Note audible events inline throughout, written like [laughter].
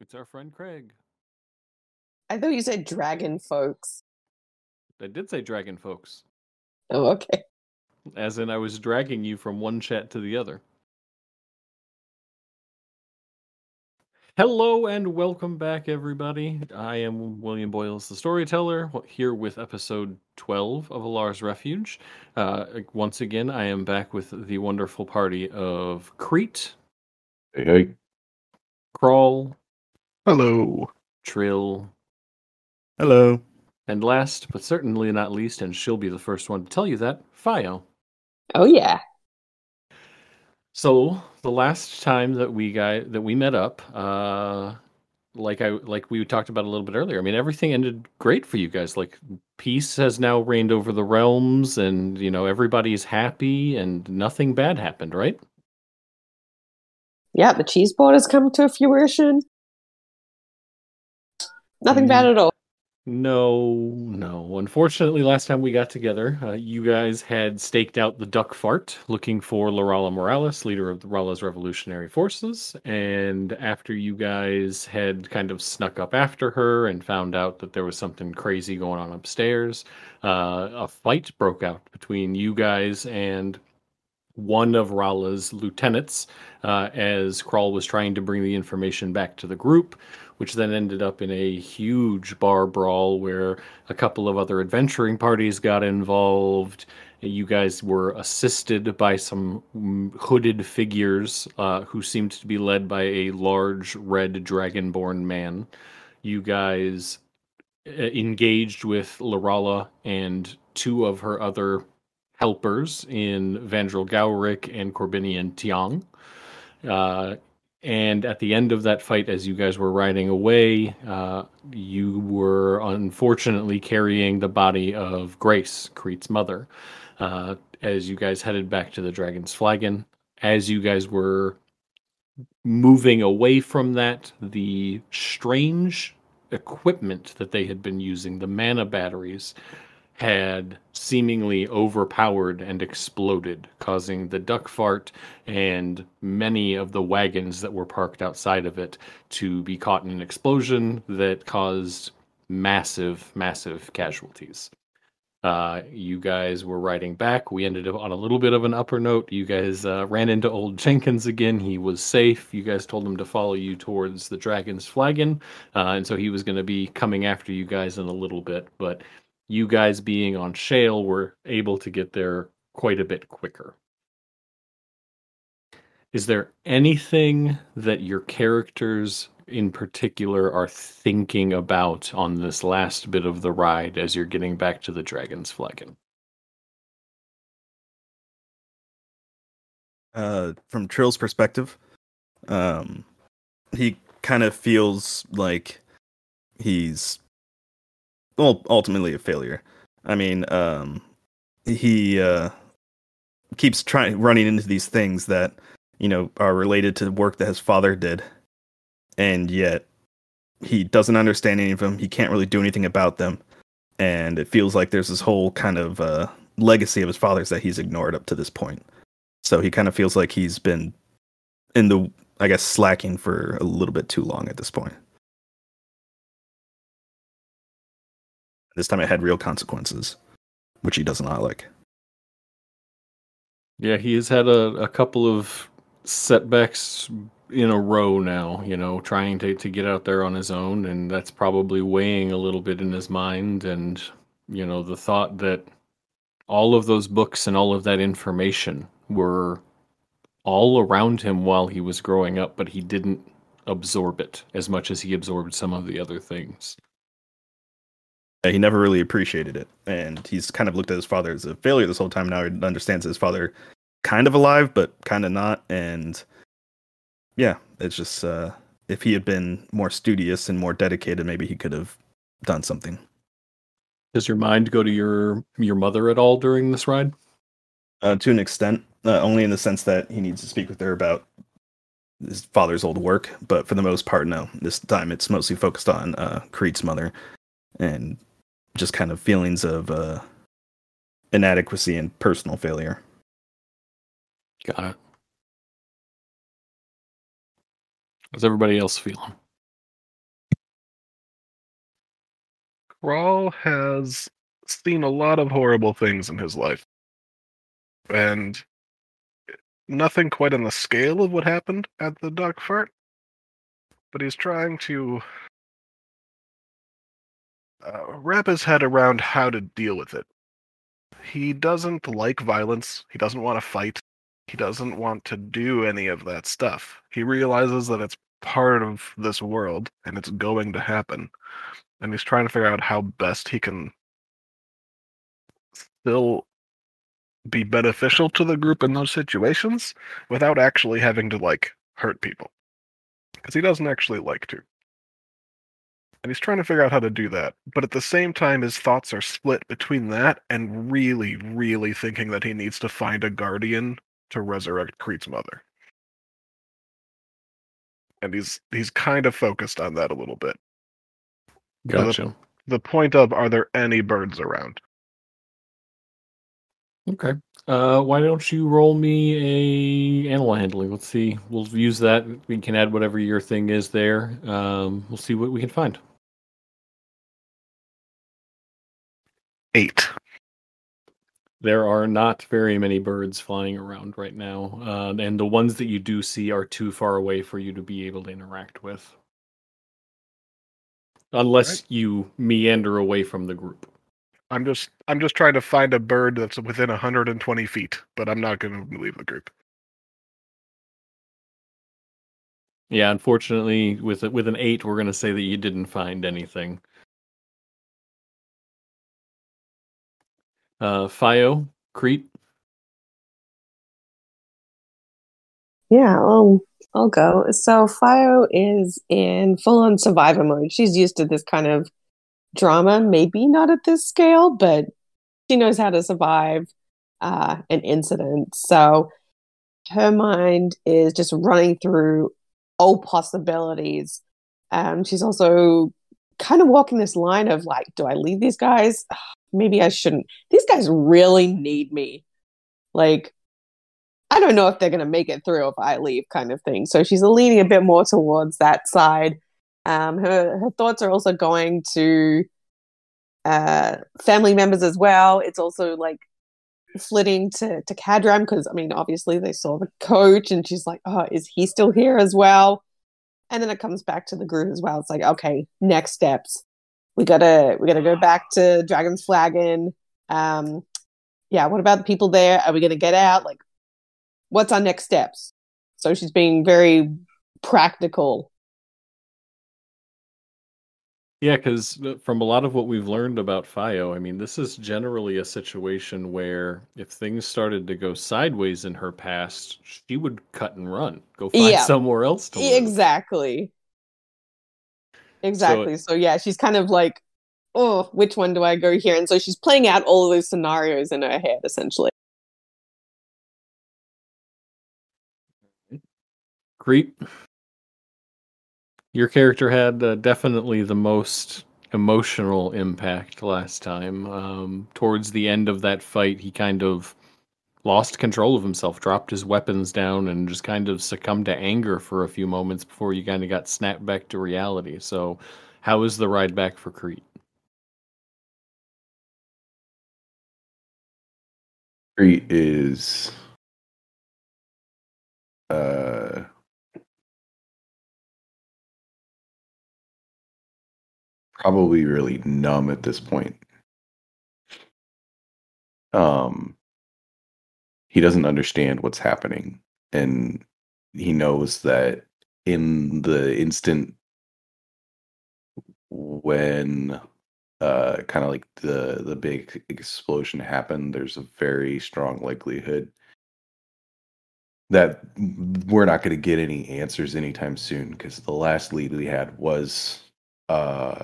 It's our friend Craig. I thought you said dragon folks. I did say dragon folks, Oh, okay. as in I was dragging you from one chat to the other. Hello and welcome back, everybody. I am William Boyles, the storyteller, here with episode 12 of Alar's Refuge. Uh, once again, I am back with the wonderful party of Crete, Hey, hey. Crawl, Hello. Trill, Hello. and last but certainly not least, and she'll be the first one to tell you that, Fio. Oh, yeah. So the last time that we got that we met up, uh, like I like we talked about a little bit earlier. I mean, everything ended great for you guys. Like peace has now reigned over the realms, and you know everybody's happy, and nothing bad happened, right? Yeah, the cheese board has come to fruition. Nothing bad at all. No, no. Unfortunately, last time we got together, uh, you guys had staked out the duck fart looking for Lorala Morales, leader of the Rala's revolutionary forces. And after you guys had kind of snuck up after her and found out that there was something crazy going on upstairs, uh, a fight broke out between you guys and one of Rala's lieutenants uh, as Crawl was trying to bring the information back to the group, which then ended up in a huge bar brawl where a couple of other adventuring parties got involved. You guys were assisted by some mm, hooded figures uh, who seemed to be led by a large red dragonborn man. You guys uh, engaged with Lorala and two of her other helpers in Vandrel Gowrick and Corbinian Tiang. Uh, and at the end of that fight, as you guys were riding away, uh, you were unfortunately carrying the body of Grace, Crete's mother, uh, as you guys headed back to the Dragon's Flagon. As you guys were moving away from that, the strange equipment that they had been using, the mana batteries, had seemingly overpowered and exploded, causing the duck fart and many of the wagons that were parked outside of it to be caught in an explosion that caused massive, massive casualties. Uh, you guys were riding back. We ended up on a little bit of an upper note. You guys uh, ran into old Jenkins again. He was safe. You guys told him to follow you towards the Dragon's Flagon, uh, and so he was going to be coming after you guys in a little bit. But you guys being on Shale were able to get there quite a bit quicker. Is there anything that your characters in particular are thinking about on this last bit of the ride as you're getting back to the Dragon's Flagon? Uh, from Trill's perspective, um, he kind of feels like he's well, ultimately a failure. I mean, um, he uh, keeps trying running into these things that you know are related to the work that his father did, and yet he doesn't understand any of them. He can't really do anything about them, and it feels like there's this whole kind of uh, legacy of his father's that he's ignored up to this point. So he kind of feels like he's been in the, I guess, slacking for a little bit too long at this point. This time it had real consequences, which he does not like. Yeah, he has had a, a couple of setbacks in a row now, you know, trying to, to get out there on his own, and that's probably weighing a little bit in his mind. And, you know, the thought that all of those books and all of that information were all around him while he was growing up, but he didn't absorb it as much as he absorbed some of the other things. He never really appreciated it, and he's kind of looked at his father as a failure this whole time. Now he understands his father kind of alive, but kind of not. And yeah, it's just uh, if he had been more studious and more dedicated, maybe he could have done something. Does your mind go to your your mother at all during this ride? uh, to an extent, uh, only in the sense that he needs to speak with her about his father's old work. But for the most part, no. This time, it's mostly focused on uh, Crete's mother and just kind of feelings of uh, inadequacy and personal failure. Got it. How's everybody else feeling? Crawl has seen a lot of horrible things in his life. And nothing quite on the scale of what happened at the Duck fart. But he's trying to uh, wrap his head around how to deal with it. He doesn't like violence. He doesn't want to fight. He doesn't want to do any of that stuff. He realizes that it's part of this world and it's going to happen. And he's trying to figure out how best he can still be beneficial to the group in those situations without actually having to like hurt people. Because he doesn't actually like to. And he's trying to figure out how to do that. But at the same time, his thoughts are split between that and really, really thinking that he needs to find a guardian to resurrect Crete's mother. And he's he's kind of focused on that a little bit. Gotcha. The point of are there any birds around? Okay. Uh, why don't you roll me a animal handling? Let's see. We'll use that. We can add whatever your thing is there. Um, we'll see what we can find. Eight. There are not very many birds flying around right now, uh, and the ones that you do see are too far away for you to be able to interact with, unless you meander away from the group. I'm just I'm just trying to find a bird that's within 120 feet, but I'm not going to leave the group. Yeah, unfortunately, with with an eight, we're going to say that you didn't find anything. Uh, Fio, Crete. Yeah, I'll I'll go. So Fio is in full on survivor mode. She's used to this kind of drama, maybe not at this scale, but she knows how to survive uh, an incident. So her mind is just running through all possibilities. Um, she's also kind of walking this line of like, do I leave these guys? Maybe I shouldn't. These guys really need me. Like, I don't know if they're going to make it through if I leave, kind of thing. So she's leaning a bit more towards that side. Um, her her thoughts are also going to uh, family members as well. It's also like flitting to to Cadram because I mean, obviously they saw the coach, and she's like, "Oh, is he still here as well?" And then it comes back to the group as well. It's like, okay, next steps. We gotta we gotta go back to Dragon's Flagon. Um, yeah, what about the people there? Are we gonna get out? Like, what's our next steps? So she's being very practical Yeah, because from a lot of what we've learned about Fio, I mean, this is generally a situation where if things started to go sideways in her past, she would cut and run, go find Yeah. somewhere else to live. Exactly. Exactly. So, yeah, she's kind of like, oh, which one do I go here? And so she's playing out all of those scenarios in her head, essentially. Crete, your character had uh, definitely the most emotional impact last time. Um, towards the end of that fight, he kind of lost control of himself, dropped his weapons down, and just kind of succumbed to anger for a few moments before you kind of got snapped back to reality. So, how is the ride back for Crete? Crete is uh probably really numb at this point. Um he doesn't understand what's happening and he knows that in the instant when uh kind of like the the big explosion happened there's a very strong likelihood that we're not going to get any answers anytime soon because the last lead we had was uh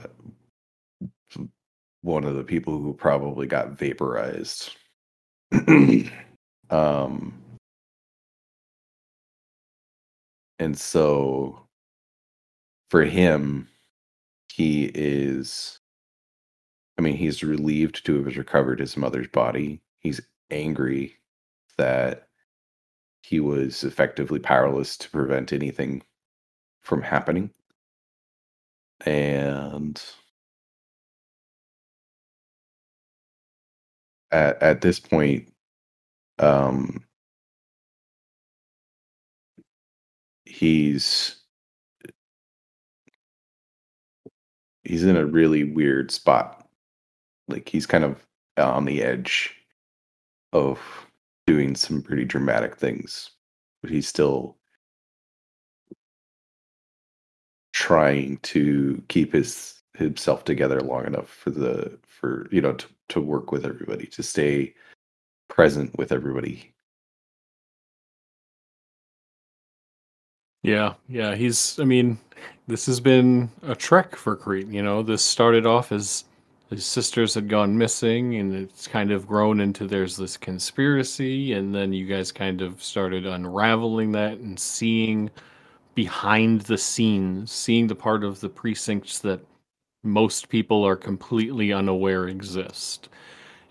one of the people who probably got vaporized [clears throat] um and so for him he is i mean he's relieved to have recovered his mother's body. He's angry that he was effectively powerless to prevent anything from happening. And at at this point, um, he's he's in a really weird spot. Like he's kind of on the edge of doing some pretty dramatic things, but he's still trying to keep his himself together long enough for the for you know to, to work with everybody to stay present with everybody Yeah, yeah, he's. I mean, this has been a trek for Crete. You know, this started off as his sisters had gone missing, and it's kind of grown into there's this conspiracy, and then you guys kind of started unraveling that and seeing behind the scenes, seeing the part of the precincts that most people are completely unaware exist.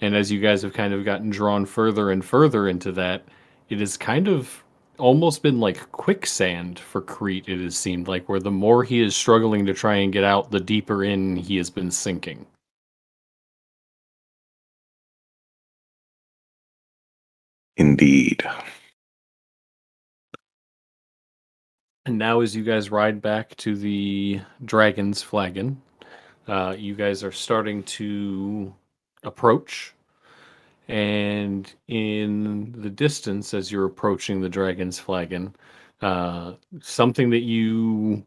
And as you guys have kind of gotten drawn further and further into that, it has kind of almost been like quicksand for Crete, it has seemed like, where the more he is struggling to try and get out, the deeper in he has been sinking. indeed And now, as you guys ride back to the Dragon's Flagon, uh, you guys are starting to approach. And in the distance, as you're approaching the Dragon's Flagon, uh, something that you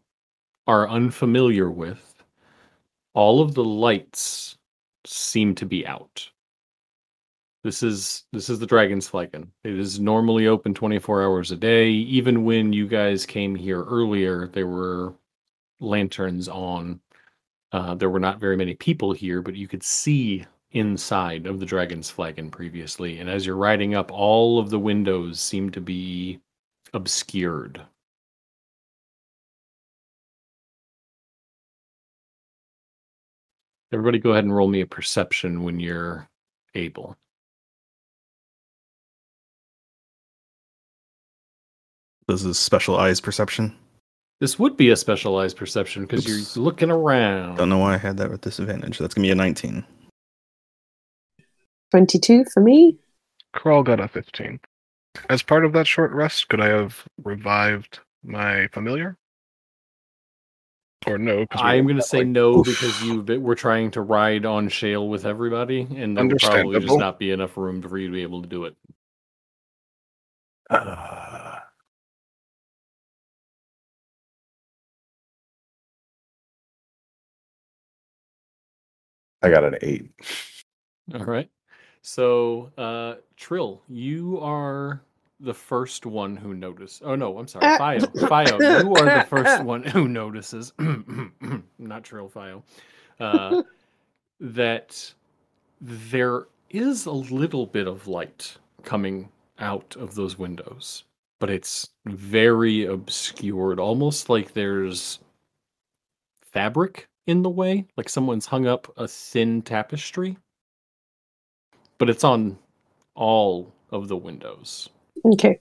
are unfamiliar with, all of the lights seem to be out. This is this is the Dragon's Flagon. It is normally open 24 hours a day. Even when you guys came here earlier, there were lanterns on. Uh, there were not very many people here, but you could see inside of the Dragon's Flagon previously. And as you're riding up, all of the windows seem to be obscured. Everybody, go ahead and roll me a perception when you're able. This is special eyes perception. This would be a specialized perception because you're looking around. Don't know why I had that with disadvantage. That's gonna be a 19. 22 for me. Crawl got a 15. As part of that short rest, could I have revived my familiar? Or no? we I'm going to say like- no Oof. because you we're trying to ride on shale with everybody, and there will probably just not be enough room for you to be able to do it. Uh, [sighs] I got an eight. All right. So, uh, Trill, you are the first one who noticed. Oh no, I'm sorry, Uh, Fio. [laughs] Fio, you are the first [laughs] one who notices. [clears throat] not Trill, Fio. Uh, [laughs] that there is a little bit of light coming out of those windows, but it's very obscured, almost like there's fabric in the way, like someone's hung up a thin tapestry but it's on all of the windows. Okay.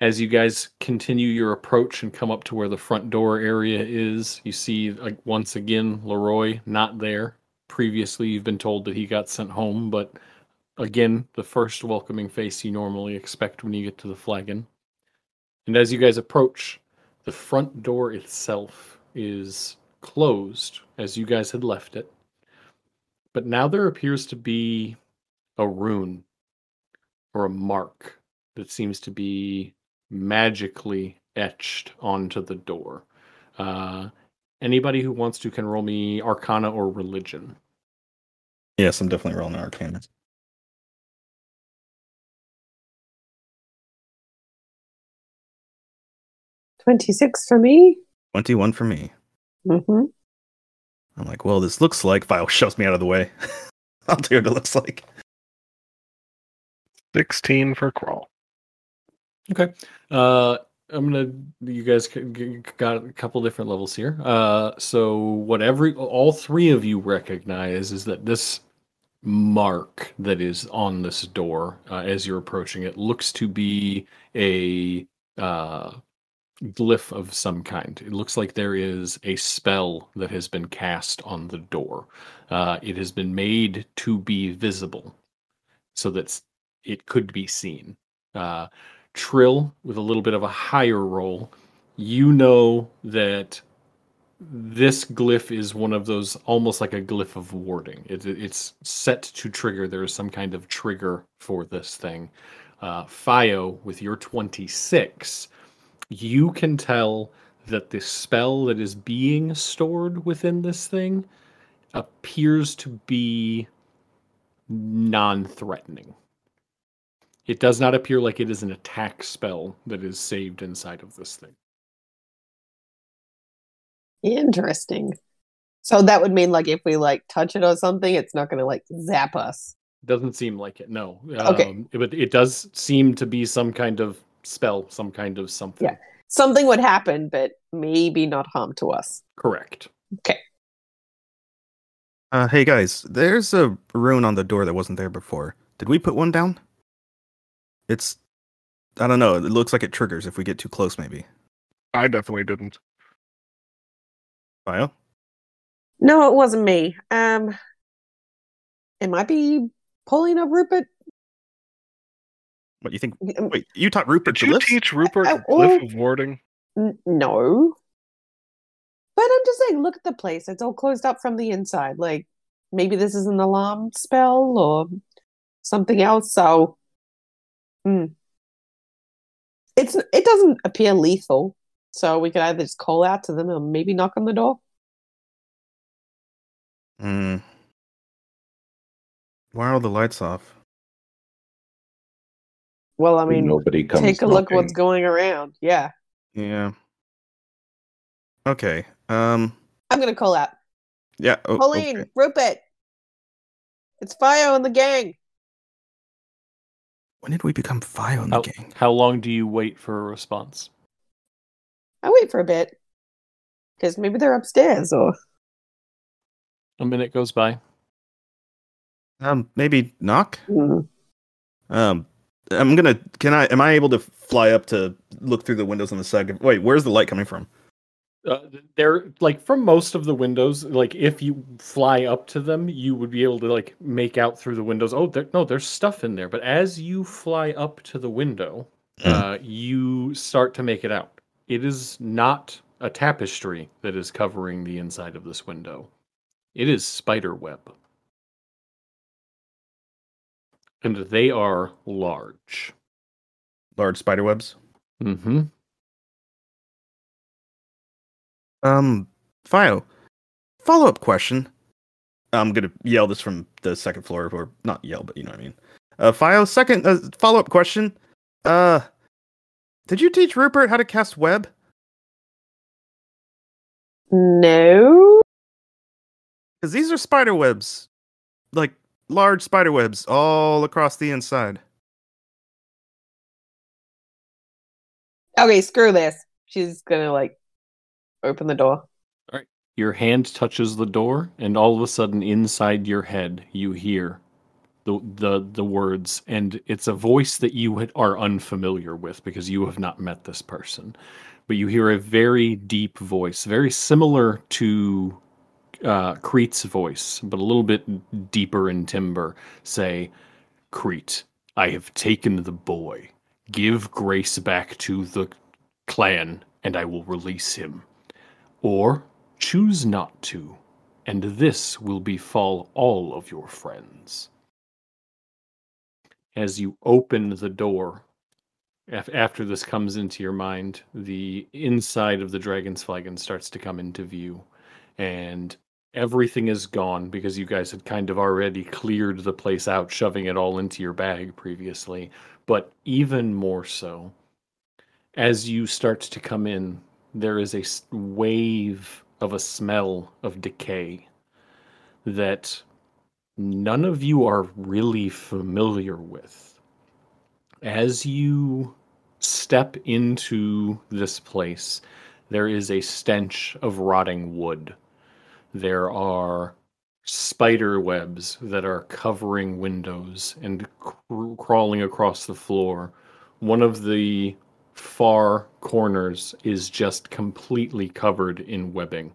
As you guys continue your approach and come up to where the front door area is, you see, like, once again, Leroy not there. Previously, you've been told that he got sent home, but again, the first welcoming face you normally expect when you get to the flagon. And as you guys approach, the front door itself is closed as you guys had left it. But now there appears to be a rune or a mark that seems to be magically etched onto the door. Uh, anybody who wants to can roll me Arcana or Religion. Yes, I'm definitely rolling Arcana. Twenty-six for me. 21 for me. hmm I'm like, well, this looks like Fio shoves me out of the way. [laughs] I'll tell you what it looks like. 16 for Crawl. Okay. Uh, I'm gonna. You guys got a couple different levels here. Uh, so what every all three of you recognize is that this mark that is on this door uh, as you're approaching it looks to be a uh, glyph of some kind. It looks like there is a spell that has been cast on the door. Uh, it has been made to be visible so that it could be seen. Uh, Trill, with a little bit of a higher roll, you know that this glyph is one of those almost like a glyph of warding. It, it's set to trigger. There is some kind of trigger for this thing. Uh, Fio, with your 26, you can tell that the spell that is being stored within this thing appears to be non threatening. It does not appear like it is an attack spell that is saved inside of this thing. Interesting. So that would mean like if we like touch it or something, it's not going to like zap us. Doesn't seem like it. No. Okay. Um, but it does seem to be some kind of spell, some kind of something. Yeah. Something would happen, but maybe not harm to us. Correct. Okay. Uh, hey guys, there's a rune on the door that wasn't there before. Did we put one down? It's, I don't know. It looks like it triggers if we get too close. Maybe. I definitely didn't. Fio. No, it wasn't me. Um, it might be pulling a Rupert. What you think? Um, Wait, you taught Rupert Did the you lifts? teach Rupert the glyph of warding? N- no. But I'm just saying, look at the place. It's all closed up from the inside. Like maybe this is an alarm spell or something else. So, hmm. it's it doesn't appear lethal. So we could either just call out to them or maybe knock on the door. Hmm. Why are all the lights off? Well, I mean, nobody comes. take a look what's going around. Yeah, Yeah. Okay. Um. I'm gonna call out. Yeah. Oh, Pauline, okay. Rupert, it's Fio and the gang. When did we become Fio in the gang? how long do you wait for a response? I wait for a bit because maybe they're upstairs or A minute goes by. Um. Maybe knock. Hmm. Um. I'm gonna. Can I? Am I able to fly up to look through the windows on the side? Wait. Where's the light coming from? Uh, they're like from most of the windows. Like if you fly up to them, you would be able to like make out through the windows. Oh, there, no, there's stuff in there. But as you fly up to the window, uh, you start to make it out. It is not a tapestry that is covering the inside of this window. It is spider web, and they are large. Large spider webs. Mm-hmm. Um. Fio. Follow up question. I'm gonna yell this from the second floor, or not yell, but you know what I mean. Uh, Fio. Second uh, follow up question. Uh, did you teach Rupert how to cast web? no. Because these are spider webs, like large spider webs all across the inside. Okay, screw this. She's gonna like open the door. All right. Your hand touches the door, and all of a sudden, inside your head, you hear the the the words, and it's a voice that you are unfamiliar with because you have not met this person. But you hear a very deep voice, very similar to uh, Crete's voice, but a little bit deeper in timbre. Say, Crete, I have taken the boy. Give grace back to the clan, and I will release him. Or choose not to, and this will befall all of your friends. As you open the door, after this comes into your mind, the inside of the dragon's flagon starts to come into view, and everything is gone because you guys had kind of already cleared the place out, shoving it all into your bag previously. But even more so, as you start to come in, there is a wave of a smell of decay that none of you are really familiar with. As you step into this place, there is a stench of rotting wood. There are spider webs that are covering windows and cr- crawling across the floor. One of the far corners is just completely covered in webbing.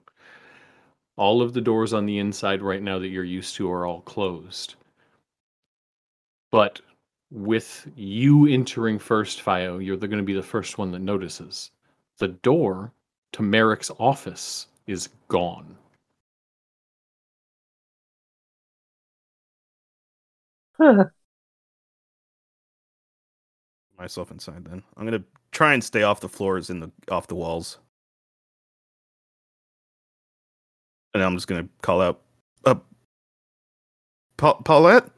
All of the doors on the inside right now that you're used to are all closed. But with you entering first, Fio, you're going to be the first one that notices. The door to Merrick's office is gone. [laughs] Myself inside then. I'm gonna try and stay off the floors and the off the walls. And I'm just gonna call out uh Pa- Paulette?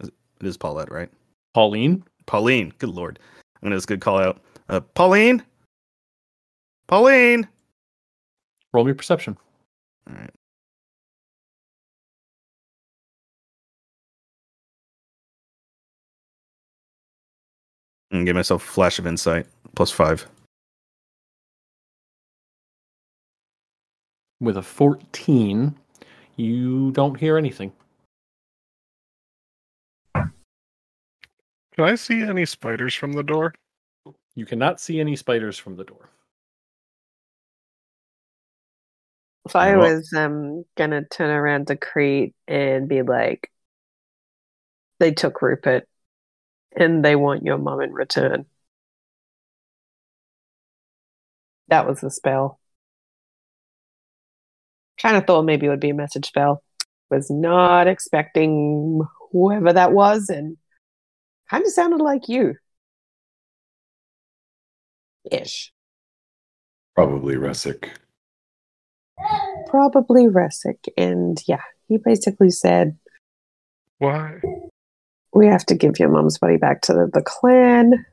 It is Paulette, right? Pauline, Pauline. Good lord. I'm gonna just gonna call out uh Pauline. Pauline. roll me perception. All And give myself a flash of insight. Plus five. With a 14, you don't hear anything. Can I see any spiders from the door? You cannot see any spiders from the door. Fire Well- was um gonna turn around to Crete and be like, "They took Rupert, and they want your mum in return." That was the spell. Kind of thought maybe it would be a message spell. Was not expecting whoever that was, and kind of sounded like you, ish. Probably Russick. Probably Resic, and yeah, he basically said, Why? We have to give your mom's body back to the, the clan.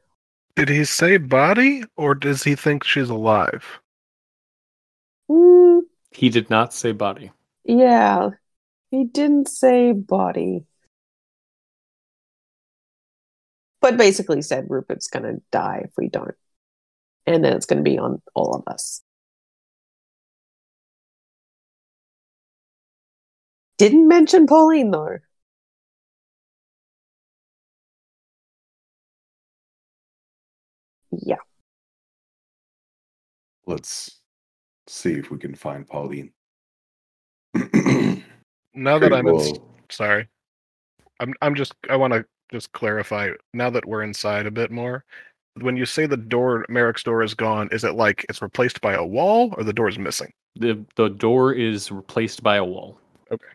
Did he say body, or does he think she's alive? Mm, He did not say body. yeah, he didn't say body. But basically said Rupert's gonna die if we don't. And then it's gonna be on all of us. Didn't mention Pauline though. Yeah. Let's see if we can find Pauline. [clears throat] Now that I'm in, sorry, I'm I'm just I want to just clarify. Now that we're inside a bit more, when you say the door, Merrick's door is gone, is it like it's replaced by a wall, or the door is missing? The the door is replaced by a wall. Okay.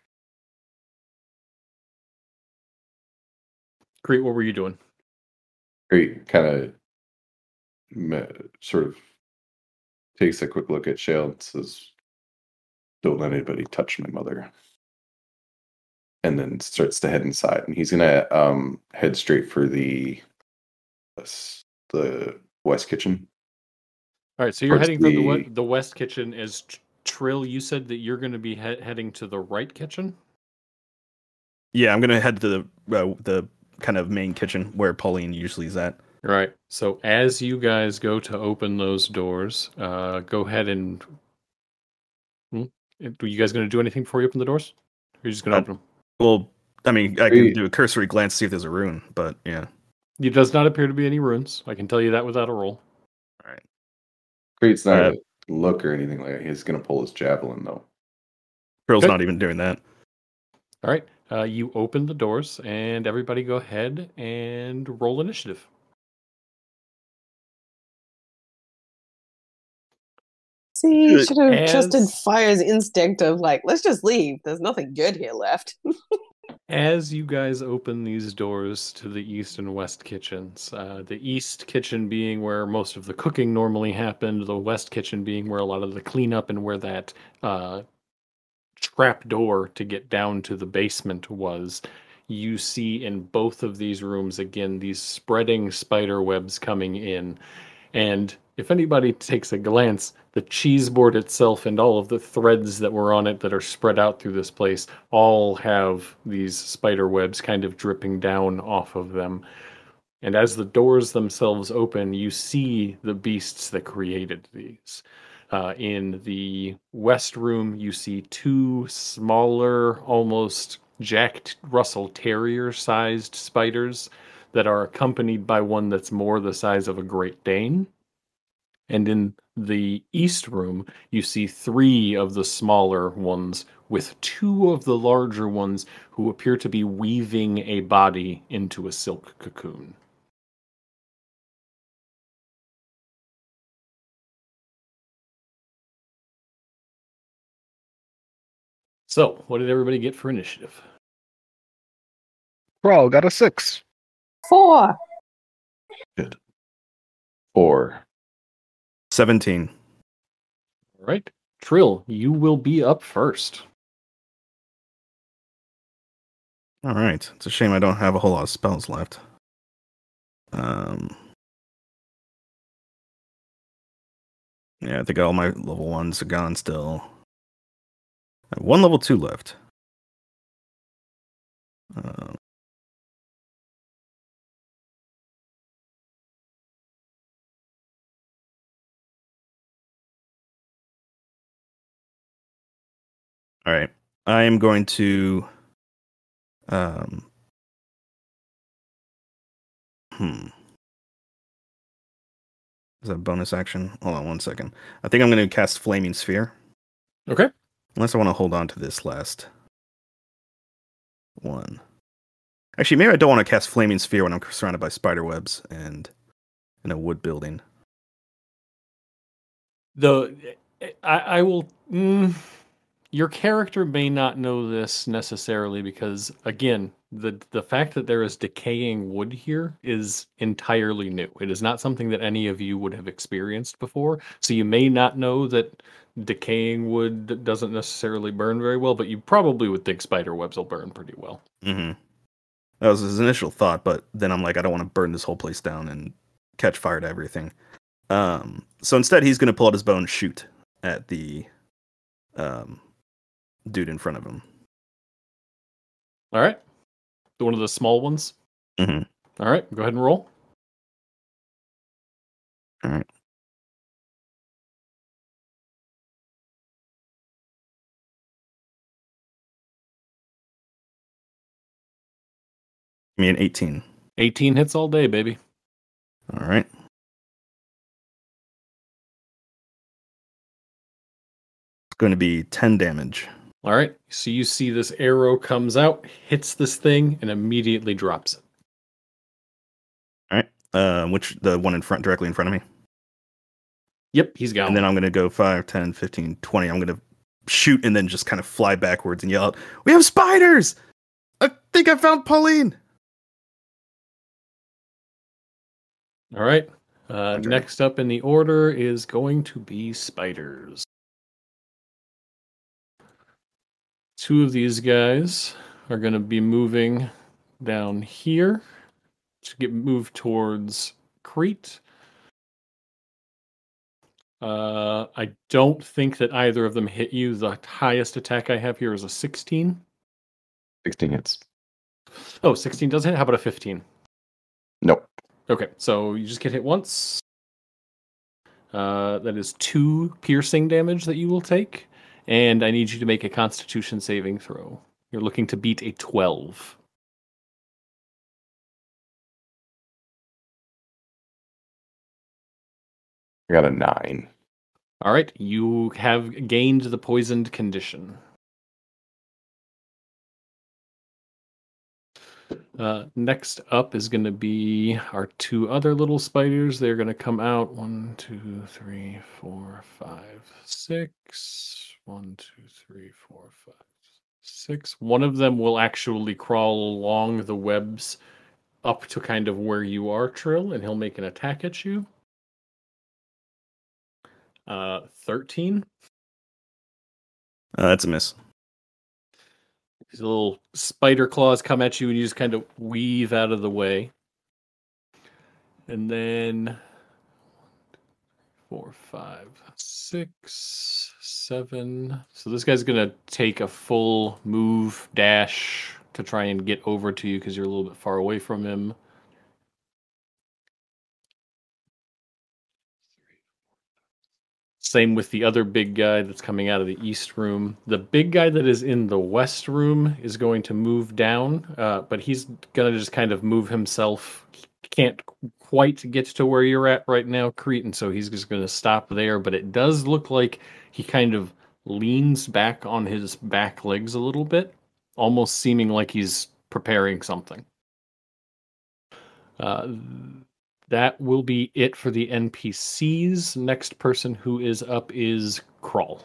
Crete, what were you doing? Crete, kind of sort of takes a quick look at Shale and says, "Don't let anybody touch my mother." And then starts to head inside, and he's gonna um, head straight for the the west kitchen. All right, so you're Towards heading for the we- the- the west kitchen. As Trill, you said that you're going to be he- heading to the right kitchen. Yeah, I'm gonna head to the uh, the kind of main kitchen where Pauline usually is at. All right. So as you guys go to open those doors, uh, go ahead and. Hmm? Are you guys going to do anything before you open the doors? Or are you just going to Uh, open them? Well, I mean, I can do a cursory glance to see if there's a rune, but yeah. It does not appear to be any runes. I can tell you that without a roll. All right. Crete's not Uh, a look or anything like that. He's gonna pull his javelin though. Pearl's Okay. not even doing that. All right. Uh, you open the doors, and everybody go ahead and roll initiative. See, you should have trusted Fire's instinct of like, let's just leave. There's nothing good here left. As you guys open these doors to the east and west kitchens, uh, the east kitchen being where most of the cooking normally happened, the west kitchen being where a lot of the cleanup and where that uh, trap door to get down to the basement was, you see in both of these rooms again these spreading spider webs coming in. And if anybody takes a glance, the cheese board itself and all of the threads that were on it that are spread out through this place all have these spider webs kind of dripping down off of them. And as the doors themselves open, you see the beasts that created these. Uh, in the west room, you see two smaller, almost Jack Russell Terrier sized spiders that are accompanied by one that's more the size of a Great Dane. And in the east room, you see three of the smaller ones with two of the larger ones who appear to be weaving a body into a silk cocoon. So, what did everybody get for initiative? Crawl got a six. Four. Good. Four. 17. All right. Trill, you will be up first. All right. It's a shame I don't have a whole lot of spells left. Um. Yeah, I think all my level ones are gone still. I have one level two left. Um, all right. I am going to um hmm. Is that a bonus action? Hold on one second. I think I'm going to cast Flaming Sphere. Okay. Unless I want to hold on to this last one. Actually, maybe I don't want to cast Flaming Sphere when I'm surrounded by spider webs and in a wood building. The I, I will. Mm, your character may not know this necessarily because, again, the the fact that there is decaying wood here is entirely new. It is not something that any of you would have experienced before. So you may not know that decaying wood doesn't necessarily burn very well, but you probably would think spider webs will burn pretty well. Mm-hmm. That was his initial thought, but then I'm like, I don't want to burn this whole place down and catch fire to everything. Um, so instead, he's going to pull out his bow and shoot at the um, dude in front of him. All right. One of the small ones. Mhm. All right. Go ahead and roll. All right. Me an 18. 18 hits all day, baby. All right. It's going to be 10 damage. All right. So you see this arrow comes out, hits this thing, and immediately drops it. All right. Uh, which the one in front, directly in front of me. Yep, he's gone. And then I'm going to go 5, 10, 15, 20. I'm going to shoot and then just kind of fly backwards and yell out, We have spiders! I think I found Pauline! All right. Uh, next up in the order is going to be spiders. Two of these guys are going to be moving down here to get moved towards Crete. Uh, I don't think that either of them hit you. The highest attack I have here is a 16. 16 hits. Oh, 16 does hit. How about a 15? Nope. Okay, so you just get hit once. Uh, that is two piercing damage that you will take, and I need you to make a Constitution saving throw. You're looking to beat a 12. I got a nine. All right, you have gained the poisoned condition. Uh, next up is going to be our two other little spiders. They're going to come out. One, two, three, four, five, six. One, two, three, four, five, six. One of them will actually crawl along the webs up to kind of where you are, Trill, and he'll make an attack at you. Uh, 13. Uh, that's a miss. These little spider claws come at you, and you just kind of weave out of the way. And then four, five, six, seven. So this guy's gonna take a full move dash to try and get over to you because you're a little bit far away from him. Same with the other big guy that's coming out of the east room. The big guy that is in the west room is going to move down, uh, but he's going to just kind of move himself, can't quite get to where you're at right now, Crete, and so he's just going to stop there. But it does look like he kind of leans back on his back legs a little bit, almost seeming like he's preparing something. Uh, that will be it for the NPCs. Next person who is up is Crawl.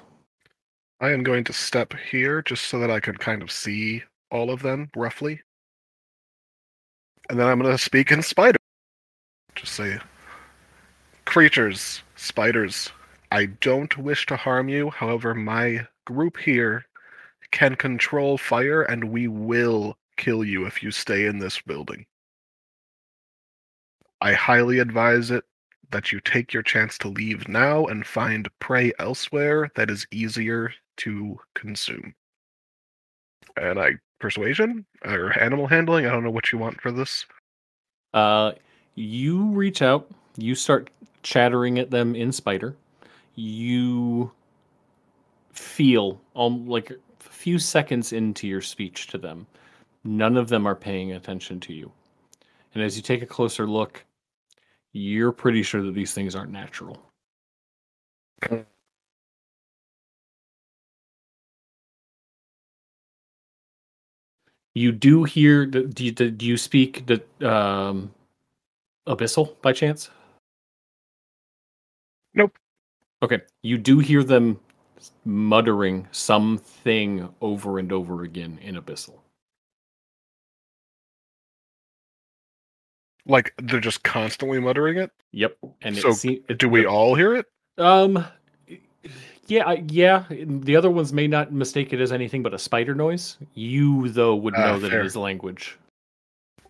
I am going to step here just so that I can kind of see all of them roughly. And then I'm going to speak in spider. Just say, creatures, spiders, I don't wish to harm you. However, my group here can control fire, and we will kill you if you stay in this building. I highly advise it that you take your chance to leave now and find prey elsewhere that is easier to consume. And I persuasion or animal handling. I don't know what you want for this. Uh, you reach out. You start chattering at them in spider. You feel um, like a few seconds into your speech to them, none of them are paying attention to you. And as you take a closer look, you're pretty sure that these things aren't natural. You do hear. Do you, do you speak the um, abyssal by chance? Nope. Okay, you do hear them muttering something over and over again in abyssal. Like they're just constantly muttering it. Yep, and So, it, se- it Do we all hear it? Um, yeah, I- yeah. The other ones may not mistake it as anything but a spider noise. You, though, would Ah, know that fair. it is language.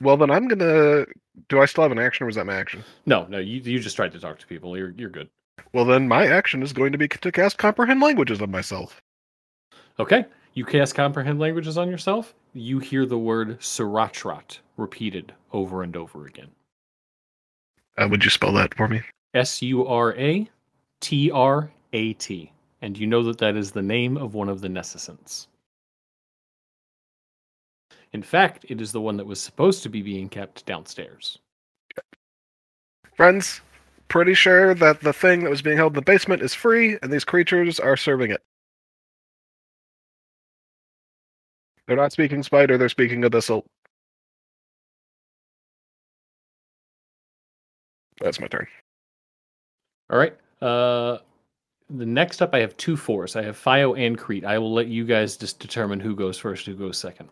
Well, then I'm gonna. Do I still have an action, or was that my action? No, no. You you just tried to talk to people. You're you're good. Well, then my action is going to be to cast comprehend languages on myself. Okay. You cast comprehend languages on yourself. You hear the word Suratrat repeated over and over again. Uh, would you spell that for me? S U R A T R A T. And you know that that is the name of one of the Necessants. In fact, it is the one that was supposed to be being kept downstairs. Friends, pretty sure that the thing that was being held in the basement is free, and these creatures are serving it. They're not speaking spider, they're speaking abyssal. That's my turn. All right. Uh, the next up, I have two fours. I have Fio and Crete. I will let you guys just determine who goes first, who goes second.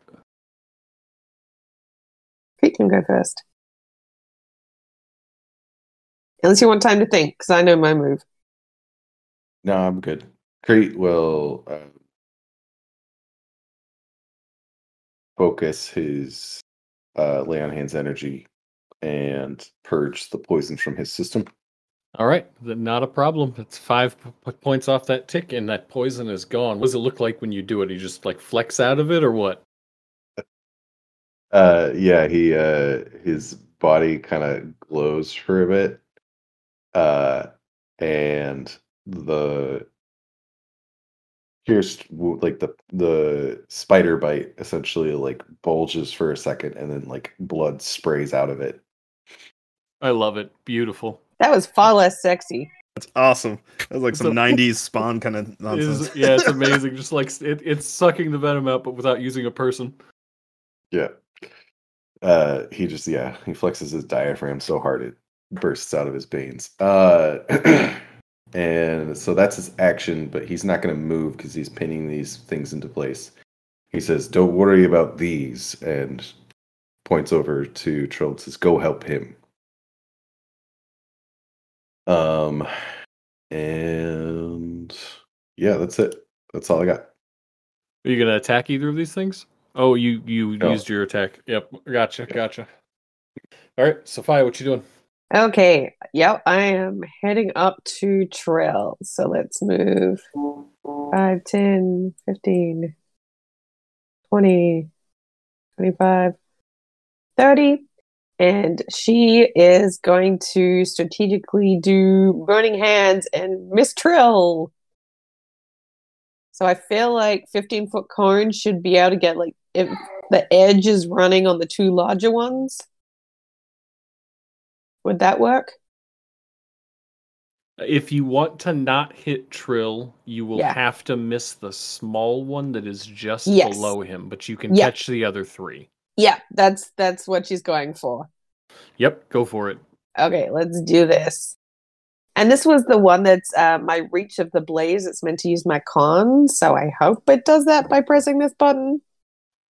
Crete can go first. Unless you want time to think, because I know my move. No, I'm good. Crete will uh, focus his uh, lay on hands energy and purge the poison from his system. All right, not a problem. It's five p- points off that tick, and that poison is gone. What does it look like when you do it? You just like flex out of it, or what? Uh, yeah, he uh, his body kind of glows for a bit, uh, and the pierced like the the spider bite essentially like bulges for a second, and then like blood sprays out of it. I love it. Beautiful. That was far less sexy. That's awesome. That was like some So- 90s [laughs] spawn kind of nonsense. is- yeah, it's [laughs] amazing. just like it, it's sucking the venom out, but without using a person. Yeah. Uh he just yeah, he flexes his diaphragm so hard it bursts out of his veins. Uh [clears throat] and so that's his action, but he's not gonna move because he's pinning these things into place. He says, Don't worry about these and points over to Trill and says, Go help him. Um and yeah, that's it. That's all I got. Are you gonna attack either of these things? Oh, you you No. used your attack. Yep, gotcha, gotcha. All right, Sophia, what you doing? Okay. Yep. I am heading up to Trill. So let's move 5, 10, 15, 20, 25, 30. And she is going to strategically do Burning Hands and Miss Trill. So I feel like 15 foot cone should be able to get like if the edge is running on the two larger ones. Would that work? If you want to not hit Trill, you will Yeah. have to miss the small one that is just Yes. below him, but you can Yeah. catch the other three. Yeah, that's that's what she's going for. Yep, go for it. Okay, let's do this. And this was the one that's uh, my reach of the blaze. It's meant to use my con, so I hope it does that by pressing this button.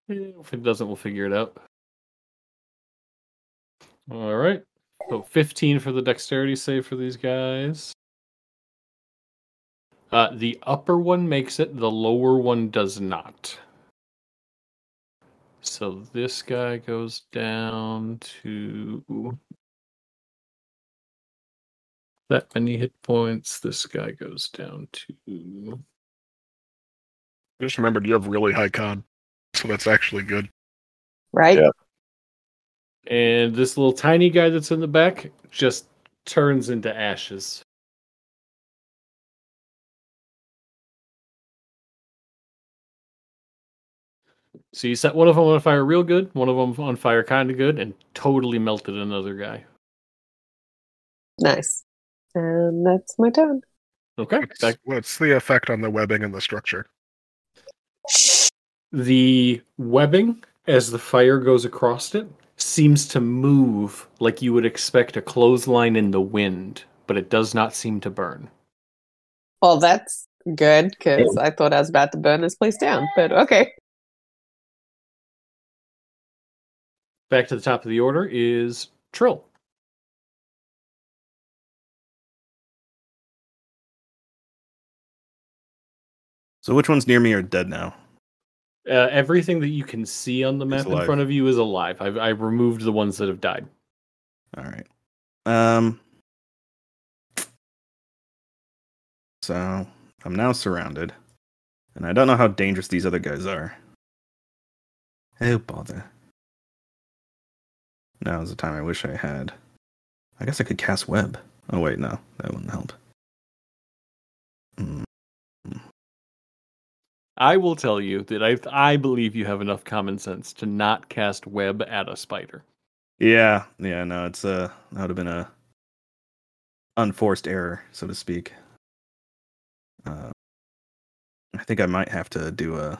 If it doesn't, we'll figure it out. All right. So 15 for the dexterity save for these guys. Uh, the upper one makes it, the lower one does not. So this guy goes down to that many hit points. This guy goes down to Just remembered you have really high con, so that's actually good. Right? Yeah. And this little tiny guy that's in the back just turns into ashes. So you set one of them on fire real good, one of them on fire kind of good, and totally melted another guy. Nice. And that's my turn. Okay. What's, Back what's the effect on the webbing and the structure? the webbing as the fire goes across it seems to move like you would expect a clothesline in the wind, but it does not seem to burn. Well, that's good because I thought I was about to burn this place down, but okay. Back to the top of the order is Trill. So which ones near me are dead now? Uh, everything that you can see on the map in front of you is alive. I've I removed the ones that have died. All right. Um. So I'm now surrounded, and I don't know how dangerous these other guys are. Oh bother! Now is the time I wish I had. I guess I could cast web. Oh wait, no, that wouldn't help. Hmm. I will tell you that I I believe you have enough common sense to not cast web at a spider. Yeah, yeah, no, it's uh that would have been a unforced error, so to speak. Uh, I think I might have to do a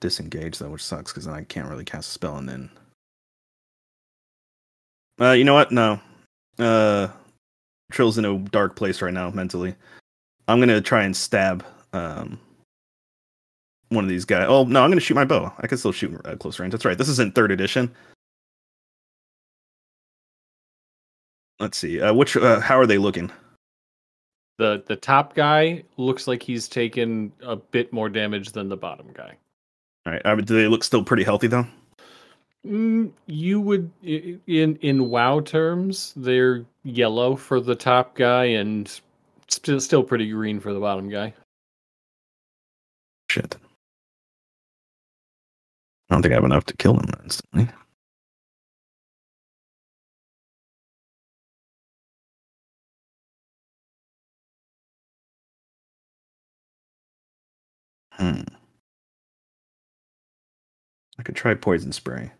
disengage though, which sucks because then I can't really cast a spell and then. Uh, you know what? No, uh, Trill's in a dark place right now mentally. I'm gonna try and stab um one of these guys. Oh no, I'm gonna shoot my bow. I can still shoot at close range. That's right. This isn't third edition. Let's see. Uh, which? Uh, how are they looking? The the top guy looks like he's taken a bit more damage than the bottom guy. All right. Uh, do they look still pretty healthy though? Mm, you would in in WoW terms, they're yellow for the top guy and still still pretty green for the bottom guy. Shit. I don't think I have enough to kill him instantly. Hmm. I could try poison spray.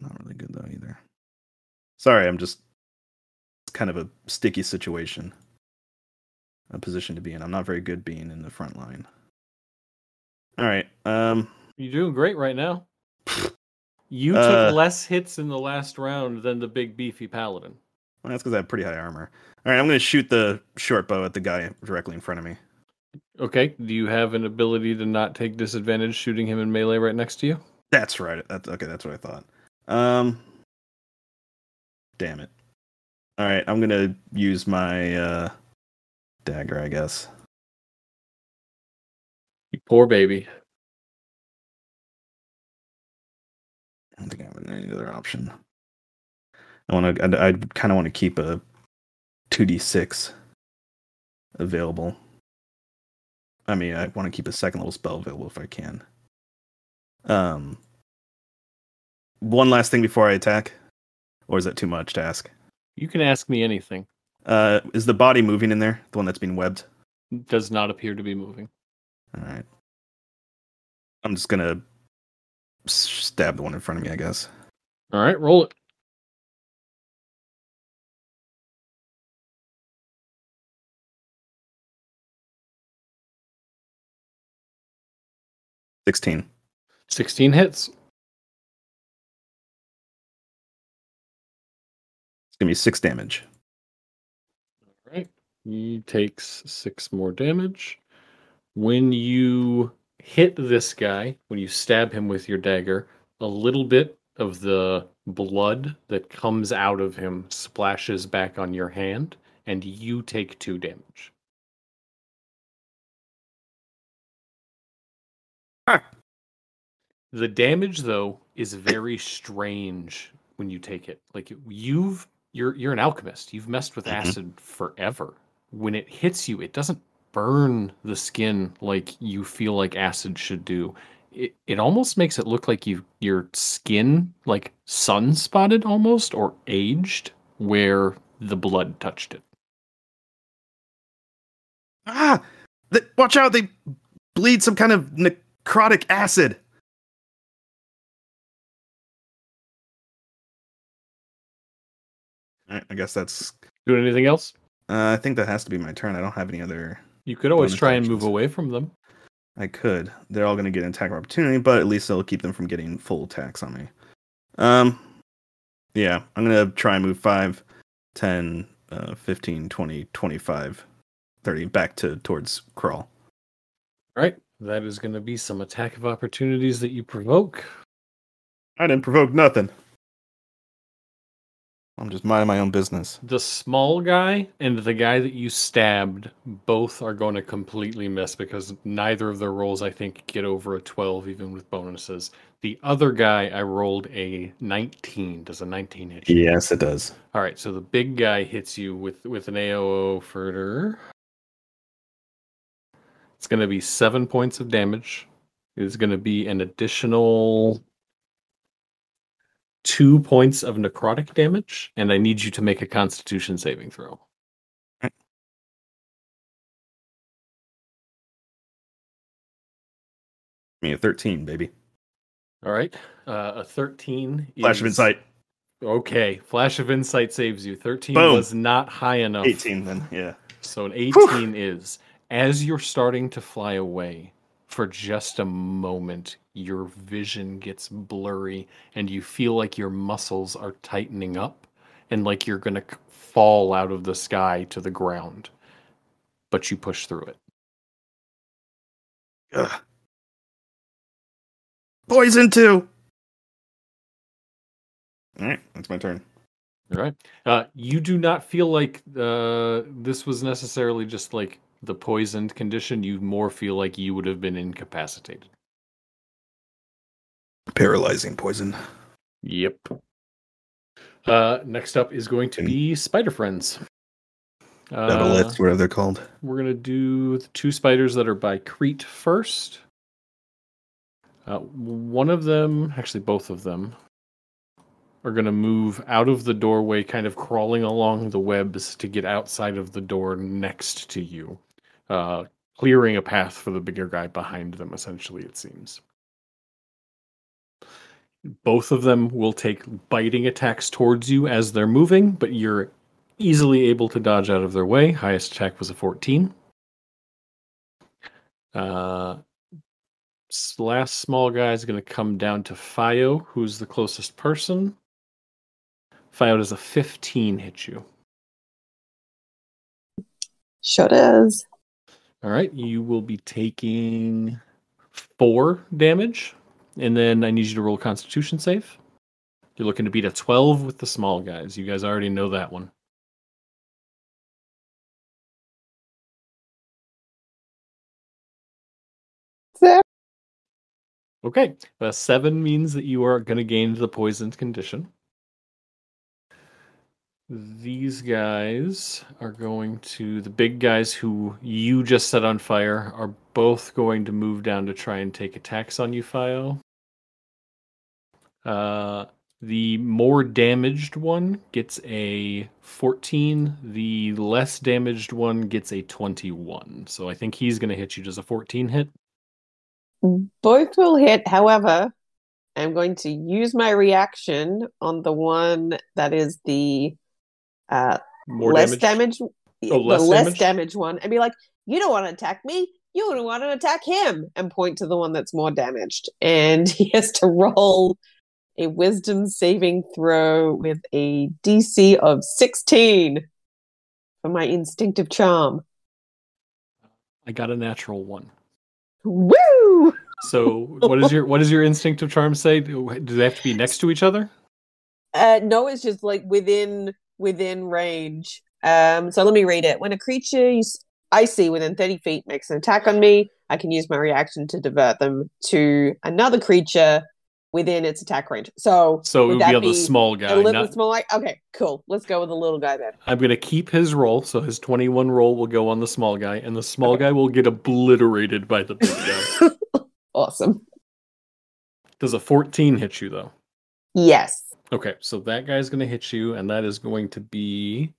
Not really good though either. Sorry, I'm just it's kind of a sticky situation. A position to be in. I'm not very good being in the front line. All right. Um You're doing great right now. You Uh, took less hits in the last round than the big beefy paladin. well, that's because I have pretty high armor. All right, I'm going to shoot the short bow at the guy directly in front of me. Okay, do you have an ability to not take disadvantage shooting him in melee right next to you? That's right. That's okay. That's what I thought. Um, damn it. All right, I'm gonna use my uh dagger, I guess. You poor baby. I don't think I have any other option. I want to. I, I kind of want to keep a two d six available. I mean, I want to keep a second level spell available if I can. Um, one last thing before I attack, or is that too much to ask? You can ask me anything. Uh, is the body moving in there? The one that's being webbed. Does not appear to be moving. All right. I'm just gonna stab the one in front of me, I guess. All right, roll it. Sixteen. 16 hits. It's gonna be six damage. All right. He takes six more damage. When you hit this guy, when you stab him with your dagger, a little bit of the blood that comes out of him splashes back on your hand, and you take two damage. Ah. The damage, though, is very strange when you take it. Like you've you're you're an alchemist. You've messed with Mhm. acid forever. When it hits you, it doesn't burn the skin like you feel like acid should do. It it almost makes it look like you your skin like sun spotted almost or aged where the blood touched it. Ah! Th- watch out! They bleed some kind of necrotic acid. Alright, I guess that's. Doing anything else? Uh, I think that has to be my turn. I don't have any other. You could always try and move away from them. I could. They're all going to get an attack of opportunity, but at least it'll keep them from getting full attacks on me. Um, yeah, I'm going to try and move 5, 10, uh, 15, 20, 25, 30 back to towards Crawl. Right? That is going to be some attack of opportunities that you provoke. I didn't provoke nothing. I'm just minding my own business. The small guy and the guy that you stabbed both are going to completely miss because neither of their rolls, I think, get over a 12, even with bonuses. The other guy, I rolled a 19. Does a 19 hit you? Yes, it does. All right, so the big guy hits you with, with an AOO for. It's going to be seven points of damage. It's going to be an additional two points of necrotic damage, and I need you to make a Constitution saving throw. Me a 13, baby. All right, uh, a thirteen. Flash of insight. Okay, flash of insight saves you. Thirteen Boom. was not high enough. 18 then, yeah. So an 18 is as you're starting to fly away for just a moment, your vision gets blurry and you feel like your muscles are tightening up and like you're going to fall out of the sky to the ground. But you push through it. Ugh. Poison too. All right, that's my turn. All right. Uh, you do not feel like uh, this was necessarily just like the poisoned condition. You more feel like you would have been incapacitated. Paralyzing poison. Yep. Uh, next up is going to be Spider Friends. Uh, whatever they're called. we're going to do the two spiders that are by Crete first. Uh, one of them, actually, both of them, are going to move out of the doorway, kind of crawling along the webs to get outside of the door next to you, uh, clearing a path for the bigger guy behind them, essentially, it seems. Both of them will take biting attacks towards you as they're moving, but you're easily able to dodge out of their way. Highest attack was a 14. Uh, last small guy is going to come down to Fio, who's the closest person. Fio does a 15 hit you. Sure does. All right, you will be taking four damage, and then I need you to roll Constitution save. You're looking to beat a 12 with the small guys. You guys already know that one. There. Okay, a seven means that you are going to gain the poisoned condition. These guys are going to the big guys who you just set on fire are both going to move down to try and take attacks on you, Fio. Uh, the more damaged one gets a 14. The less damaged one gets a 21. So I think he's going to hit you. Does a 14 hit? Both will hit. However, I'm going to use my reaction on the one that is the uh, More less damage. damage, Oh, less the less damage? damage one, and be like, "You don't want to attack me. You don't want to attack him," and point to the one that's more damaged. And [laughs] he has to roll a Wisdom saving throw with a DC of 16 for my instinctive charm. I got a natural one. Woo! [laughs] So what is your what does your instinctive charm say? Do they have to be next to each other? Uh, no, it's just like within within range. Um, so let me read it. When a creature I see within 30 feet makes an attack on me, I can use my reaction to divert them to another creature within its attack range. So, So it would be on the small guy. a little not- small? Like, okay, cool. Let's go with the little guy then. I'm going to keep his roll, so his 21 roll will go on the small guy, and the small Okay. guy will get obliterated by the big guy. [laughs] Awesome. Does a 14 hit you though? Yes. Okay, so that guy's going to hit you, and that is going to be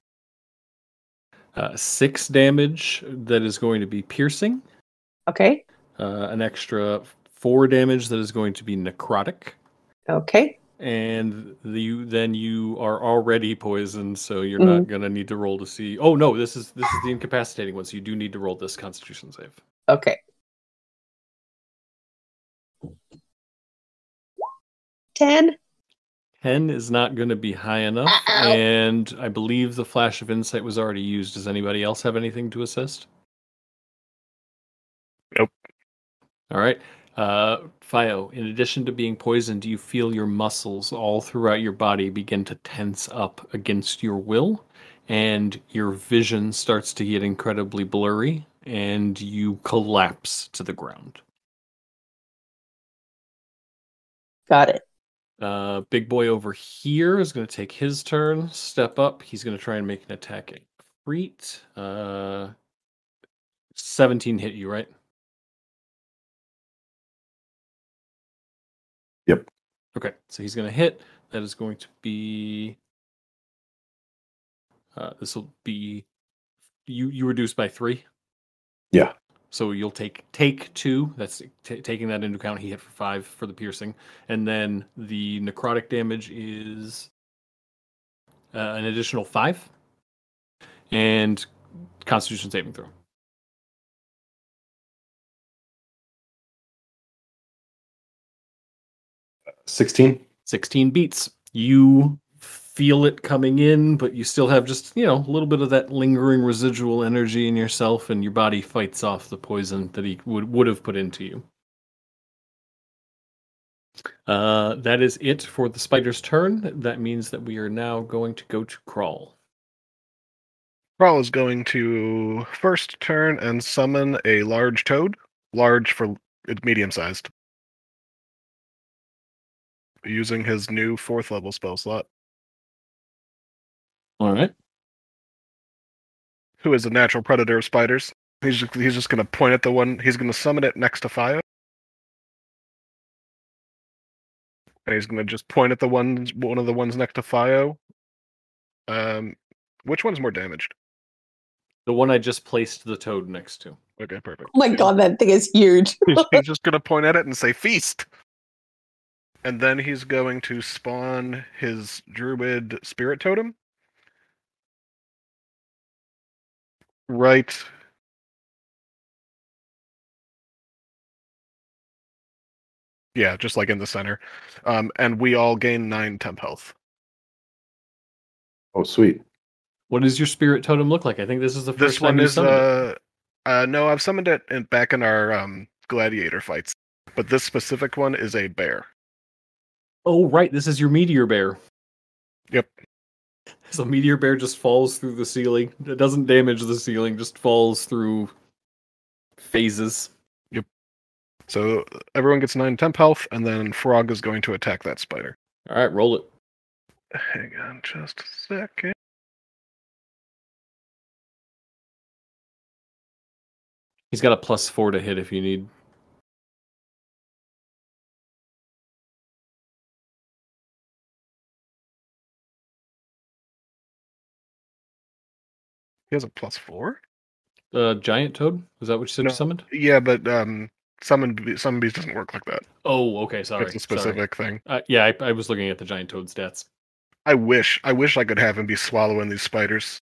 uh, six damage. That is going to be piercing. Okay. Uh, an extra four damage that is going to be necrotic. Okay. And the, then you are already poisoned, so you're not gonna need to roll to see. Oh no, this is this is the incapacitating one, so you do need to roll this Constitution save. Okay. Ten. Ten is not going to be high enough, Ow. and I believe the flash of insight was already used. Does anybody else have anything to assist? Nope. All right. Uh, Fio, in addition to being poisoned, do you feel your muscles all throughout your body begin to tense up against your will? And your vision starts to get incredibly blurry, and you collapse to the ground. Got it. Uh, big boy over here is going to take his turn, step up. He's going to try and make an attack at Crete. Uh, 17 hit you, right? Yep. Okay, so he's going to hit. That is going to be. Uh, this will be. You you reduce by three. Yeah. So you'll take take two. That's t- taking that into account. He hit for five for the piercing, and then the necrotic damage is uh, an additional five, and Constitution saving throw. 16. 16 beats. You feel it coming in, but you still have just, you know, a little bit of that lingering residual energy in yourself, and your body fights off the poison that he would, would have put into you. Uh, that is it for the spider's turn. That means that we are now going to go to Crawl. Crawl is going to first turn and summon a large toad. Large for medium sized. Using his new fourth level spell slot, All right. who is a natural predator of spiders. He's just, he's just going to point at the one. He's going to summon it next to Fio. And he's going to just point at the ones, one of the ones next to Fio. Um, which one's more damaged? The one I just placed the toad next to. Okay, perfect. Oh my god, that thing is huge. [laughs] he's, he's just going to point at it and say feast. And then he's going to spawn his druid spirit totem. Right. Yeah, just like in the center. Um, and we all gain nine temp health. Oh, sweet. What does your spirit totem look like? I think this is the first This one you is summoned uh, uh no, I've summoned it in, back in our um gladiator fights. But this specific one is a bear. Oh, right. This is your meteor bear. Yep. So meteor bear just falls through the ceiling. It doesn't damage the ceiling, just falls through phases. Yep. So everyone gets nine temp health, and then Frog is going to attack that spider. All right, roll it. Hang on just a second. He's got a plus four to hit if you need. He has a plus four? Uh, giant toad. Is that what you said No. you summoned? Yeah, but um summon summon beast doesn't work like that. Oh, okay. Sorry. it's a sorry. specific thing. Uh, yeah, I, I was looking at the giant toad stats. I wish I wish I could have him be swallowing these spiders.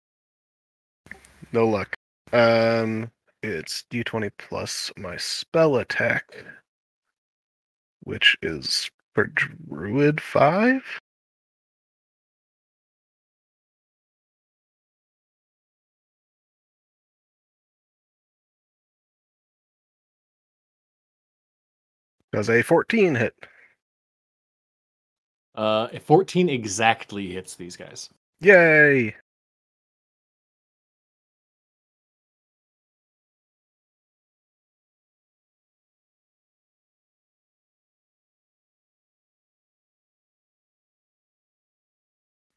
No luck. Um it's D20 plus my spell attack, which is for Druid 5. Does a 14 hit? Uh, 14 exactly hits these guys. Yay!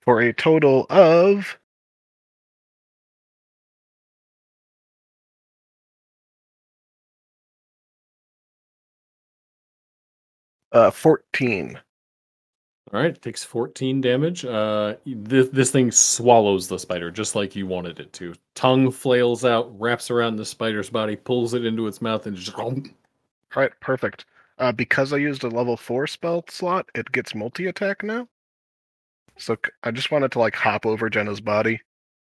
For a total of uh 14. All right, it takes 14 damage. Uh, this, this thing swallows the spider just like you wanted it to. Tongue flails out, wraps around the spider's body, pulls it into its mouth, and just. All right, perfect. Uh, because I used a level four spell slot, it gets multi attack now. So I just wanted to like hop over Jenna's body,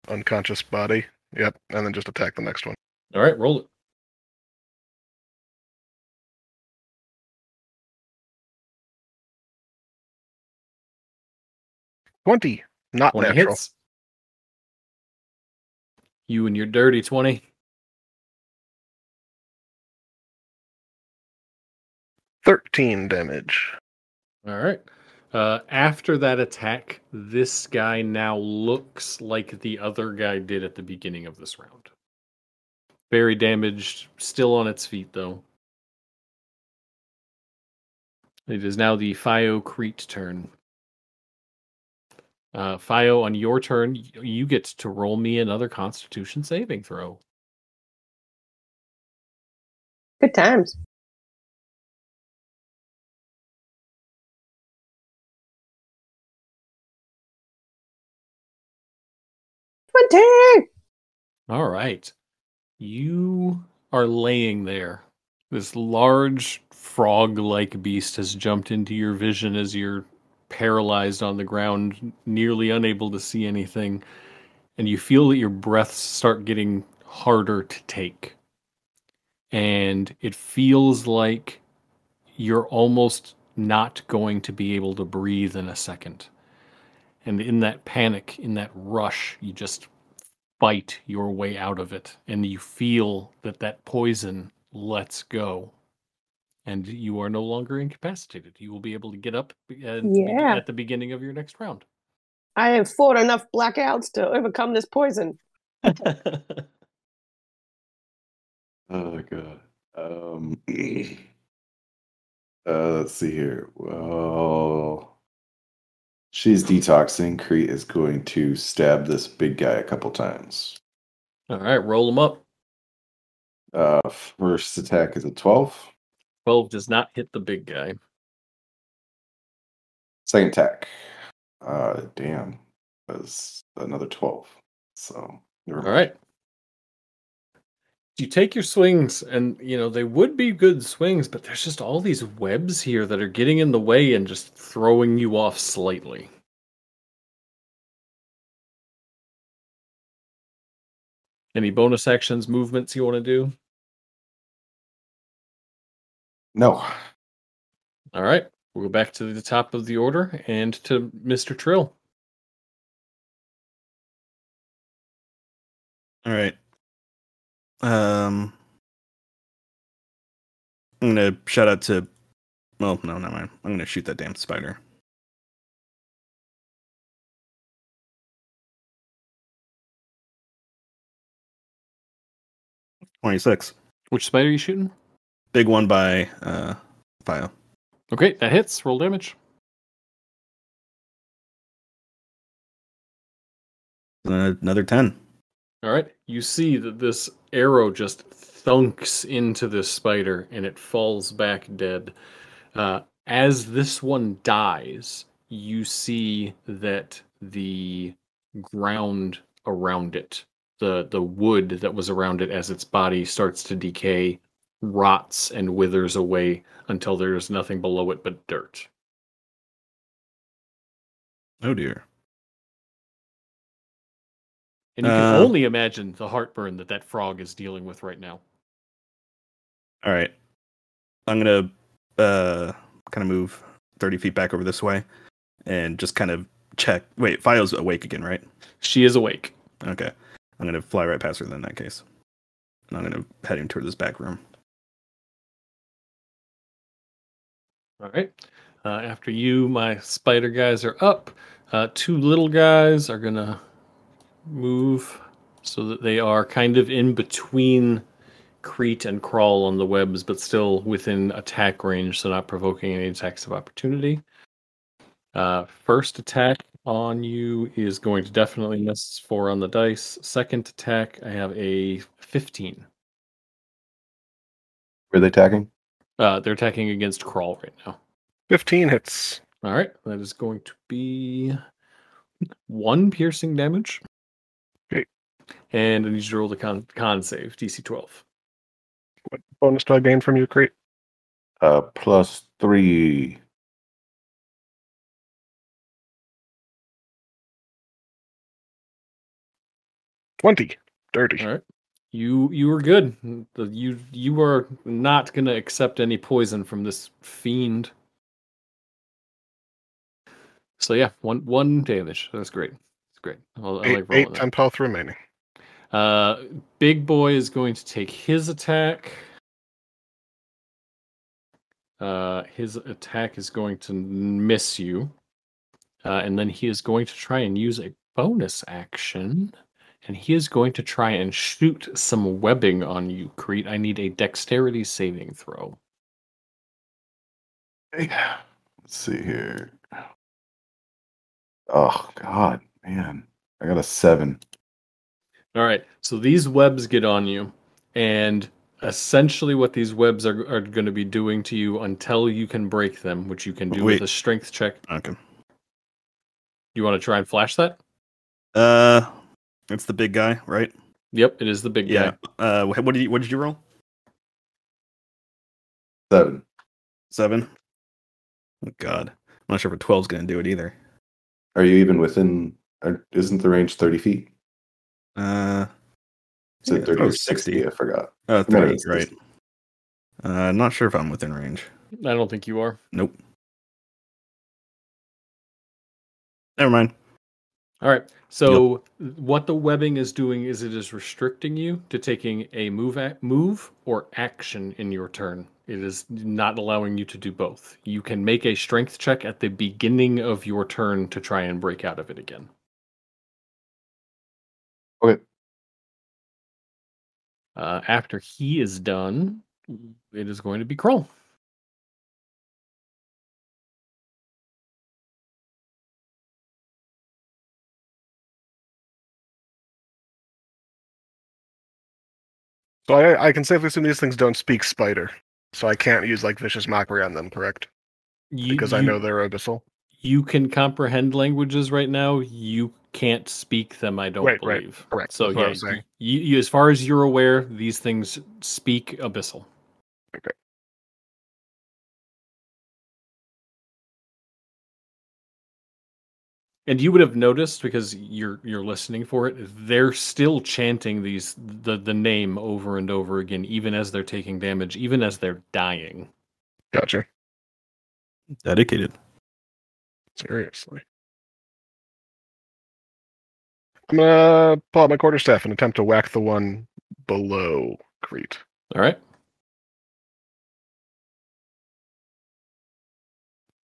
unconscious body. Yep, and then just attack the next one. All right, roll it. Twenty, not 20 natural. hits. You and your dirty 20. Thirteen damage. All right. Uh, after that attack, this guy now looks like the other guy did at the beginning of this round. Very damaged, still on its feet though. It is now the Fio Crete turn. Uh, Fio, on your turn, you get to roll me another Constitution saving throw. Good times. Twenty. All right. You are laying there. This large frog like beast has jumped into your vision as you're paralyzed on the ground, nearly unable to see anything. And you feel that your breaths start getting harder to take. And it feels like you're almost not going to be able to breathe in a second. And in that panic, in that rush, you just fight your way out of it and you feel that that poison lets go and you are no longer incapacitated you will be able to get up and Yeah. at the beginning of your next round I have fought enough blackouts to overcome this poison. [laughs] Oh god. Um [clears throat] uh let's see here. Well she's detoxing. Crete is going to stab this big guy a couple times. all right roll them up Uh first attack is a 12. 12 does not hit the big guy Second attack. Uh damn. Was another 12. So all right you take your swings and you know they would be good swings but there's just all these webs here that are getting in the way and just throwing you off slightly any bonus actions movements you want to do No. All right, we'll go back to the top of the order and to Mr. Trill. All right. Um, I'm gonna shout out to. Well, no, never mind. I'm gonna shoot that damn spider. Twenty-six. Which spider are you shooting? Big one by uh, Fio. Okay, that hits. Roll damage. Another ten. All right, you see that this arrow just thunks into this spider and it falls back dead. Uh, as this one dies, you see that the ground around it, the the wood that was around it as its body starts to decay, rots and withers away until there's nothing below it but dirt. Oh dear. And you can Uh, only imagine the heartburn that that frog is dealing with right now. All right. I'm gonna uh kind of move 30 feet back over this way and just kind of check. Wait, Fio's awake again, right? She is awake. Okay. I'm gonna fly right past her then in that case. And I'm gonna heading toward this back room. All right. Uh, after you, my spider guys are up. Uh, two little guys are gonna move so that they are kind of in between Crete and Crawl on the webs, but still within attack range, so not provoking any attacks of opportunity. Uh, first attack on you is going to definitely miss four on the dice. Second attack, I have a 15. Were they attacking? Uh, they're attacking against Crawl right now. 15 hits. All right, that is going to be one piercing damage. Okay. And I need you to roll the con, con save, DC 12. What bonus do I gain from you, Crete? Uh, plus three. Twenty. Dirty. All right. You you are good. You you are not going to accept any poison from this fiend. So yeah, one one damage. That's great. That's great. I'll, I Eight, like eight temp health remaining. Uh, Big Boy is going to take his attack. Uh, his attack is going to miss you. Uh, and then he is going to try and use a bonus action. And he is going to try and shoot some webbing on you, Crete. I need a dexterity saving throw. Let's see here. Oh God, man, I got a seven. All right. So these webs get on you, and essentially what these webs are, are going to be doing to you until you can break them, which you can do Wait. with a strength check. Okay. You want to try and flash that? Uh it's the big guy, right? Yep, it is the big Yeah. guy. Uh what did you what did you roll? Seven. Seven? Oh god. I'm not sure if a 12's gonna do it either. Are you even within? uh, Isn't the range thirty feet? Uh Is it Yeah, thirty oh, or 60? I forgot. uh No, 30, it's right. Uh not sure if I'm within range. I don't think you are. Nope. Never mind. All right. So what the webbing is doing is it is restricting you to taking a move ac move or action in your turn. It is not allowing you to do both. You can make a strength check at the beginning of your turn to try and break out of it again. Okay. Uh, after he is done, it is going to be Crawl. So I, I can safely assume these things don't speak spider. So I can't use like vicious mockery on them, correct? You, Because I know they're abyssal. you can comprehend languages right now. You can't speak them. I don't Right, right. believe. Correct. So That's yeah, you, you, as far as you're aware, these things speak abyssal. Okay. And you would have noticed because you're you're listening for it. They're still chanting these the the name over and over again, even as they're taking damage, even as they're dying. Gotcha. Dedicated. Seriously. I'm gonna pull out my quarterstaff and attempt to whack the one below Crete. All right.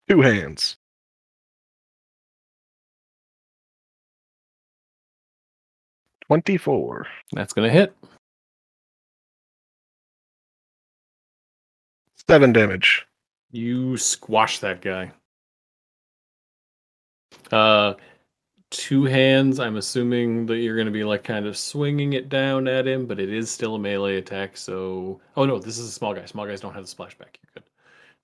Two hands. Twenty-four. That's gonna hit. Seven damage. You squash that guy. Uh, two hands. I'm assuming that you're going to be like kind of swinging it down at him, but it is still a melee attack. So, oh no, this is a small guy. Small guys don't have the splashback. You're good.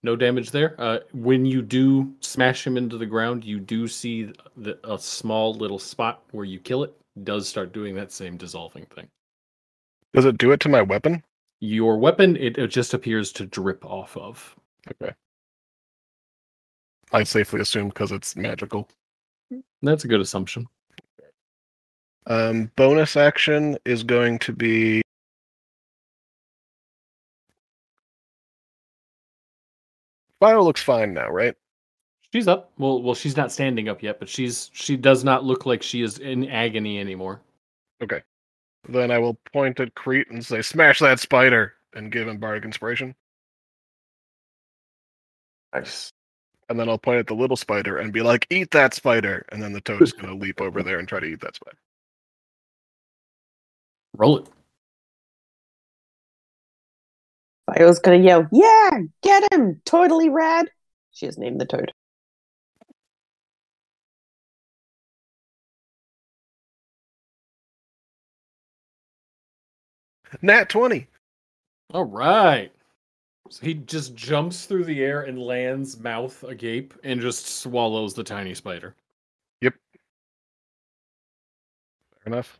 No damage there. Uh, when you do smash him into the ground, you do see the, a small little spot where you kill it does start doing that same dissolving thing. Does it do it to my weapon? Your weapon, it, it just appears to drip off of. Okay. I safely assume because it's magical. That's a good assumption. Um, bonus action is going to be. Fire looks fine now, right? She's up. Well, well, she's not standing up yet, but she's she does not look like she is in agony anymore. Okay. Then I will point at Crete and say, "Smash that spider!" and give him bardic inspiration. Nice. And then I'll point at the little spider and be like, "Eat that spider!" And then the toad is going to leap over there and try to eat that spider. Roll it. I was gonna yell, "Yeah, get him! Totally rad!" She has named the toad. Nat twenty. All right. So he just jumps through the air and lands mouth agape and just swallows the tiny spider. Yep. Fair enough.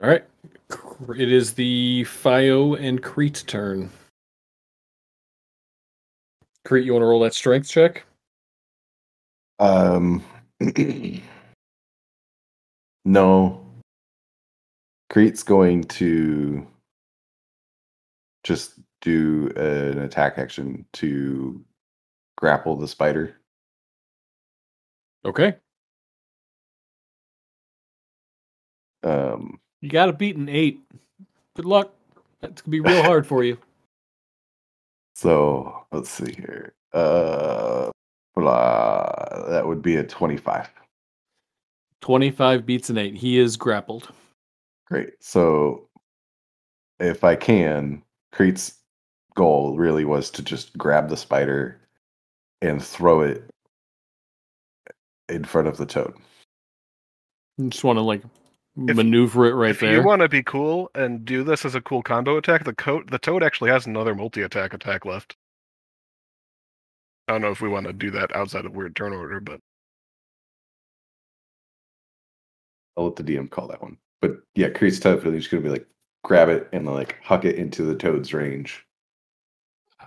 All right. It is the Fio and Crete turn. Crete, you want to roll that strength check? Um, [clears throat] no. Crete's going to just do an attack action to grapple the spider. Okay. Um, You got to beat an eight. Good luck. That's going to be real [laughs] hard for you. so let's see here. Uh, blah, that would be a 25. 25 beats an eight. He is grappled. Great. So if I can, Crete's goal really was to just grab the spider and throw it in front of the toad. You just want to like If- maneuver it right if there. you want to be cool and do this as a cool combo attack, the coat the toad actually has another multi attack attack left. I don't know if we want to do that outside of weird turn order, but I'll let the DM call that one. But yeah, Crete's definitely just gonna be like grab it and like huck it into the toad's range.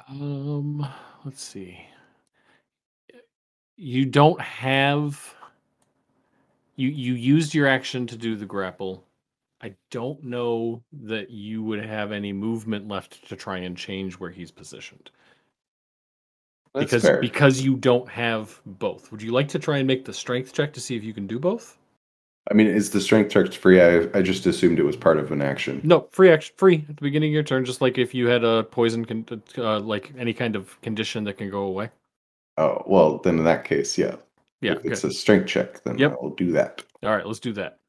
Um, let's see. You don't have you you used your action to do the grapple. I don't know that you would have any movement left to try and change where he's positioned. That's because fair. because you don't have both. Would you like to try and make the strength check to see if you can do both? I mean, is the strength check free? I I just assumed it was part of an action. No, free action, free at the beginning of your turn, just like if you had a poison, con- uh, like any kind of condition that can go away. Oh well, then in that case, yeah. Yeah. if it's okay. a strength check, then Yep. I'll do that. All right, let's do that.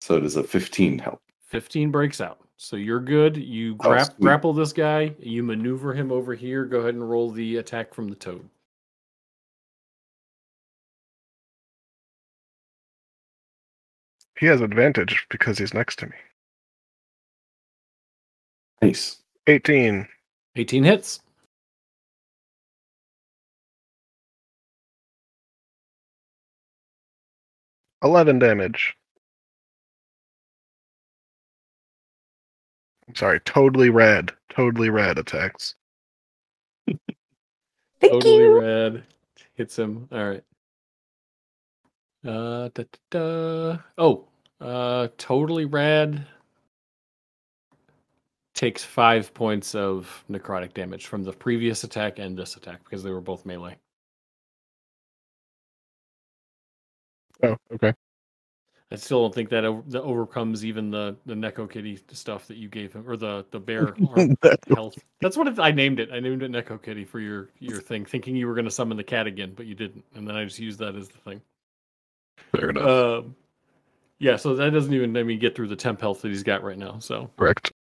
So does a 15 help? 15 breaks out. So you're good. You Oh, grap- sweet. grapple this guy. You maneuver him over here. Go ahead and roll the attack from the toad. He has advantage because he's next to me. Nice. 18. 18 hits. Eleven damage. I'm sorry, totally rad. Totally rad attacks. [laughs] Thank totally you. red. Hits him. All right. Uh, da, da, da. Oh, uh, totally rad. Takes five points of necrotic damage from the previous attack and this attack because they were both melee. Oh, okay. I still don't think that, over, that overcomes even the the Neko Kitty stuff that you gave him, or the the bear [laughs] [laughs] health. That's what it, I named it. I named it Neko Kitty for your your thing, thinking you were going to summon the cat again, but you didn't, and then I just used that as the thing. Fair enough. Um, yeah, so that doesn't even I mean get through the temp health that he's got right now. So, Correct.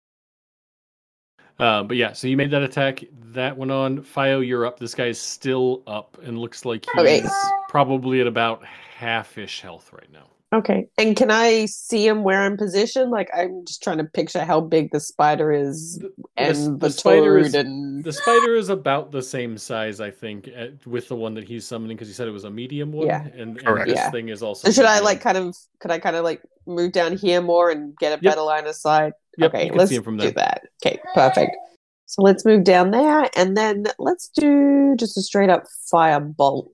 uh, but yeah, so you made that attack. That went on. Fio, you're up. This guy's still up and looks like he's Okay. probably at about half-ish health right now. Okay. And can I see him where I'm positioned? Like I'm just trying to picture how big the spider is and the, the, the spider toad is and the spider is about the same size, I think, at, with the one that he's summoning because he said it was a medium one. Yeah. and, and this Yeah. thing is also. So should I like kind of could I kind of like move down here more and get a Yep. better line of sight? Yep, okay, let's see from do that. Okay, perfect. So let's move down there, and then let's do just a straight up fire bolt.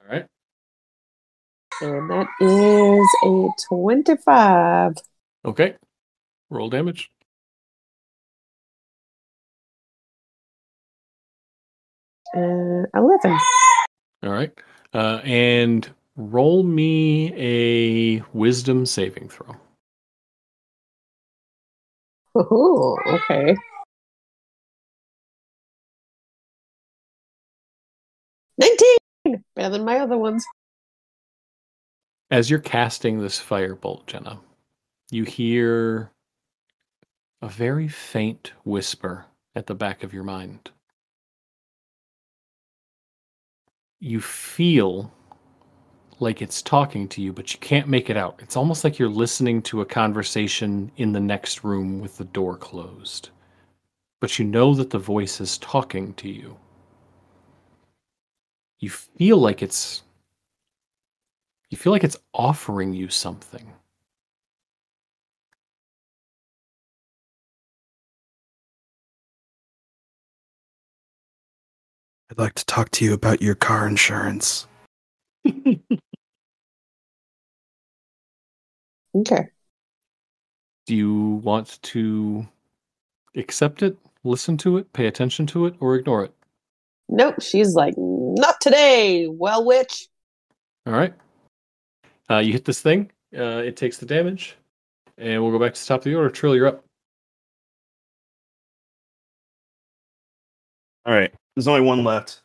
All right. And that is a twenty-five. Okay. Roll damage. Uh, Eleven. All right. Uh, and roll me a wisdom saving throw. Oh, okay. Nineteen. Better than my other ones. As you're casting this firebolt, Jenna, you hear a very faint whisper at the back of your mind. You feel like it's talking to you, but you can't make it out. It's almost like you're listening to a conversation in the next room with the door closed. But you know that the voice is talking to you. You feel like it's you feel like it's offering you something. I'd like to talk to you about your car insurance. [laughs] Okay. Do you want to accept it, listen to it, pay attention to it, or ignore it? Nope. She's like, not today. Well, witch. All right. Uh, you hit this thing. Uh, it takes the damage, and we'll go back to the top of the order. Trill, you're up. All right. There's only one left.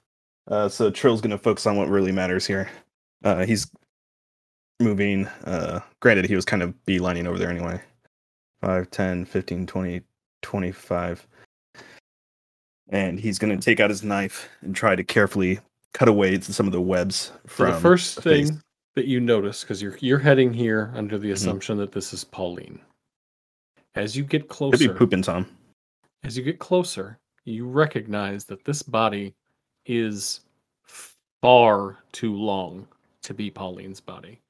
Uh, so Trill's going to focus on what really matters here. Uh, he's moving. Uh, granted, he was kind of beelining over there anyway. 5, 10, 15, 20, 25. And he's going to take out his knife and try to carefully cut away some of the webs So from the first the thing. That you notice, because you're you're heading here under the Mhm. assumption that this is Pauline. As you get Could be closer, pooping Tom. as you get closer, you recognize that this body is far too long to be Pauline's body.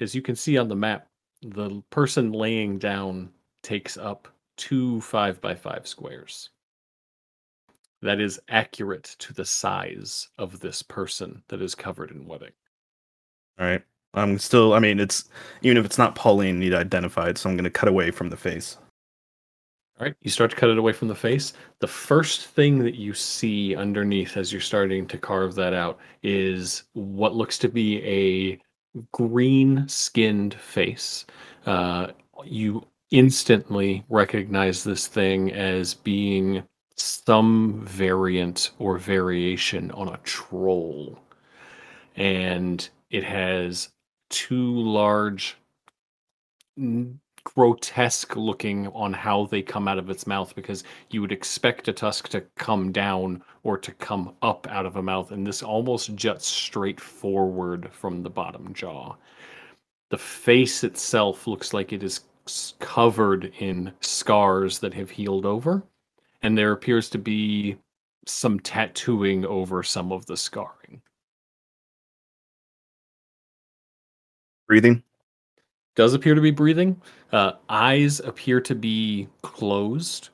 As you can see on the map, the person laying down takes up two five by five squares. That is accurate to the size of this person that is covered in webbing. All right. I'm still, I mean, it's, even if it's not Pauline, need it. So I'm going to cut away from the face. All right, you start to cut it away from the face. The first thing that you see underneath as you're starting to carve that out is what looks to be a green skinned face. Uh, you instantly recognize this thing as being some variant or variation on a troll. And it has two large grotesque looking on how they come out of its mouth because you would expect a tusk to come down or to come up out of a mouth and this almost juts straight forward from the bottom jaw. The face itself looks like it is covered in scars that have healed over and there appears to be some tattooing over some of the scarring Breathing. does appear to be breathing. Uh, eyes appear to be closed.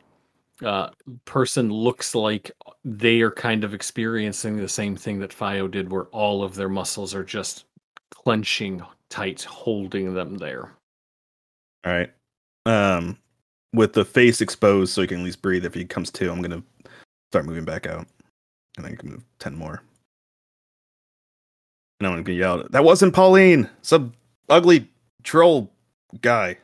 Uh, person looks like they are kind of experiencing the same thing that Fio did, where all of their muscles are just clenching tight, holding them there. All right. Um, with the face exposed, so he can at least breathe if he comes to, I'm gonna start moving back out, and then I can move ten more. And I'm gonna be yelled. That wasn't Pauline. Some ugly troll guy.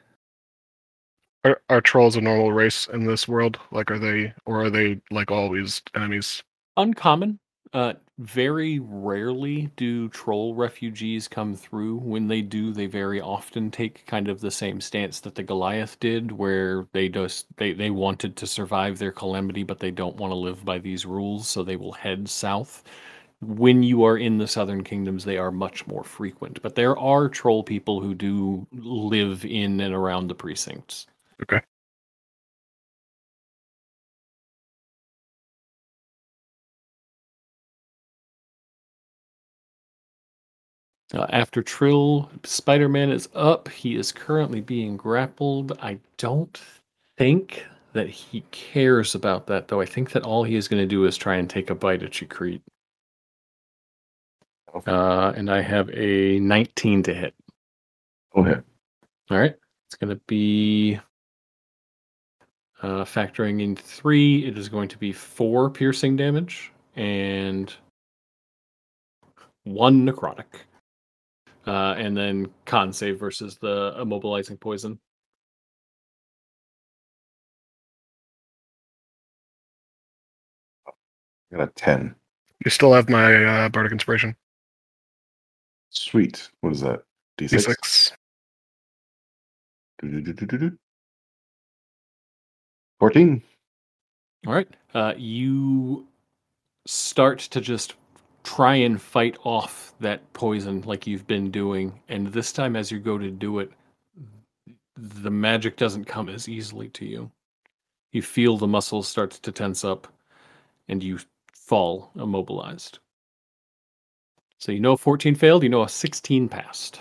Are, are trolls a normal race in this world? Like, are they, or are they like always enemies? Uncommon. Uh, very rarely do troll refugees come through. When they do, they very often take kind of the same stance that the Goliath did, where they just they, they wanted to survive their calamity, but they don't want to live by these rules, so they will head south. When you are in the southern kingdoms, they are much more frequent. But there are troll people who do live in and around the precincts. Okay. Uh, after Trill, Spider Man is up. He is currently being grappled. I don't think that he cares about that, though. I think that all he is going to do is try and take a bite at Chikrit. Okay. Uh, and I have a 19 to hit. Go ahead. All right. It's going to be uh, factoring in three. It is going to be four piercing damage and one necrotic. Uh, and then con save versus the immobilizing poison. I got a 10. You still have my uh, bardic inspiration. Sweet. What is that? D6? D6. 14. All right. Uh, you start to just try and fight off that poison like you've been doing. And this time, as you go to do it, the magic doesn't come as easily to you. You feel the muscles start to tense up and you fall immobilized. So you know 14 failed, you know a 16 passed.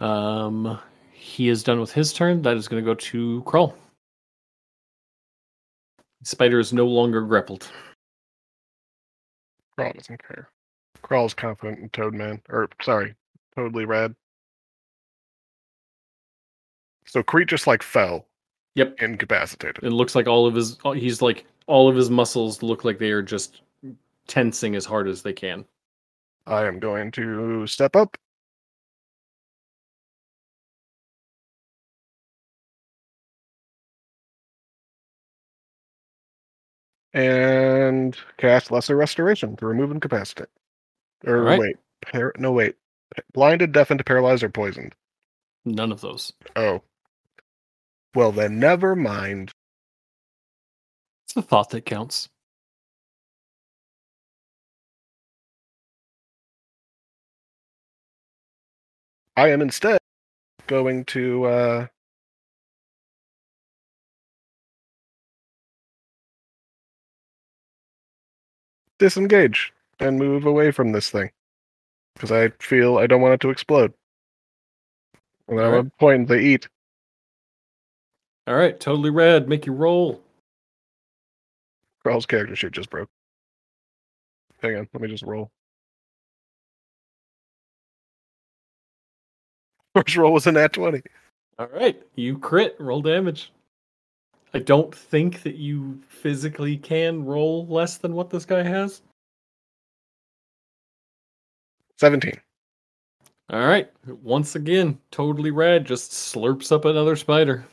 Um, he is done with his turn. That is going to go to Crawl. Spider is no longer grappled. Crawl doesn't care. Crawl's confident in Toadman. Or, sorry, totally rad. So Crete just like fell, Yep. incapacitated. It looks like all of his he's like all of his muscles look like they are just tensing as hard as they can. I am going to step up. And cast Lesser Restoration to remove incapacitate. Or Alright. wait, par- no wait, blinded, deafened, paralyzed, or poisoned. None of those. Oh, well then, never mind. It's the thought that counts. I am instead going to uh disengage and move away from this thing because I feel I don't want it to explode. And I'm Alright. a point they eat. All right, totally rad. Make you roll. Carl's character sheet just broke. Hang on, let me just roll. First roll was a nat 20. All right, you crit. Roll damage. I don't think that you physically can roll less than what this guy has. 17. All right, once again, totally rad. Just slurps up another spider.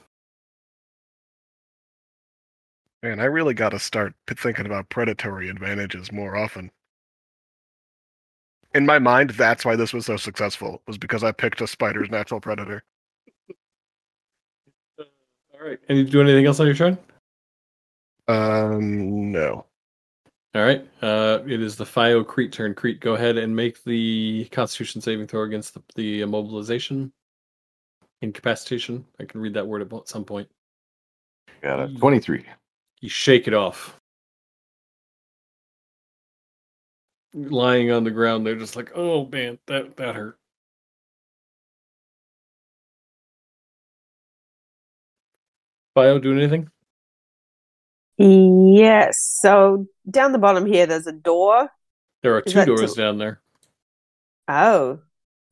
Man, I really got to start thinking about predatory advantages more often. In my mind, that's why this was so successful, was because I picked a spider's natural predator. All right, and you do anything else on your turn? Um, no. All right. Uh, it is the Fio Crete turn. Crete, go ahead and make the Constitution saving throw against the, the immobilization, incapacitation. I can read that word at some point. Got it. 23. You shake it off. Lying on the ground, they're just like, "Oh man, that that hurt." Fio, do anything? Yes. So down the bottom here, there's a door. There are Is two doors down there, Oh,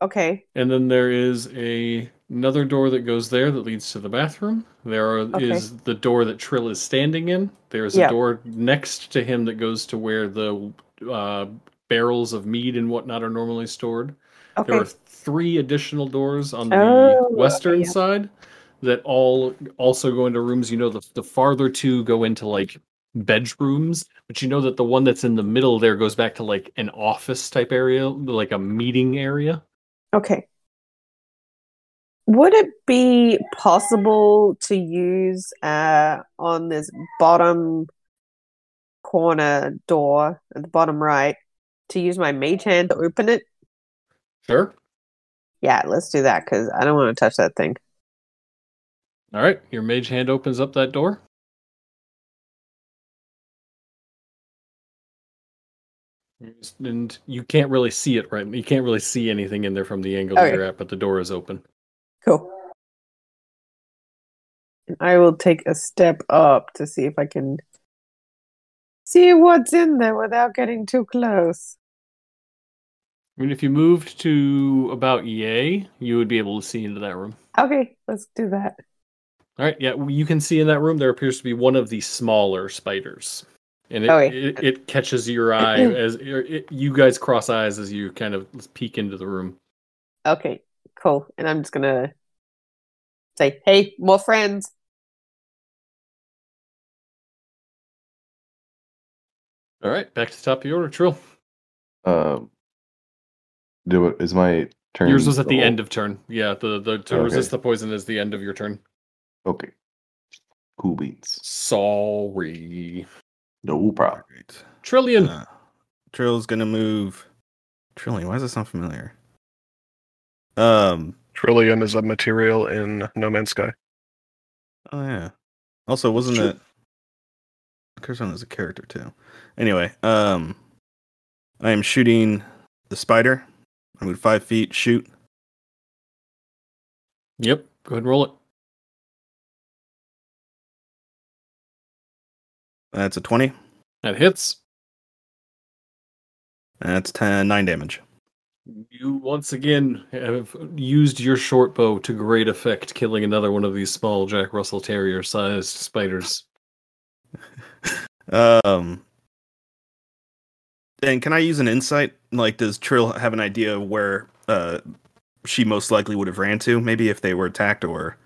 okay. and then there is a another door that goes there that leads to the bathroom. There are, Okay. is the door that Trill is standing in. There's Yeah. a door next to him that goes to where the uh, barrels of mead and whatnot are normally stored. Okay. There are three additional doors on the Oh, okay, western yeah. side that all also go into rooms. You know, the, the farther two go into like bedrooms, but you know that the one that's in the middle there goes back to like an office type area, like a meeting area. Okay. Would it be possible to use uh on this bottom corner door at the bottom right to use my mage hand to open it? Sure. Yeah, let's do that because I don't want to touch that thing. All right. Your mage hand opens up that door. And you can't really see it right. You can't really see anything in there from the angle Okay. you're at, but the door is open. Cool. And I will take a step up to see if I can see what's in there without getting too close. I mean, if you moved to about yay, you would be able to see into that room. Okay, let's do that. All right, yeah, you can see in that room there appears to be one of the smaller spiders, and it oh, Okay. it, it catches your eye [clears throat] as it, you guys cross eyes as you kind of peek into the room. Okay, cool. And I'm just gonna say, hey, more friends. All right, back to the top of your order, Trill. Um, do it. Is my turn? Yours was at the whole- end of turn. Yeah, the the to Okay. resist the poison is the end of your turn. Okay. Cool beans. Sorry, No problem. Great. Trillion. Uh, Trill's gonna move. Trillion, why does that sound familiar? Um. Trillion is a material in No Man's Sky. Oh yeah. Also, wasn't Sure. it? Curzon is a character too. Anyway, um, I am shooting the spider. I move five feet. Shoot. Yep, go ahead and roll it. That's a twenty. That hits. That's 10, nine damage. You once again have used your short bow to great effect, killing another one of these small Jack Russell Terrier sized spiders. [laughs] Um. And can I use an insight? Like, does Trill have an idea where uh she most likely would have ran to? Maybe if they were attacked, or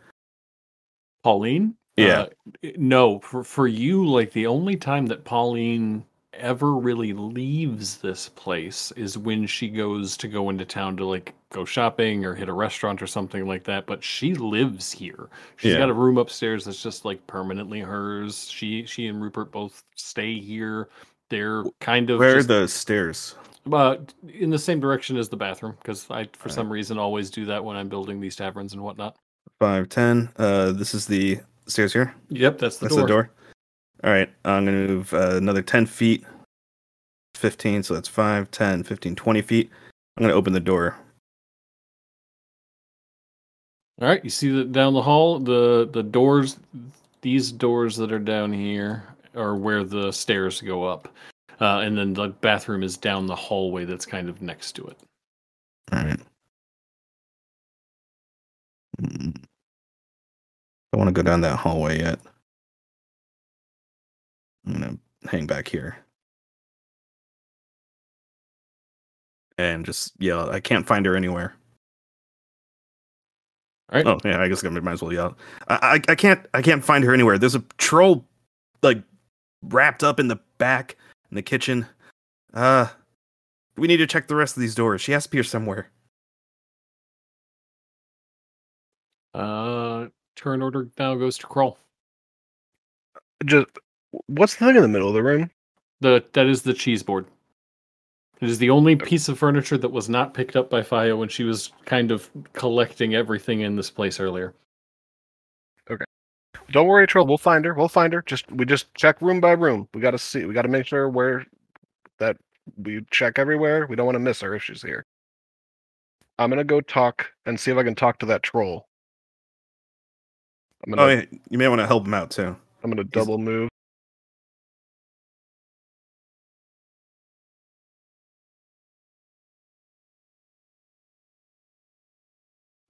Pauline? Yeah. Uh, no, for for you, like the only time that Pauline ever really leaves this place is when she goes to go into town to like go shopping or hit a restaurant or something like that. But she lives here. She's Yeah. got a room upstairs that's just like permanently hers. She she and Rupert both stay here. They're kind of where are the stairs? uh, in the same direction as the bathroom because I, for some reason, always do that when I'm building these taverns and whatnot. Five, ten. Uh, this is the stairs here. Yep, that's the That's door. the door. All right, I'm gonna move uh, another 10 feet. 15, so that's 5, 10, 15, 20 feet. I'm gonna open the door. All right, you see that down the hall, the the doors, these doors that are down here are where the stairs go up, uh, and then the bathroom is down the hallway that's kind of next to it. All right. I don't want to go down that hallway yet. I'm gonna hang back here. And just yell, I can't find her anywhere. All right, Oh yeah, I guess I might as well yell. I, I I can't I can't find her anywhere. There's a troll like wrapped up in the back in the kitchen. Uh we need to check the rest of these doors. She has to be here somewhere. uh, turn order now goes to Crawl. Just what's the thing in the middle of the room? The that is the cheese board. It is the only piece of furniture that was not picked up by Faya when she was kind of collecting everything in this place earlier. Okay. Don't worry, Trill. We'll find her. We'll find her. Just we just check room by room. We got to see. We got to make sure where that we check everywhere. We don't want to miss her if she's here. I'm gonna go talk and see if I can talk to that troll. I'm gonna Oh, yeah, you may want to help him out too. I'm gonna double move.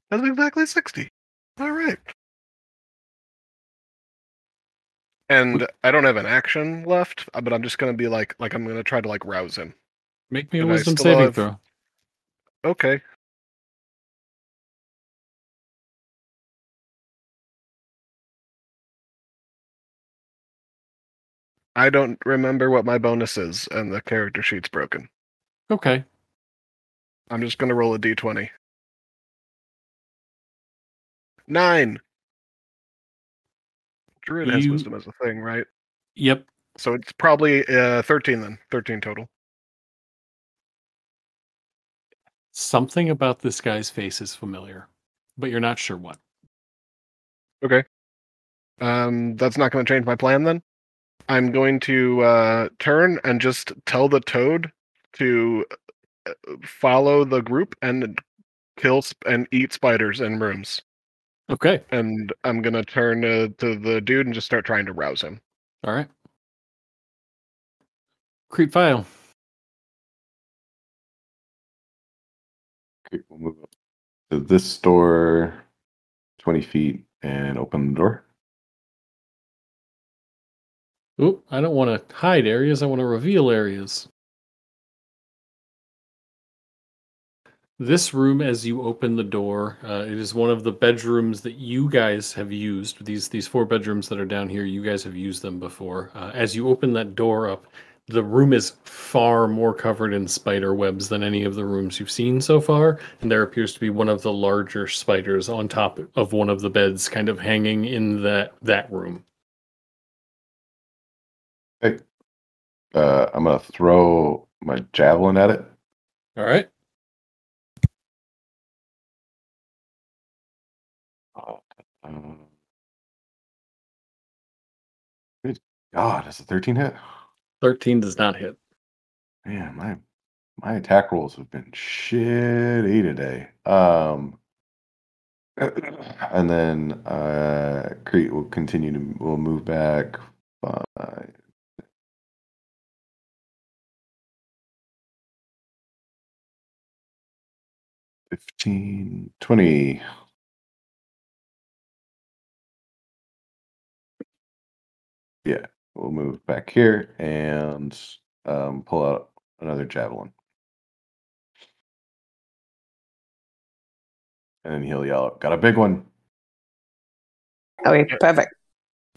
That's exactly sixty. All right. And I don't have an action left, uh, but I'm just gonna be like, like I'm gonna try to like rouse him. Make me a And wisdom saving have- throw. Okay. I don't remember what my bonus is, and the character sheet's broken. Okay. I'm just gonna roll a d20. Nine. Druid has You- wisdom as a thing, right? Yep. So it's probably uh, 13 then. 13 total. Something about this guy's face is familiar, but you're not sure what. Okay. Um, that's not going to change my plan then. I'm going to uh, turn and just tell the toad to uh, follow the group and kill sp- and eat spiders in rooms. Okay. And I'm gonna turn uh, to the dude and just start trying to rouse him. All right. Creep file. Okay, we'll move up to this door, twenty feet, and open the door. Oop, I don't want to hide areas. I want to reveal areas. This room, as you open the door, uh, it is one of the bedrooms that you guys have used. These these four bedrooms that are down here, you guys have used them before. Uh, as you open that door up, the room is far more covered in spider webs than any of the rooms you've seen so far, and there appears to be one of the larger spiders on top of one of the beds, kind of hanging in that that room. Okay. Uh, I'm gonna throw my javelin at it. All right. Um, good God, is a 13 hit? 13 does not hit. Man, my my attack rolls have been shitty today. Um, [clears throat] and then uh, Crete will continue to will move back five. Fifteen, twenty. Yeah, we'll move back here and um, pull out another javelin. And then he'll yell, out, Got a big one. Okay, perfect.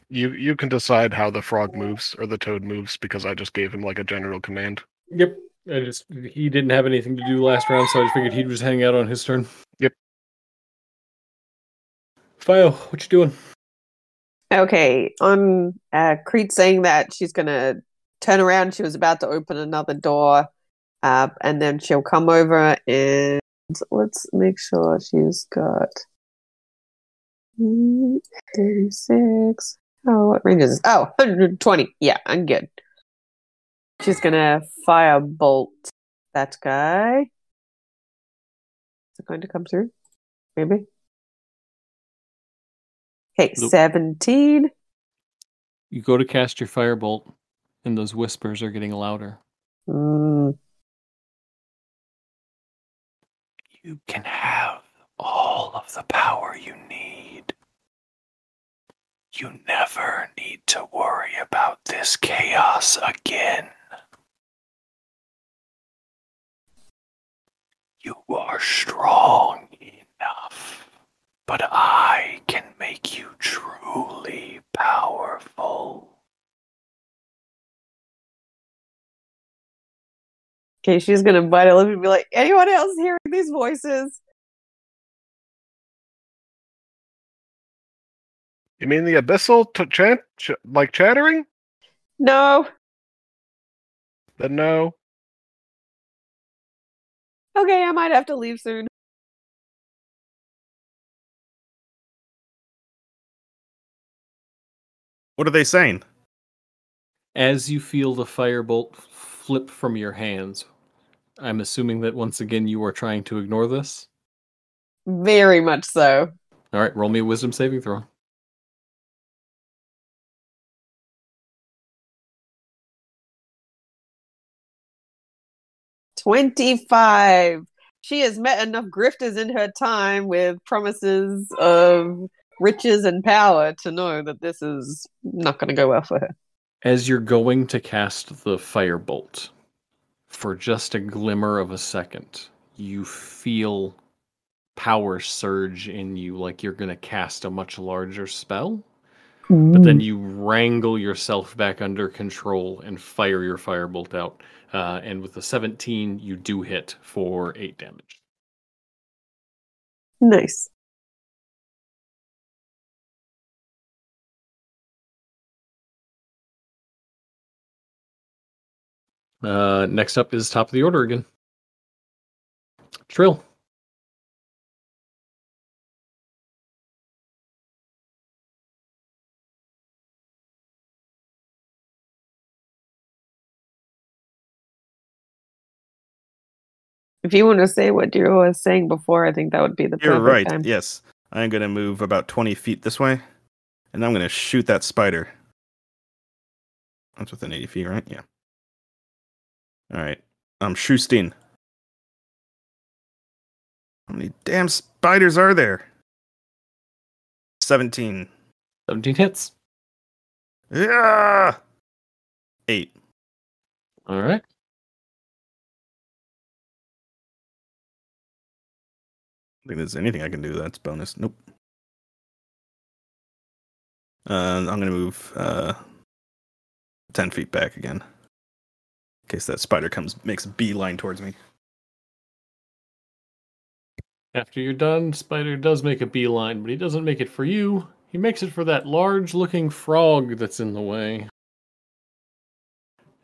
You you can decide how the frog moves or the toad moves because I just gave him like a general command. Yep. I just he didn't have anything to do last round, so I just figured he'd just hang out on his turn. Yep. Fio, what you doing? Okay, on uh, Crete saying that she's gonna turn around. She was about to open another door, uh, and then she'll come over and let's make sure she's got thirty-six. Oh, what range is this? Oh, 120. Yeah, I'm good. She's gonna firebolt that guy. Is it going to come through? Maybe. Okay, Nope. 17. You go to cast your firebolt, and those whispers are getting louder. Mm, You can have all of the power you need. You never need to worry about this chaos again. You are strong enough, but I can make you truly powerful. okay, she's gonna bite her lip and be like, anyone else hearing these voices? You mean the abyssal t- chant ch- like chattering? No. Then no. Okay, I might have to leave soon. What are they saying? As you feel the firebolt flip from your hands, I'm assuming that once again you are trying to ignore this. Very much so. All right, roll me a wisdom saving throw. Twenty-five. She has met enough grifters in her time with promises of riches and power to know that this is not going to go well for her. As you're going to cast the firebolt, for just a glimmer of a second, you feel power surge in you like you're going to cast a much larger spell. But then you wrangle yourself back under control and fire your firebolt out. Uh, and with the 17, you do hit for 8 damage. nice. Uh, next up is top of the order again. Trill. If you want to say what Drew was saying before, I think that would be the You're perfect right. time. Yes. I'm going to move about 20 feet this way, and I'm going to shoot that spider. That's within 80 feet, right? Yeah. All right. I'm shooting. How many damn spiders are there? 17. 17 hits. Yeah. Eight. All right. I think there's anything I can do that's bonus. Nope. Uh, I'm gonna move uh, ten feet back again, in case that spider comes makes a beeline towards me. After you're done, Spider does make a beeline, but he doesn't make it for you. He makes it for that large looking frog that's in the way.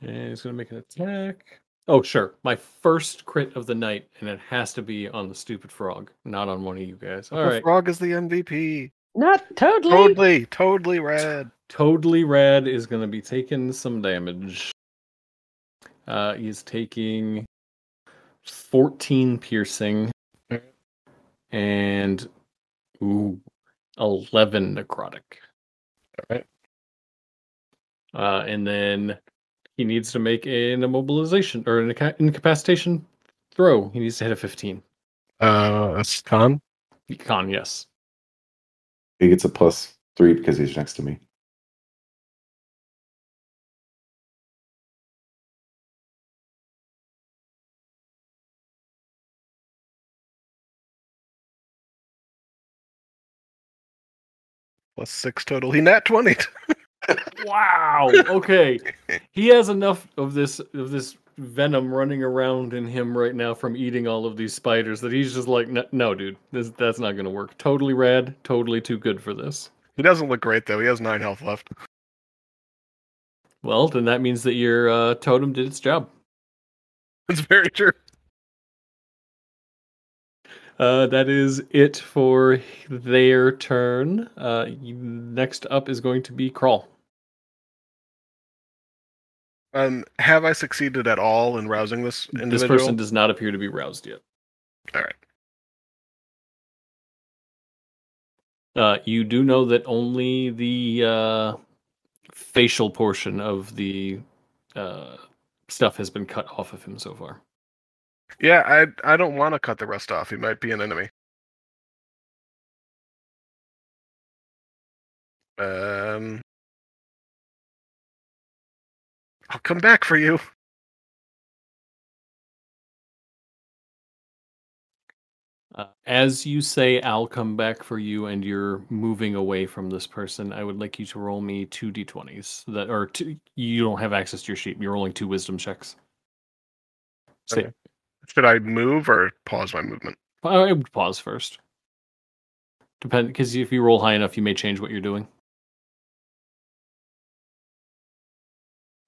And he's going to make an attack. Oh, sure. My first crit of the night, and it has to be on the stupid frog, not on one of you guys. All the right. frog is the MVP. Not totally. Totally, totally rad. Totally Rad is going to be taking some damage. Uh, he's taking 14 piercing and ooh, 11 necrotic. All right. Uh, and then he needs to make an immobilization or an incapacitation throw. He needs to hit a 15. Uh, that's con. Con, yes. He gets a plus three because he's next to me. Plus six total. He nat twenty. [laughs] Wow. Okay. he has enough of this of this venom running around in him right now from eating all of these spiders that he's just like, no, no dude, this, that's not going to work. Totally rad. Totally too good for this. he doesn't look great though. He has nine health left. Well, then that means that your uh, totem did its job. That's very true. Uh, that is it for their turn. Uh, next up is going to be Crawl. Um, have I succeeded at all in rousing this individual? This person does not appear to be roused yet. All right. Uh, you do know that only the uh, facial portion of the uh, stuff has been cut off of him so far. Yeah, I I don't want to cut the rest off. He might be an enemy. Um, I'll come back for you. Uh, as you say, I'll come back for you, and you're moving away from this person. I would like you to roll me two d20s. That or two, you don't have access to your sheet. You're rolling two wisdom checks. Say, Okay. Should I move or pause my movement? I would pause first. Depend because if you roll high enough, you may change what you're doing.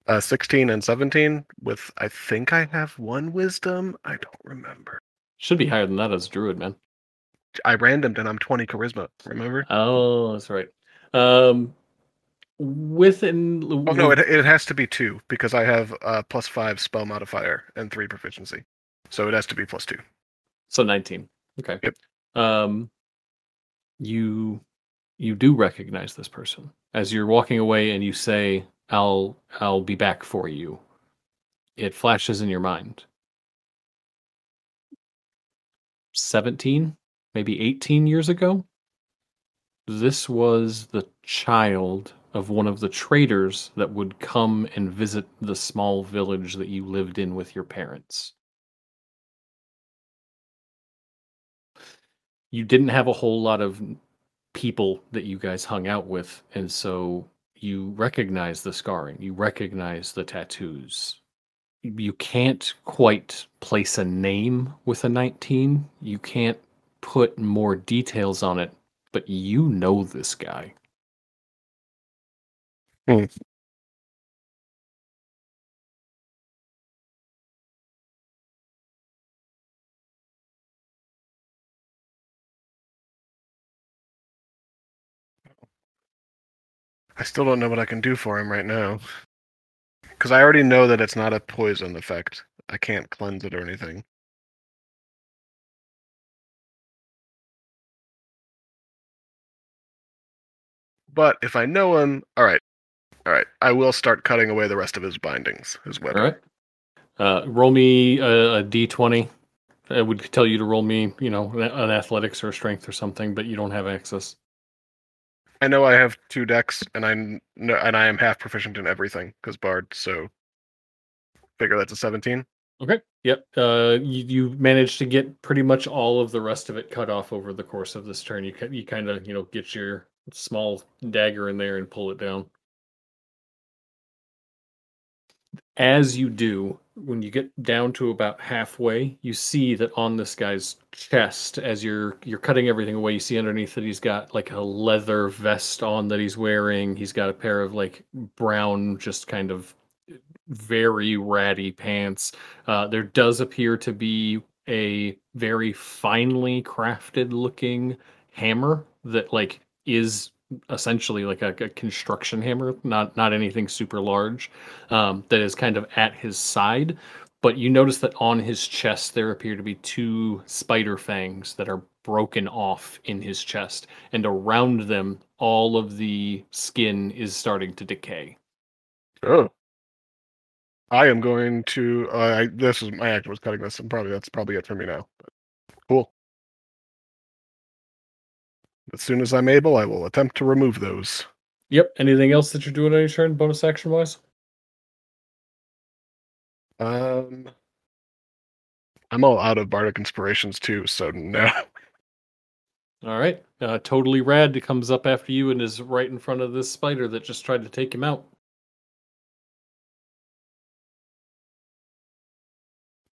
Uh, 16 and 17 with I think I have one wisdom. I don't remember. Should be higher than that as a druid, man. I randomed and I'm 20 charisma. Remember? Oh, that's right. Um, within Oh no, it it has to be two because I have uh plus five spell modifier and three proficiency, so it has to be plus two. so nineteen. Okay. Yep. Um, you you do recognize this person as you're walking away, and you say, "I'll I'll be back for you." It flashes in your mind. Seventeen, maybe eighteen years ago. This was the child of one of the traders that would come and visit the small village that you lived in with your parents. You didn't have a whole lot of people that you guys hung out with, and so you recognize the scarring, you recognize the tattoos. You can't quite place a name with a 19. You can't put more details on it, but you know this guy. Hmm. I still don't know what I can do for him right now. Because I already know that it's not a poison effect. I can't cleanse it or anything. But if I know him, all right, all right, I will start cutting away the rest of his bindings, his weapon. All right. Uh, roll me a a d20. I would tell you to roll me, you know, an athletics or strength or something, but you don't have access. I know I have two decks, and I kn- know, and I am half proficient in everything because Bard. So, figure that's a seventeen. Okay. Yep. Uh, you, you managed to get pretty much all of the rest of it cut off over the course of this turn. You you kind of you know get your small dagger in there and pull it down. As you do, when you get down to about halfway, you see that on this guy's chest, as you're you're cutting everything away, you see underneath that he's got like a leather vest on that he's wearing. He's got a pair of like brown, just kind of very ratty pants. Uh, there does appear to be a very finely crafted looking hammer that like is essentially like a, a construction hammer, not not anything super large, um, that is kind of at his side. But you notice that on his chest there appear to be two spider fangs that are broken off in his chest, and around them all of the skin is starting to decay. Oh. I am going to. Uh, I, this is my actor was cutting this, and probably that's probably it for me now. But As soon as I'm able, I will attempt to remove those. Yep. Anything else that you're doing on your turn, bonus action wise? Um, I'm all out of bardic inspirations too, so no. All right. Uh, totally rad comes up after you and is right in front of this spider that just tried to take him out.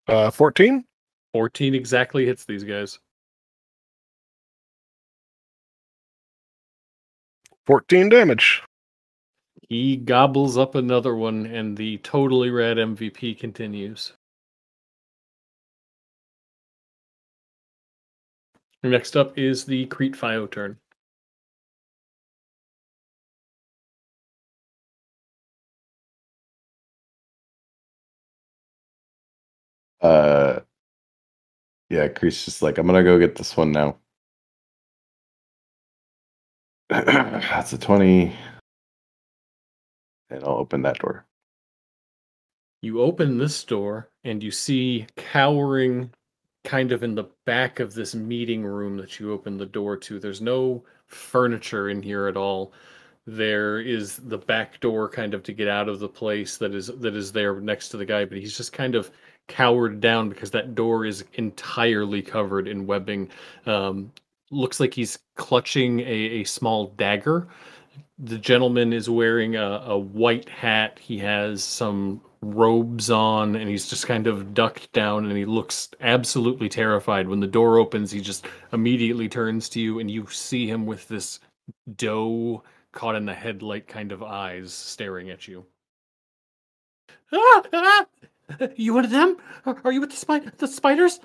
Uh, fourteen. 14 exactly hits these guys. 14 damage. He gobbles up another one, and the totally rad MVP continues. Next up is the Crete Fio turn. Uh, yeah, Crete's just like, I'm gonna go get this one now. [coughs] That's a 20. And I'll open that door. You open this door, and you see cowering kind of in the back of this meeting room that you open the door to. There's no furniture in here at all. There is the back door kind of to get out of the place that is that is there next to the guy, but he's just kind of cowered down because that door is entirely covered in webbing. Um, looks like he's clutching a, a small dagger. The gentleman is wearing a, a white hat. He has some robes on and he's just kind of ducked down and he looks absolutely terrified. When the door opens, he just immediately turns to you and you see him with this doe caught in the headlight kind of eyes staring at you. Ah, ah! You one of them? Are you with the, spi- the spiders?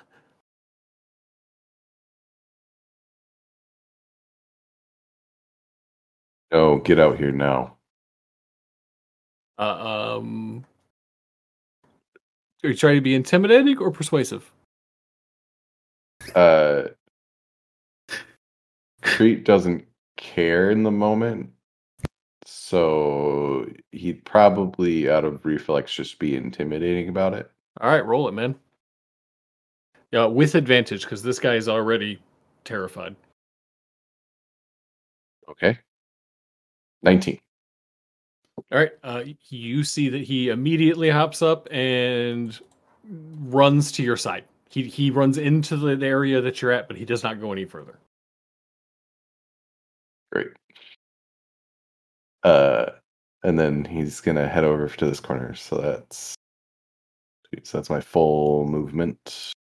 No, get out here now. Uh, um, are you trying to be intimidating or persuasive? Uh, Crete doesn't care in the moment, so he'd probably, out of reflex, just be intimidating about it. All right, roll it, man. Yeah, with advantage because this guy is already terrified. Okay. 19. All right, uh, you see that he immediately hops up and runs to your side. He he runs into the area that you're at, but he does not go any further. Great. Uh, and then he's gonna head over to this corner. So that's. So that's my full movement.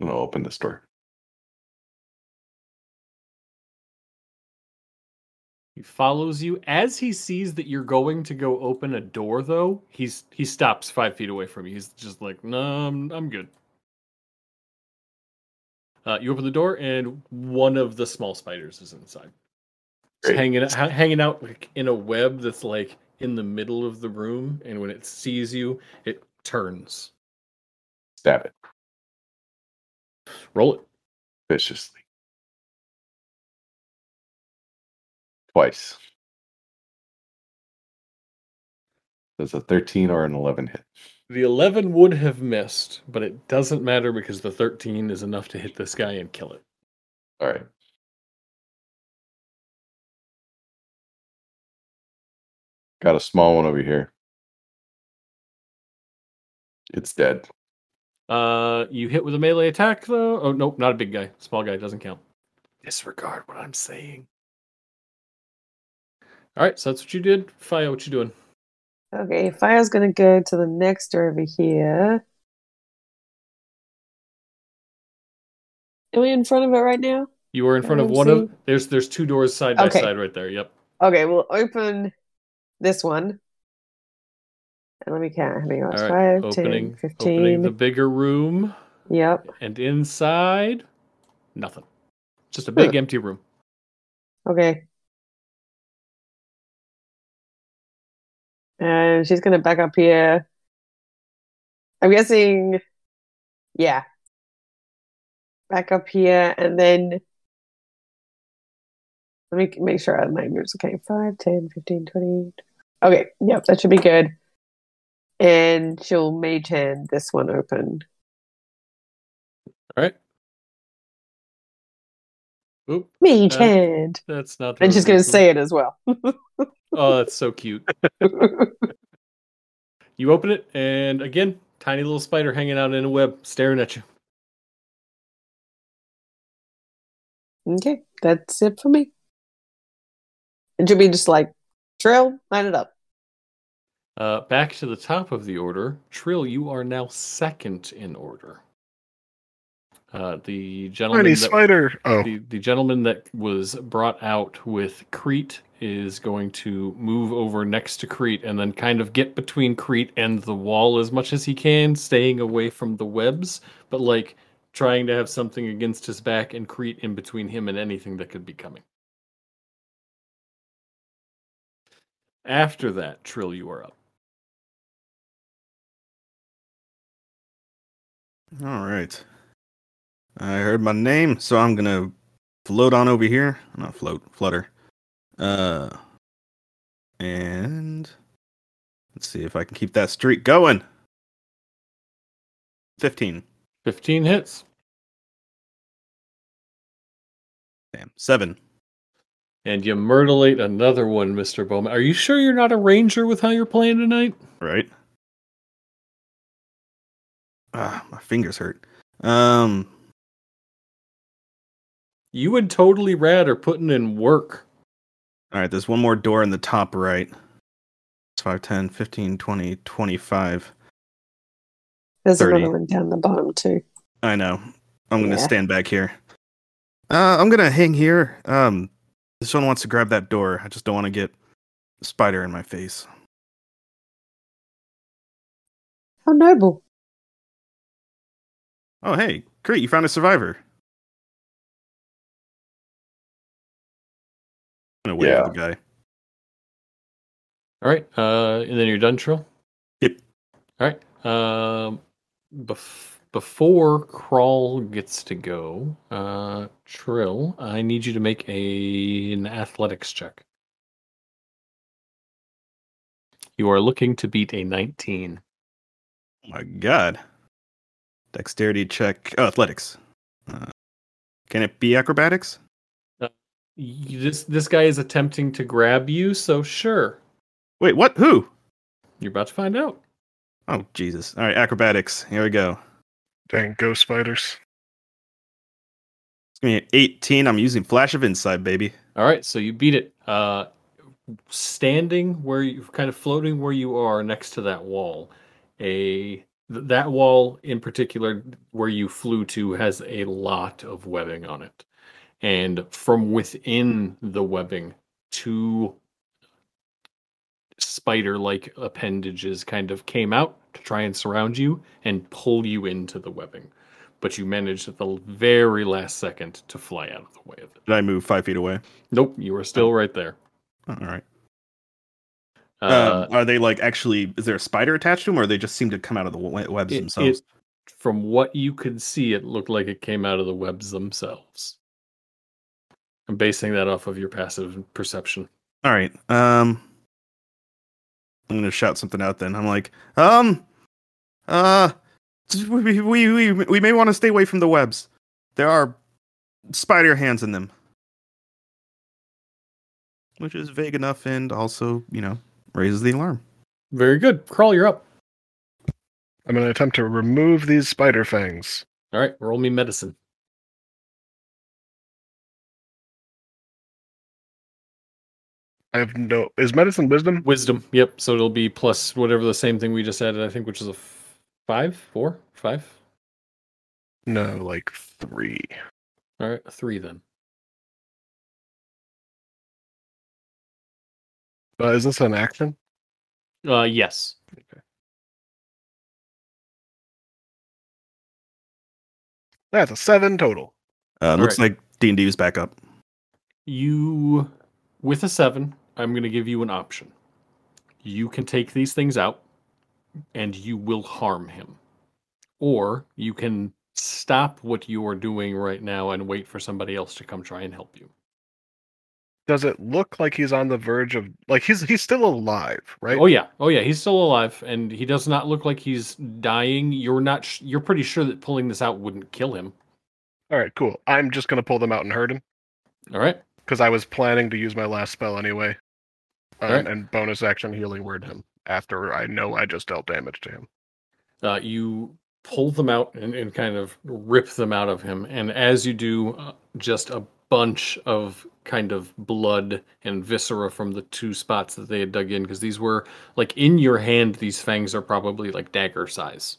and gonna open this door. He follows you as he sees that you're going to go open a door. Though he's he stops five feet away from you. He's just like, no, I'm, I'm good. Uh, you open the door, and one of the small spiders is inside. It's hanging ha- hanging out like in a web that's like in the middle of the room, and when it sees you, it turns. Stab it Roll it. viciously. Twice. Does a 13 or an 11 hit? The 11 would have missed, but it doesn't matter because the 13 is enough to hit this guy and kill it. All right. Got a small one over here. It's dead. Uh, you hit with a melee attack though. Oh nope, not a big guy. Small guy doesn't count. Disregard what I'm saying. All right, so that's what you did. Fio, what you doing? Okay, Fio's gonna go to the next door over here. Are we in front of it right now? You were in front of one see. of there's there's two doors side by Okay. side right there. Yep. Okay, we'll open this one. And let me count. How many was right. 5, 10, 15. opening the bigger room Yep. and inside nothing. Just a big empty room. Okay. And she's gonna back up here. I'm guessing, yeah. Back up here, and then let me make sure my moves. Okay, 5, 10, 15, 20. Okay, yep, that should be good. And she'll mage hand this one open. All right. Oop, Mage Uh, hand. that's not. And she's gonna say it as well. [laughs] Oh, that's so cute. [laughs] You open it, and again, tiny little spider hanging out in a web, staring at you. Okay, that's it for me. And she'll be just like, Trill, line it up. Uh, back to the top of the order, Trill. You are now second in order. Uh, the gentleman Tiny that, spider. Oh, the, the gentleman that was brought out with Crete is going to move over next to Crete and then kind of get between Crete and the wall as much as he can, staying away from the webs, but like trying to have something against his back and Crete in between him and anything that could be coming. After that, Trill, you are up. All right. I heard my name, so I'm gonna float on over here. Not float, flutter. Uh, and let's see if I can keep that streak going. Fifteen. 15 hits. Damn. Seven. And you myrtleate another one, Mr. Bowman. Are you sure you're not a ranger with how you're playing tonight? Right. Ah, my fingers hurt. Um. You and totally rad are putting in work. All right. There's one more door in the top right. It's 5, 10, 15, 20, 25. There's 30. another one down the bottom too. I know. I'm gonna Yeah. stand back here. Uh, I'm gonna hang here. Um, this one wants to grab that door. I just don't want to get a spider in my face. How noble. Oh, hey, Crete, you found a survivor. Gonna wave Yeah. at the guy. All right. Uh, and then you're done, Trill? Yep. All right. Um, bef- before Crawl gets to go, uh, Trill, I need you to make a, an athletics check. You are looking to beat a 19. Oh my god. Dexterity check. Oh, athletics. Uh, can it be acrobatics? You, this this guy is attempting to grab you, so sure. Wait, what? Who? You're about to find out. Oh, Jesus. All right, acrobatics. Here we go. dang ghost spiders. It's gonna be an 18. I'm using Flash of Insight, baby. All right, so you beat it. Uh, standing where you kind of floating where you are next to that wall. A th- that wall in particular where you flew to has a lot of webbing on it. And from within the webbing, two spider-like appendages kind of came out to try and surround you and pull you into the webbing. But you managed at the very last second to fly out of the way of it. Did I move five feet away? Nope, you are still right there. Oh, all right. Uh, um, are they like actually? Is there a spider attached to them, or they just seem to come out of the we- webs it- themselves? it- from what you could see, it looked like it came out of the webs themselves. I'm basing that off of your passive perception. All right. Um, I'm gonna shout something out. Then I'm like, um, uh, we we we, we may want to stay away from the webs. There are spider hands in them, which is vague enough and also you know raises the alarm. Very good. Crawl, you're up. I'm going to attempt to remove these spider fangs. All right, roll me medicine. I have no. Is medicine wisdom? Wisdom. Yep. So it'll be plus whatever the same thing we just added, I think, which is a f- five, four, five. No, like three. All right, three then. Uh, is this an action? Uh, yes. Okay. That's a seven total. Uh, looks like D and D is back up. You, with a seven, I'm going to give you an option. You can take these things out, and you will harm him, or you can stop what you are doing right now and wait for somebody else to come try and help you. Does it look like he's on the verge of like he's he's still alive, right? Oh yeah, oh yeah, he's still alive, and he does not look like he's dying. You're not. Sh- you're pretty sure that pulling this out wouldn't kill him. All right, cool. I'm just gonna pull them out and hurt him All right. because I was planning to use my last spell anyway, um, Alright. and bonus action healing word him after I know I just dealt damage to him. uh, you pull them out and, and kind of rip them out of him. And as you do, uh, just a bunch of kind of blood and viscera from the two spots that they had dug in, because these were like in your hand, these fangs are probably like dagger size.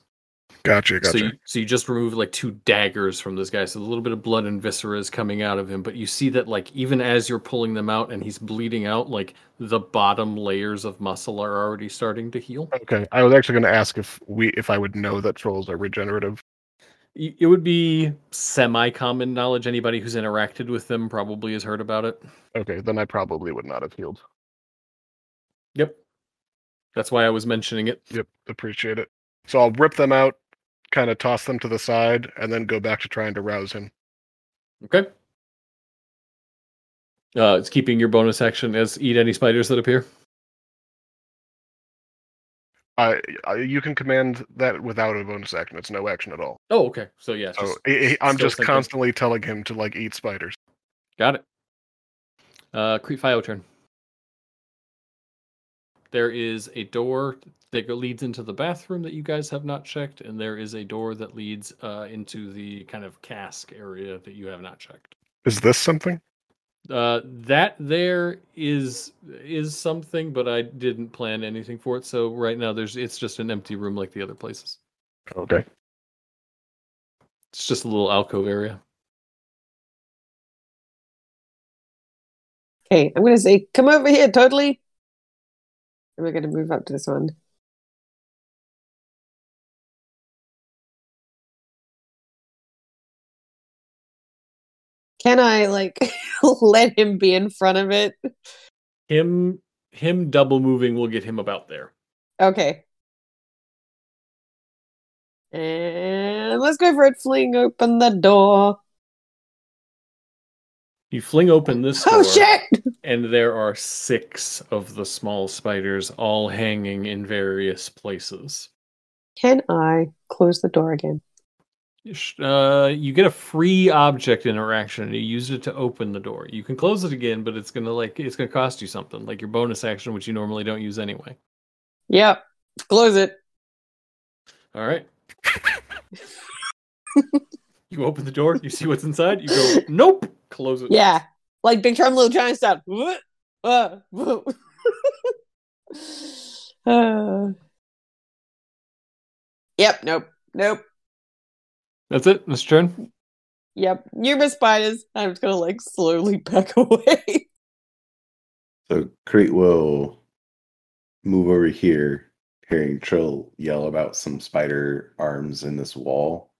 Gotcha, gotcha. So you, so you just remove like two daggers from this guy. So a little bit of blood and viscera is coming out of him, but you see that like even as you're pulling them out and he's bleeding out, like the bottom layers of muscle are already starting to heal. okay, I was actually going to ask if we if I would know that trolls are regenerative. It would be semi-common knowledge. Anybody who's interacted with them probably has heard about it. Okay, then I probably would not have healed. Yep. That's why I was mentioning it. Yep, appreciate it. So I'll rip them out, kind of toss them to the side, and then go back to trying to rouse him. Okay. Uh, it's keeping your bonus action as eat any spiders that appear. I, you can command that without a bonus action. It's no action at all. Oh, okay. So yeah, So just- I- I- I'm just thinking. constantly telling him to like eat spiders. got it. Uh, Crete Fio turn. There is a door that leads into the bathroom that you guys have not checked, and there is a door that leads uh, into the kind of cask area that you have not checked. Is this something? Uh, that there is is something, but I didn't plan anything for it. So right now, there's it's just an empty room like the other places. Okay. It's just a little alcove area. Okay, I'm gonna say, come over here, totally. And we're gonna move up to this one. Can I like [laughs] let him be in front of it? Him him double moving will get him about there. Okay. And let's go for it. Fling open the door. You fling open this oh, door, Oh shit! [laughs] and there are six of the small spiders, all hanging in various places. Can I close the door again? Uh, you get a free object interaction. and You use it to open the door. You can close it again, but it's gonna like it's gonna cost you something, like your bonus action, which you normally don't use anyway. Yep. Close it. All right. [laughs] you open the door. You see what's inside. You go, nope. Close it. Yeah. Like Big Trouble Little Giant style. Uh. Uh. Yep. Nope. Nope. That's it. Mr. turn. Yep. You're my spiders. I'm just gonna like slowly [laughs] back away. So Crete will move over here, hearing Trill yell about some spider arms in this wall.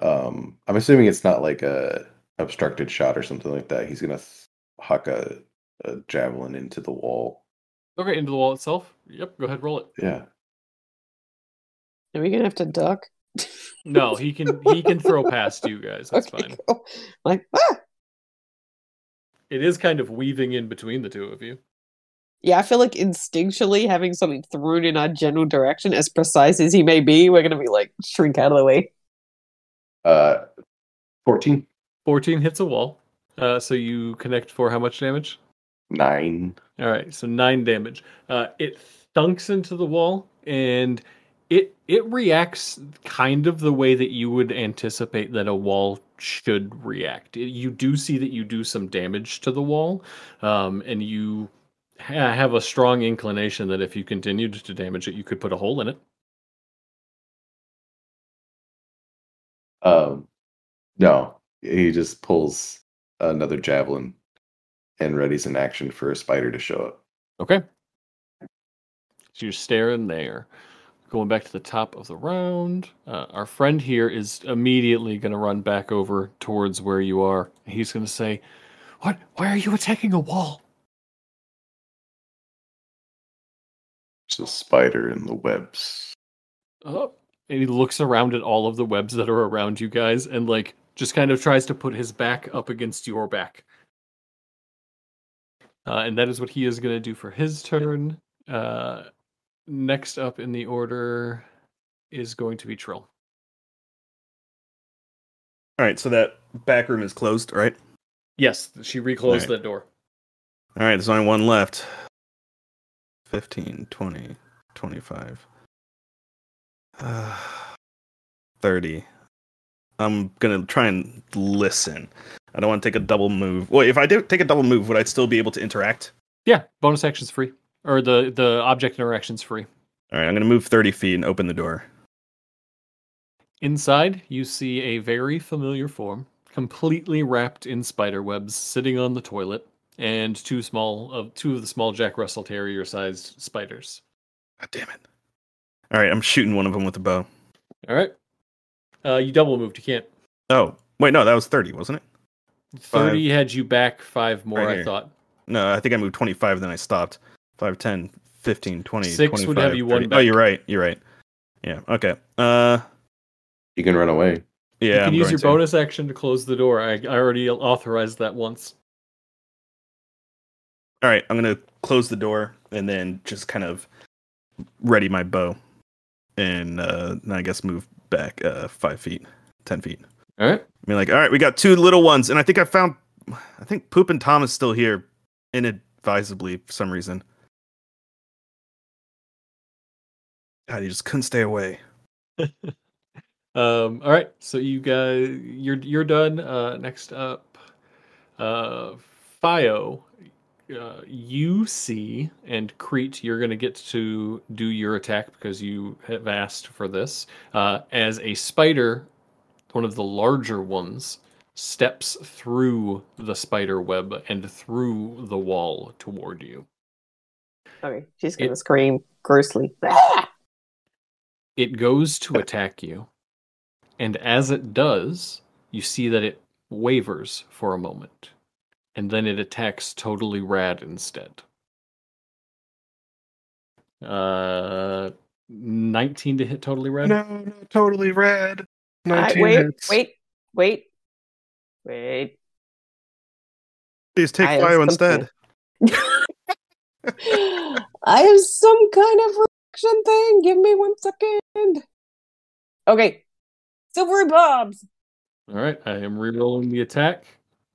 Um, I'm assuming it's not like a obstructed shot or something like that. He's gonna th- huck a, a javelin into the wall. Okay, into the wall itself. Yep. Go ahead. Roll it. Yeah. Are we gonna have to duck? No, [laughs] he can. He can throw past you guys. That's Okay, fine. cool. Like, ah! It is kind of weaving in between the two of you. Yeah, I feel like instinctually having something thrown in our general direction, as precise as he may be, we're gonna be like shrink out of the way. Uh, 14, 14 hits a wall. Uh, so you connect for how much damage? 9. All right, so nine damage. Uh, it thunks into the wall, and it it reacts kind of the way that you would anticipate that a wall should react. It- you do see that you do some damage to the wall, um, and you ha- have a strong inclination that if you continued to damage it, you could put a hole in it. Um, no, he just pulls another javelin and readies an action for a spider to show up. Okay. So you're staring there. Going back to the top of the round. Uh, our friend here is immediately going to run back over towards where you are. He's going to say, "What? Why are you attacking a wall?" There's a spider in the webs. Oh. And he looks around at all of the webs that are around you guys, and like just kind of tries to put his back up against your back. Uh, and that is what he is going to do for his turn. Uh, next up in the order is going to be Trill. All right, so that back room is closed, right? Yes, she reclosed Alright. that door. All right, there's only one left. 15, 20, 25. Uh, 30. I'm going to try and listen. I don't want to take a double move. Well, if I do take a double move, would I still be able to interact? Yeah, bonus action's free, or the the object interaction's free. All right, I'm going to move 30 feet and open the door. Inside, you see a very familiar form, completely wrapped in spider webs, sitting on the toilet, and two small of two of the small Jack Russell Terrier sized spiders. God damn it. All right, I'm shooting one of them with a bow. All right, uh, you double moved. You can't. Oh, wait, no, that was 30, wasn't it? Thirty had you back five more. Right I thought No, I think I moved 25, then I stopped. 5, 10, 15, 20, Six would 25, have you one 30. Oh, you're right. You're right. Yeah, okay. Uh, You can run away. yeah, you can I'm use your to. bonus action to close the door. I, I already authorized that once. All right, I'm gonna close the door and then just kind of ready my bow, and uh, and I guess move back uh, five feet, ten feet. All right. I mean, like, all right, we got two little ones, and I think I found, I think Poop and Tom is still here, inadvisably for some reason. God, he just couldn't stay away. [laughs] Um, all right, so you guys, you're you're done. Uh, next up, uh, Fio, uh, you see, and Crete, you're going to get to do your attack because you have asked for this. Uh, as a spider, one of the larger ones, steps through the spider web and through the wall toward you. Okay, she's gonna scream grossly. It goes to attack you, and as it does, you see that it wavers for a moment, and then it attacks totally rad instead. Uh, 19 to hit totally rad. No, no, totally rad. I- 19 wait, hits. wait, wait, wait. Please take I have instead. [laughs] I have some kind of reaction thing. Give me one second. Okay. Silvery Barbs. All right, I am rerolling the attack.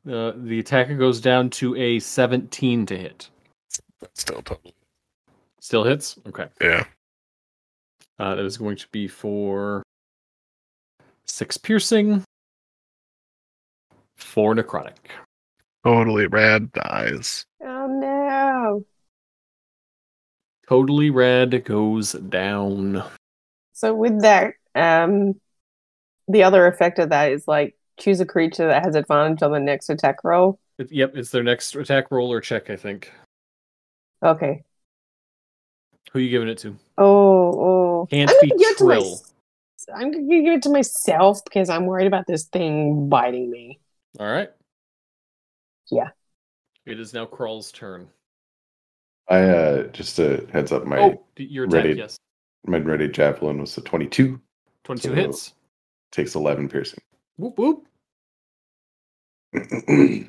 Uh, the attacker goes down to a 17 to hit. That's still totally. Still hits? Okay. Yeah. Uh, that is going to be for six piercing, four necrotic. Totally rad dies. Oh no. Totally rad goes down. So with that, um the other effect of that is like choose a creature that has advantage on the next attack roll. It- yep, it's their next attack roll or check, I think. Okay. Who are you giving it to? Oh, oh. Can't I'm be gonna give it to my, I'm gonna give it to myself because I'm worried about this thing biting me. All right. Yeah. It is now Crawl's turn. I uh just a heads up. My oh, d- your attack, ready. yes. my ready javelin was a twenty-two. 22 So- hits. Takes eleven piercing. Whoop whoop. [clears throat]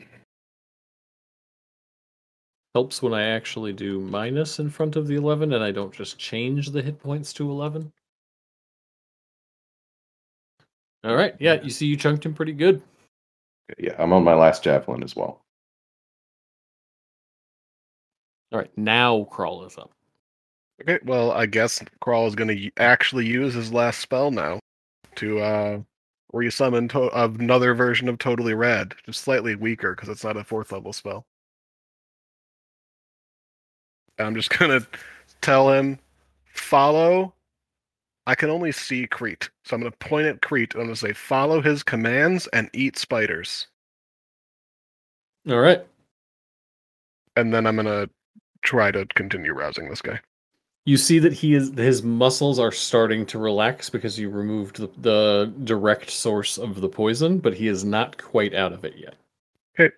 Helps when I actually do minus in front of the 11 and I don't just change the hit points to 11. All right. Yeah, you see, you chunked him pretty good. Yeah, I'm on my last javelin as well. All right. Now Crawl is up. Okay, well, I guess Crawl is going to actually use his last spell now to uh, resummon to- another version of Totally Rad, just slightly weaker because it's not a fourth level spell. I'm just [laughs] going to tell him, follow. I can only see Crete, so I'm going to point at Crete and I'm going to say, follow his commands and eat spiders. All right. And then I'm going to try to continue rousing this guy. You see that he is his muscles are starting to relax because you removed the, the direct source of the poison, but he is not quite out of it yet. Okay.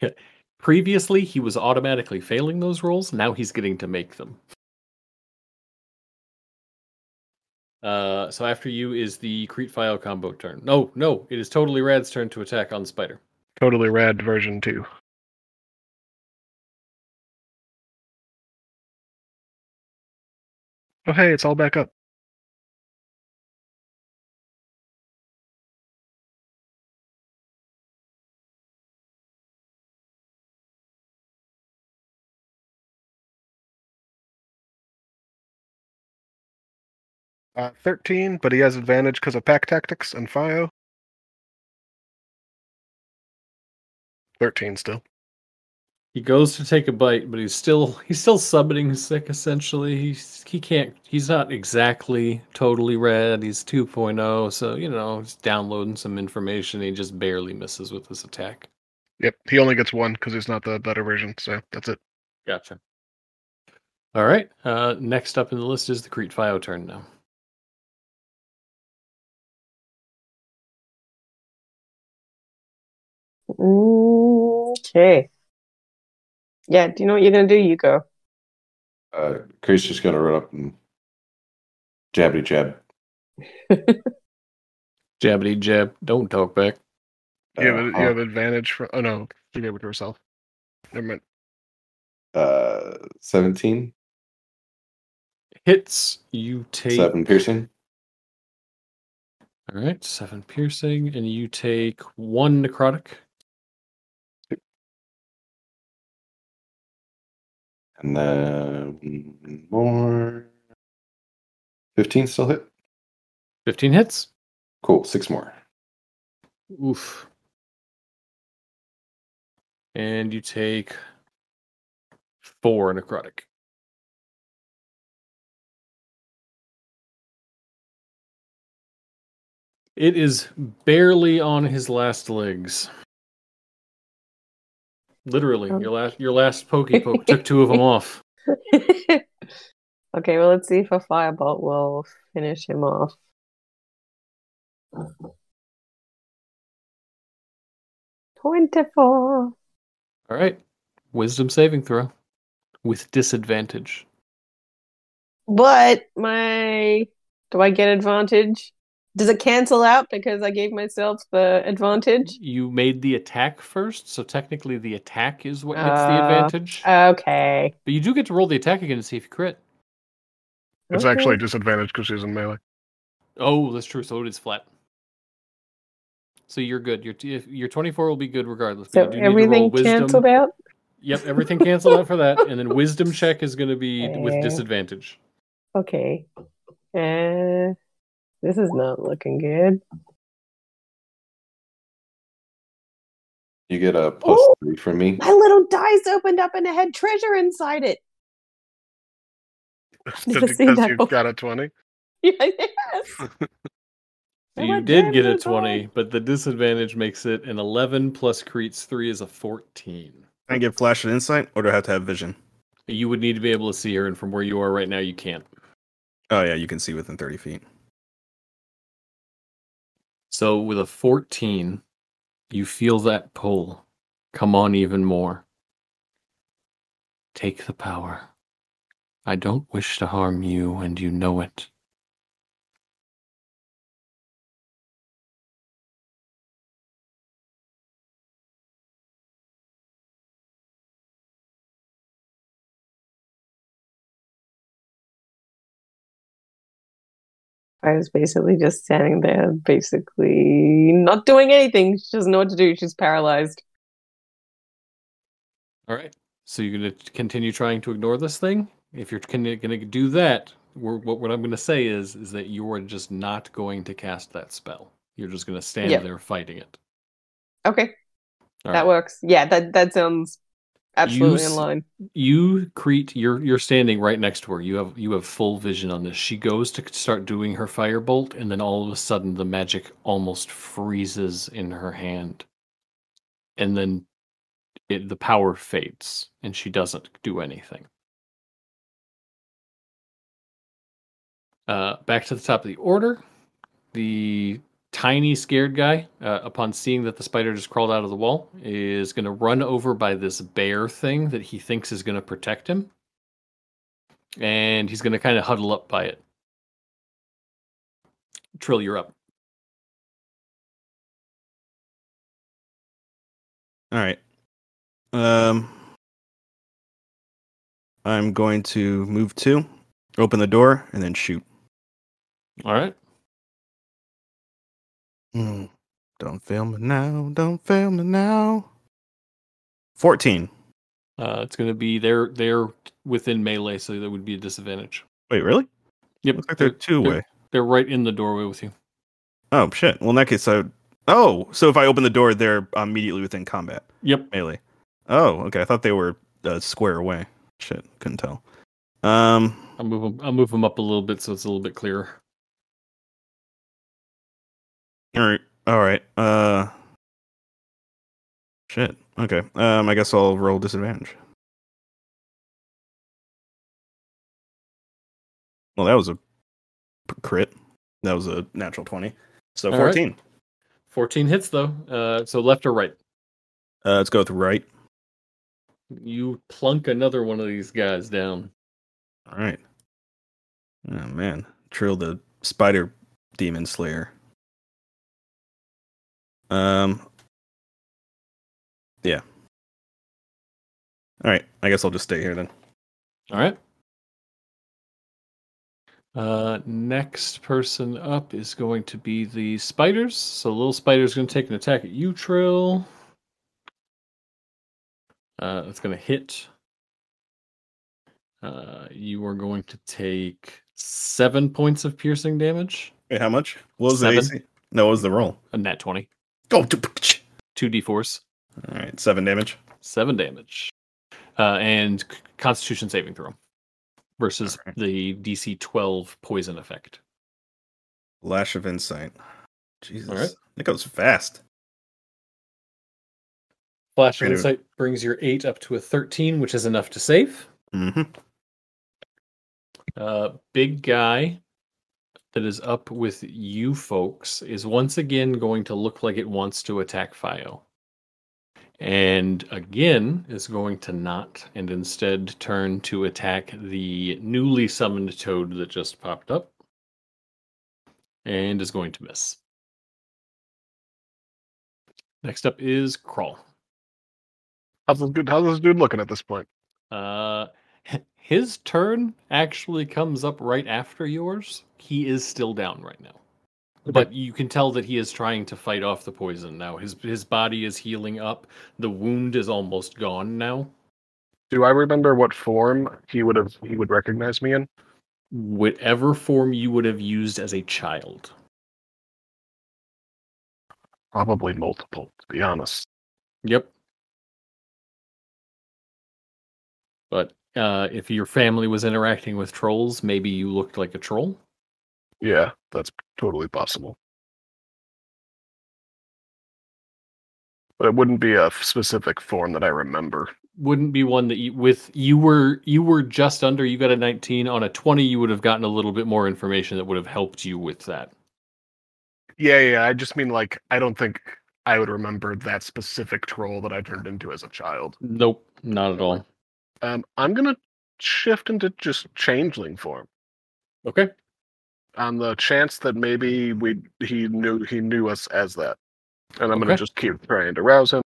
Yeah. Previously, he was automatically failing those rolls. Now he's getting to make them. Uh, so after you is the Crete Fio combo turn. No, no, it is totally Rad's turn to attack on Spider. Totally Rad version 2. Oh, hey, it's all back up. Uh, 13, but he has advantage because of pack tactics and Fio. 13 still. He goes to take a bite, but he's still [laughs] he's still summoning sick. Essentially, he's he can't. He's not exactly totally rad. He's 2.0, so you know he's downloading some information. He just barely misses with this attack. Yep, he only gets one because he's not the better version, so that's it. Gotcha. All right. Uh, next up in the list is the Crete Fio turn now. Okay. Yeah, do you know what you're gonna do? You go. Uh, Crete's just gonna run up and jabbity jab. [laughs] Jabbity jab. Don't talk back. You, have, Uh, you have advantage for. Oh no, she gave it to herself. Never mind. uh, 17, Hits. You take. seven piercing. All right. Seven piercing, and you take one necrotic. And then more. 15 still hit. 15 hits. Cool. Six more. Oof. And you take four necrotic. It is barely on his last legs. Literally, Um. your last your last pokey poke took two of them [laughs] off. okay, well, let's see if a firebolt will finish him off. Twenty-four. All right, wisdom saving throw with disadvantage. But my, do I get advantage? Does it cancel out because I gave myself the advantage? You made the attack first, so technically the attack is what gets the Uh, advantage. Okay. But you do get to roll the attack again to see if you crit. It's Okay. actually disadvantage because she's in melee. Oh, that's true. So it is flat. So you're good. Your your 24 will be good regardless. So but you do need to roll everything wisdom. canceled out? Yep, everything canceled out for that, and then wisdom [laughs] check is going to be with disadvantage. Okay. Uh, this is not looking good. You get a plus Ooh. three from me. My little dice opened up and it had treasure inside it. Just Never seen because that you before. got a 20. [laughs] yes. [laughs] So you did get a damn, 20, but the disadvantage makes it an 11 plus Crete's 3 is a 14. Can I get flash of insight, or do I have to have vision? You would need to be able to see her, and from where you are right now, you can't. Oh yeah, you can see within thirty feet. So with a 14, you feel that pull come on even more. Take the power. I don't wish to harm you, and you know it. Fio's basically just standing there, basically not doing anything. She doesn't know what to do. She's paralyzed. All right. So you're going to continue trying to ignore this thing? If you're going to do that, we're, what, what I'm going to say is is that you are just not going to cast that spell. You're just going to stand Yep. there fighting it. Okay, All that right. works. Yeah, that that sounds absolutely You in line. You, Crete, you're you're standing right next to her. You have you have full vision on this. She goes to start doing her firebolt, and then all of a sudden the magic almost freezes in her hand, and then it, the power fades, and she doesn't do anything. Uh, back to the top of the order, the tiny scared guy, uh, upon seeing that the spider just crawled out of the wall, is going to run over by this bear thing that he thinks is going to protect him. And he's going to kind of huddle up by it. Trill, you're up. All right. Um, I'm going to move two, open the door, and then shoot. All right. Hmm. Don't fail me now. Don't fail me now. 14. Uh, it's going to be they're they're within melee, so that would be a disadvantage. Wait, really? Yep, Looks like they're two they're- way. They're right in the doorway with you. Oh, shit. Well, in that case, I. Oh, so if I open the door, they're immediately within combat. Yep. Melee. Oh, okay. I thought they were uh, square away. Shit. Couldn't tell. Um, I'll move them. I'll move them up a little bit so it's a little bit clearer. All right. All right. Uh. Shit. Okay. Um. I guess I'll roll disadvantage. Well, that was a crit. That was a natural twenty. So All right. fourteen. Fourteen hits though. Uh, so left or right? Uh, let's go with right. You plunk another one of these guys down. All right. Oh man, Trill the spider demon slayer. Um. Yeah. All right. I guess I'll just stay here then. All right. Uh, next person up is going to be the spiders. So little spider's going to take an attack at you, Trill. Uh, it's going to hit. Uh, you are going to take seven points of piercing damage. Wait, how much? What was Seven. the AC? No, what was the roll? A nat twenty. Go to. Two d4s. All right, seven damage. Seven damage. Uh, and Constitution saving throw versus Alright. the DC twelve poison effect. Lash of insight. Jesus, All right. that goes fast. Flash of Insight brings your 8 up to a 13, which is enough to save. Mm-hmm. Uh, big guy that is up with you folks is once again going to look like it wants to attack Fio. And again is going to not and instead turn to attack the newly summoned toad that just popped up. And is going to miss. Next up is Crawl. How's this dude, how's this dude looking at this point? Uh, his turn actually comes up right after yours. He is still down right now, but you can tell that he is trying to fight off the poison now. His his body is healing up. The wound is almost gone now. Do I remember what form he would have he would recognize me in? Whatever form you would have used as a child. Probably multiple, to be honest. Yep. But uh, if your family was interacting with trolls, maybe you looked like a troll. Yeah, that's totally possible. But it wouldn't be a specific form that I remember. wouldn't be one that you with you were you were just under you got a 19 on a 20 you would have gotten a little bit more information that would have helped you with that Yeah, yeah. I just mean like I don't think I would remember that specific troll that I turned into as a child. nope not at all Um, I'm gonna shift into just changeling form okay on the chance that maybe we he knew he knew us as that, and I'm gonna Okay. just keep trying to rouse him.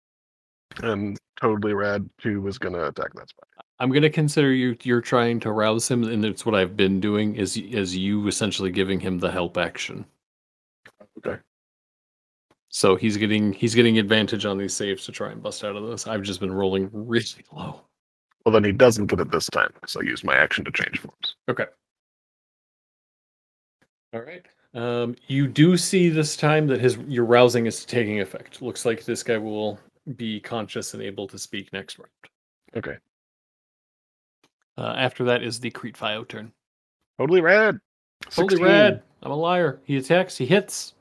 And totally rad two is gonna attack that spot. I'm gonna consider you you're trying to rouse him, and it's what I've been doing. Is is you essentially giving him the help action? Okay. So he's getting he's getting advantage on these saves to try and bust out of this. I've just been rolling really [laughs] low. Well, then he doesn't get it this time, so I use my action to change forms. Okay. All right. Um, you do see this time that his your rousing is taking effect. Looks like this guy will be conscious and able to speak next round. Okay. Uh, after that is the Crete Fio turn. Totally rad. Holy 16. red! I'm a liar. He attacks. He hits.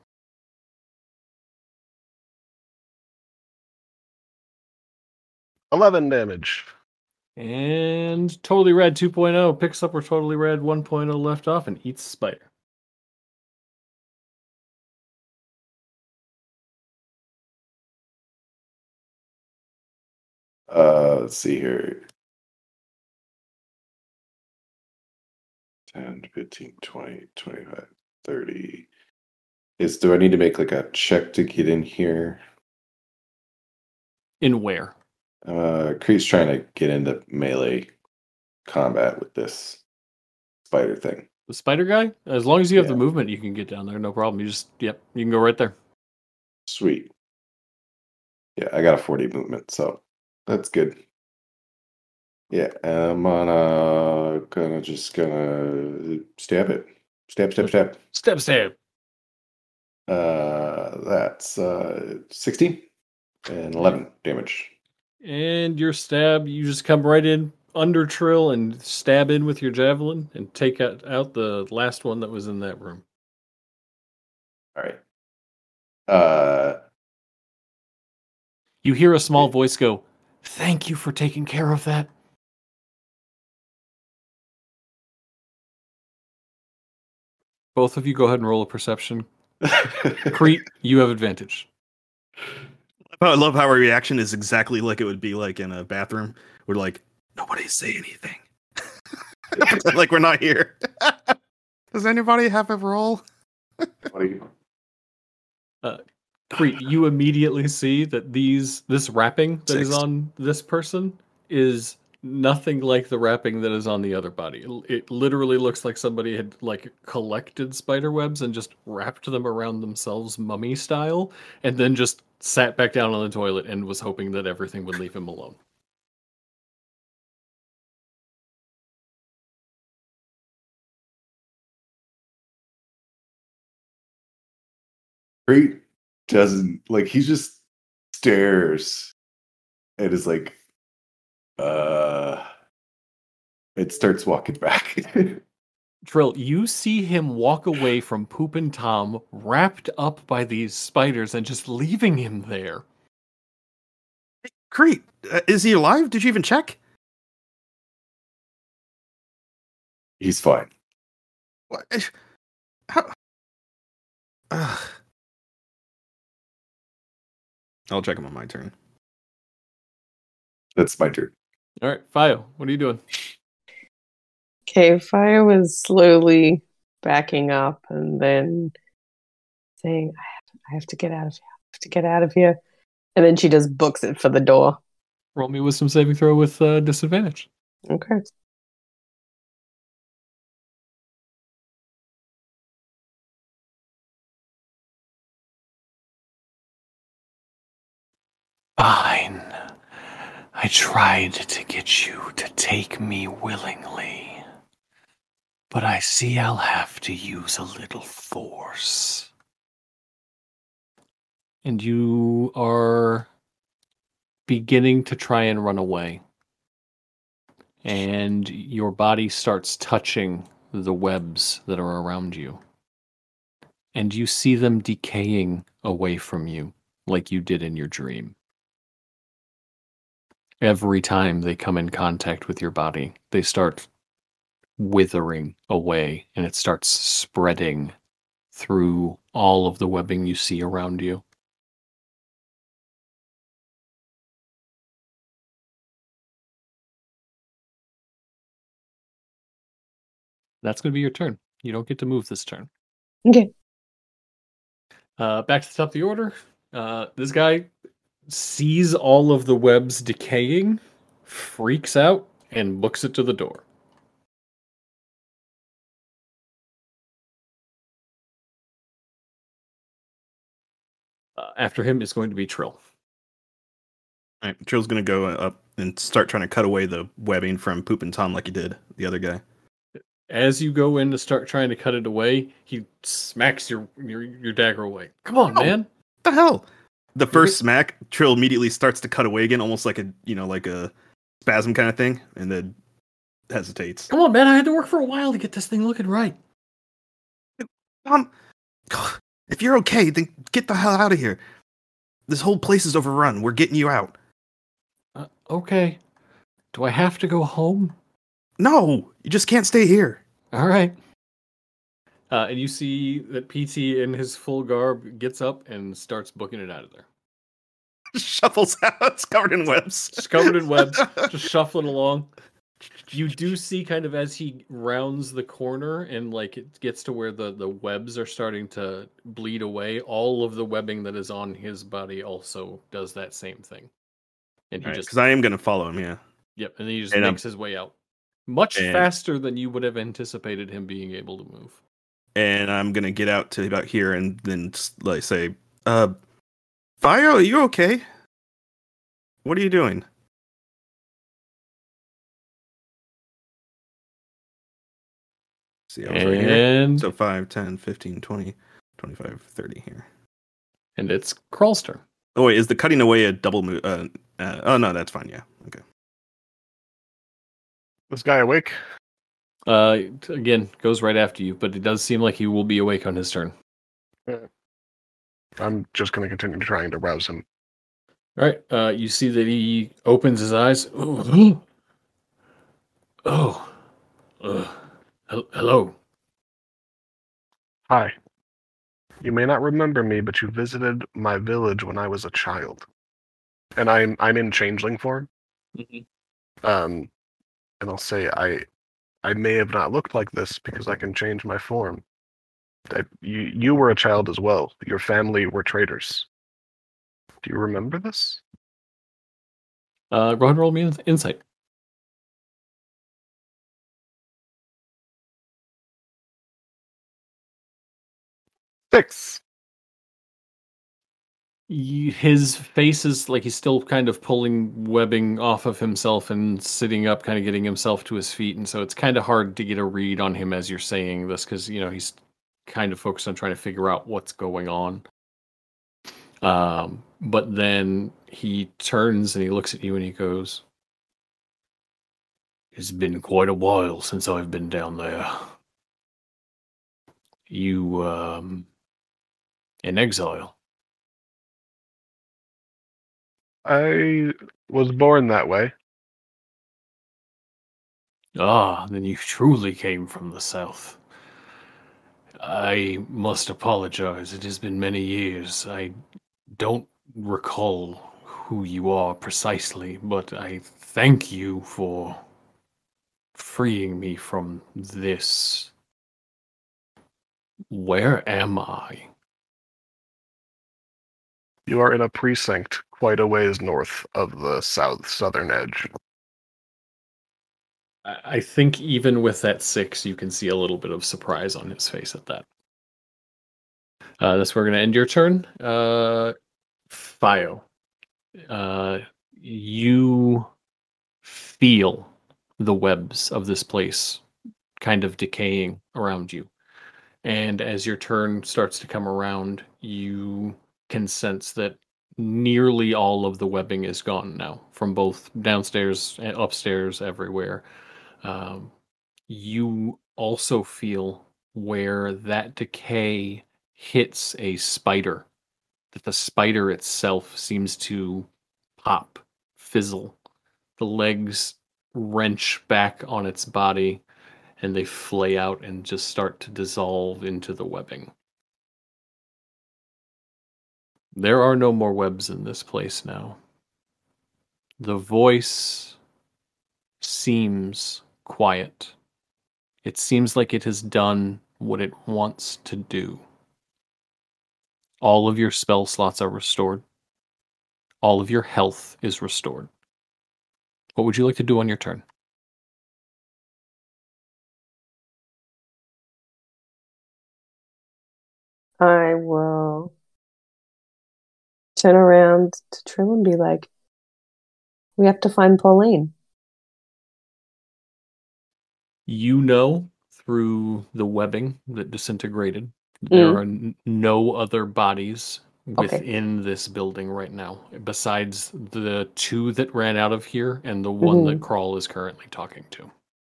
Eleven damage. And Totally Rad 2.0 picks up where Totally Rad 1.0 left off and eats Spider. Uh, let's see here. 10, 15, 20, 25, 30. Is do I need to make like a check to get in here? In where? Uh Crete's trying to get into melee combat with this spider thing. The Spider guy? As long as you have the movement, you can get down there. No problem. You just, yep, you can go right there. Sweet. Yeah, I got a 40 movement, so that's good. Yeah, I'm gonna gonna just gonna stab it. Stab, stab, stab. Step, stab. Uh that's uh 16 and 11 damage. And your stab, you just come right in under Trill and stab in with your javelin and take out, out the last one that was in that room. All right. Uh You hear a small voice go, Thank you for taking care of that. Both of you go ahead and roll a perception. [laughs] Crete, you have advantage. I love how our reaction is exactly like it would be like in a bathroom. We're like, nobody say anything. [laughs] like we're not here. [laughs] Does anybody have a roll? what are you uh, Crete, you immediately see that these this wrapping that is Six. on this person is nothing like the wrapping that is on the other body. It, it literally looks like somebody had like collected spider webs and just wrapped them around themselves mummy style and then just sat back down on the toilet and was hoping that everything would leave him alone. Crete doesn't like he just stares and is like uh it starts walking back. [laughs] Trill, you see him walk away from Poop and Tom wrapped up by these spiders and just leaving him there. Crete, uh, is he alive? Did you even check? He's fine. What? How? Ugh. I'll check him on my turn. That's my turn. All right, Fio, what are you doing? Okay, Fio was slowly backing up and then saying, I have, I have to get out of here. I have to get out of here. And then she just books it for the door. Roll me with some saving throw with uh, disadvantage. Okay. Fine. I tried to get you to take me willingly. But I see I'll have to use a little force. And you are beginning to try and run away. And your body starts touching the webs that are around you. And you see them decaying away from you like you did in your dream. Every time they come in contact with your body, they start withering away and it starts spreading through all of the webbing you see around you. That's going to be your turn. You don't get to move this turn. Okay. Uh, back to the top of the order. Uh, this guy sees all of the webs decaying, freaks out, and books it to the door. Uh, after him is going to be Trill. All right, Trill's gonna go up and start trying to cut away the webbing from Poop and Tom like he did the other guy. As you go in to start trying to cut it away, he smacks your your, your dagger away. Come on, Oh. man! the hell? The first smack, Trill immediately starts to cut away again, almost like a you know like a spasm kind of thing, and then hesitates. Come on, man! I had to work for a while to get this thing looking right. Tom, [sighs] if you're okay, then get the hell out of here. This whole place is overrun. We're getting you out. Uh, okay. Do I have to go home? No, you just can't stay here. All right. Uh, and you see that PT in his full garb gets up and starts booking it out of there. [laughs] Shuffles out. [laughs] It's covered in webs. It's covered in webs, just shuffling along. You do see kind of as he rounds the corner and like it gets to where the the webs are starting to bleed away. All of the webbing that is on his body also does that same thing. And he just Because I am gonna follow him. Yeah. yep, and then he just And, makes his way out much and- faster than you would have anticipated him being able to move. And I'm gonna get out to about here and then s- like say, uh, Fio, are you okay? What are you doing? See, I was right here. And So 5, 10, 15, 20, 25, 30 here. and it's Crawlster. Oh wait, is the cutting away a double move? Uh, uh, oh no, that's fine. Yeah, okay. This guy awake? Uh, again, goes right after you, but it does seem like he will be awake on his turn. I'm just going to continue trying to rouse him. All right. Uh, you see that he opens his eyes. [gasps] Oh, oh, uh, hello. Hi. You may not remember me, but you visited my village when I was a child. And I'm I'm in changeling form. Mhm. Um and I'll say I I may have not looked like this because I can change my form. I, you you were a child as well. Your family were traitors. Do you remember this? Uh, go ahead and roll me in- insight. Six. His face is like he's still kind of pulling webbing off of himself and sitting up, kind of getting himself to his feet, and so it's kind of hard to get a read on him as you're saying this because you know he's kind of focused on trying to figure out what's going on. Um, but then he turns and he looks at you and he goes, "It's been quite a while since I've been down there. You um, in exile." I was born that way. Ah, then you truly came from the south. I must apologize. It has been many years. I don't recall who you are precisely, but I thank you for freeing me from this. Where am I? You are in a precinct quite a ways north of the south southern edge. I think even with that six, you can see a little bit of surprise on his face at that. Uh, that's where we're going to end your turn. Uh, Fio, uh, you feel the webs of this place kind of decaying around you. And as your turn starts to come around, you can sense that nearly all of the webbing is gone now from both downstairs and upstairs everywhere. Um, you also feel where that decay hits a spider that the spider itself seems to pop fizzle. The legs wrench back on its body and they flay out and just start to dissolve into the webbing there are no more webs in this place now. The voice seems quiet. It seems like it has done what it wants to do. All of your spell slots are restored. All of your health is restored. What would you like to do on your turn? I will turn around to Trill and be like, "We have to find Pauline." You know through the webbing that disintegrated, there Mm. are n- no other bodies Okay. within this building right now, besides the two that ran out of here and the one that Mhm. Crawl is currently talking to.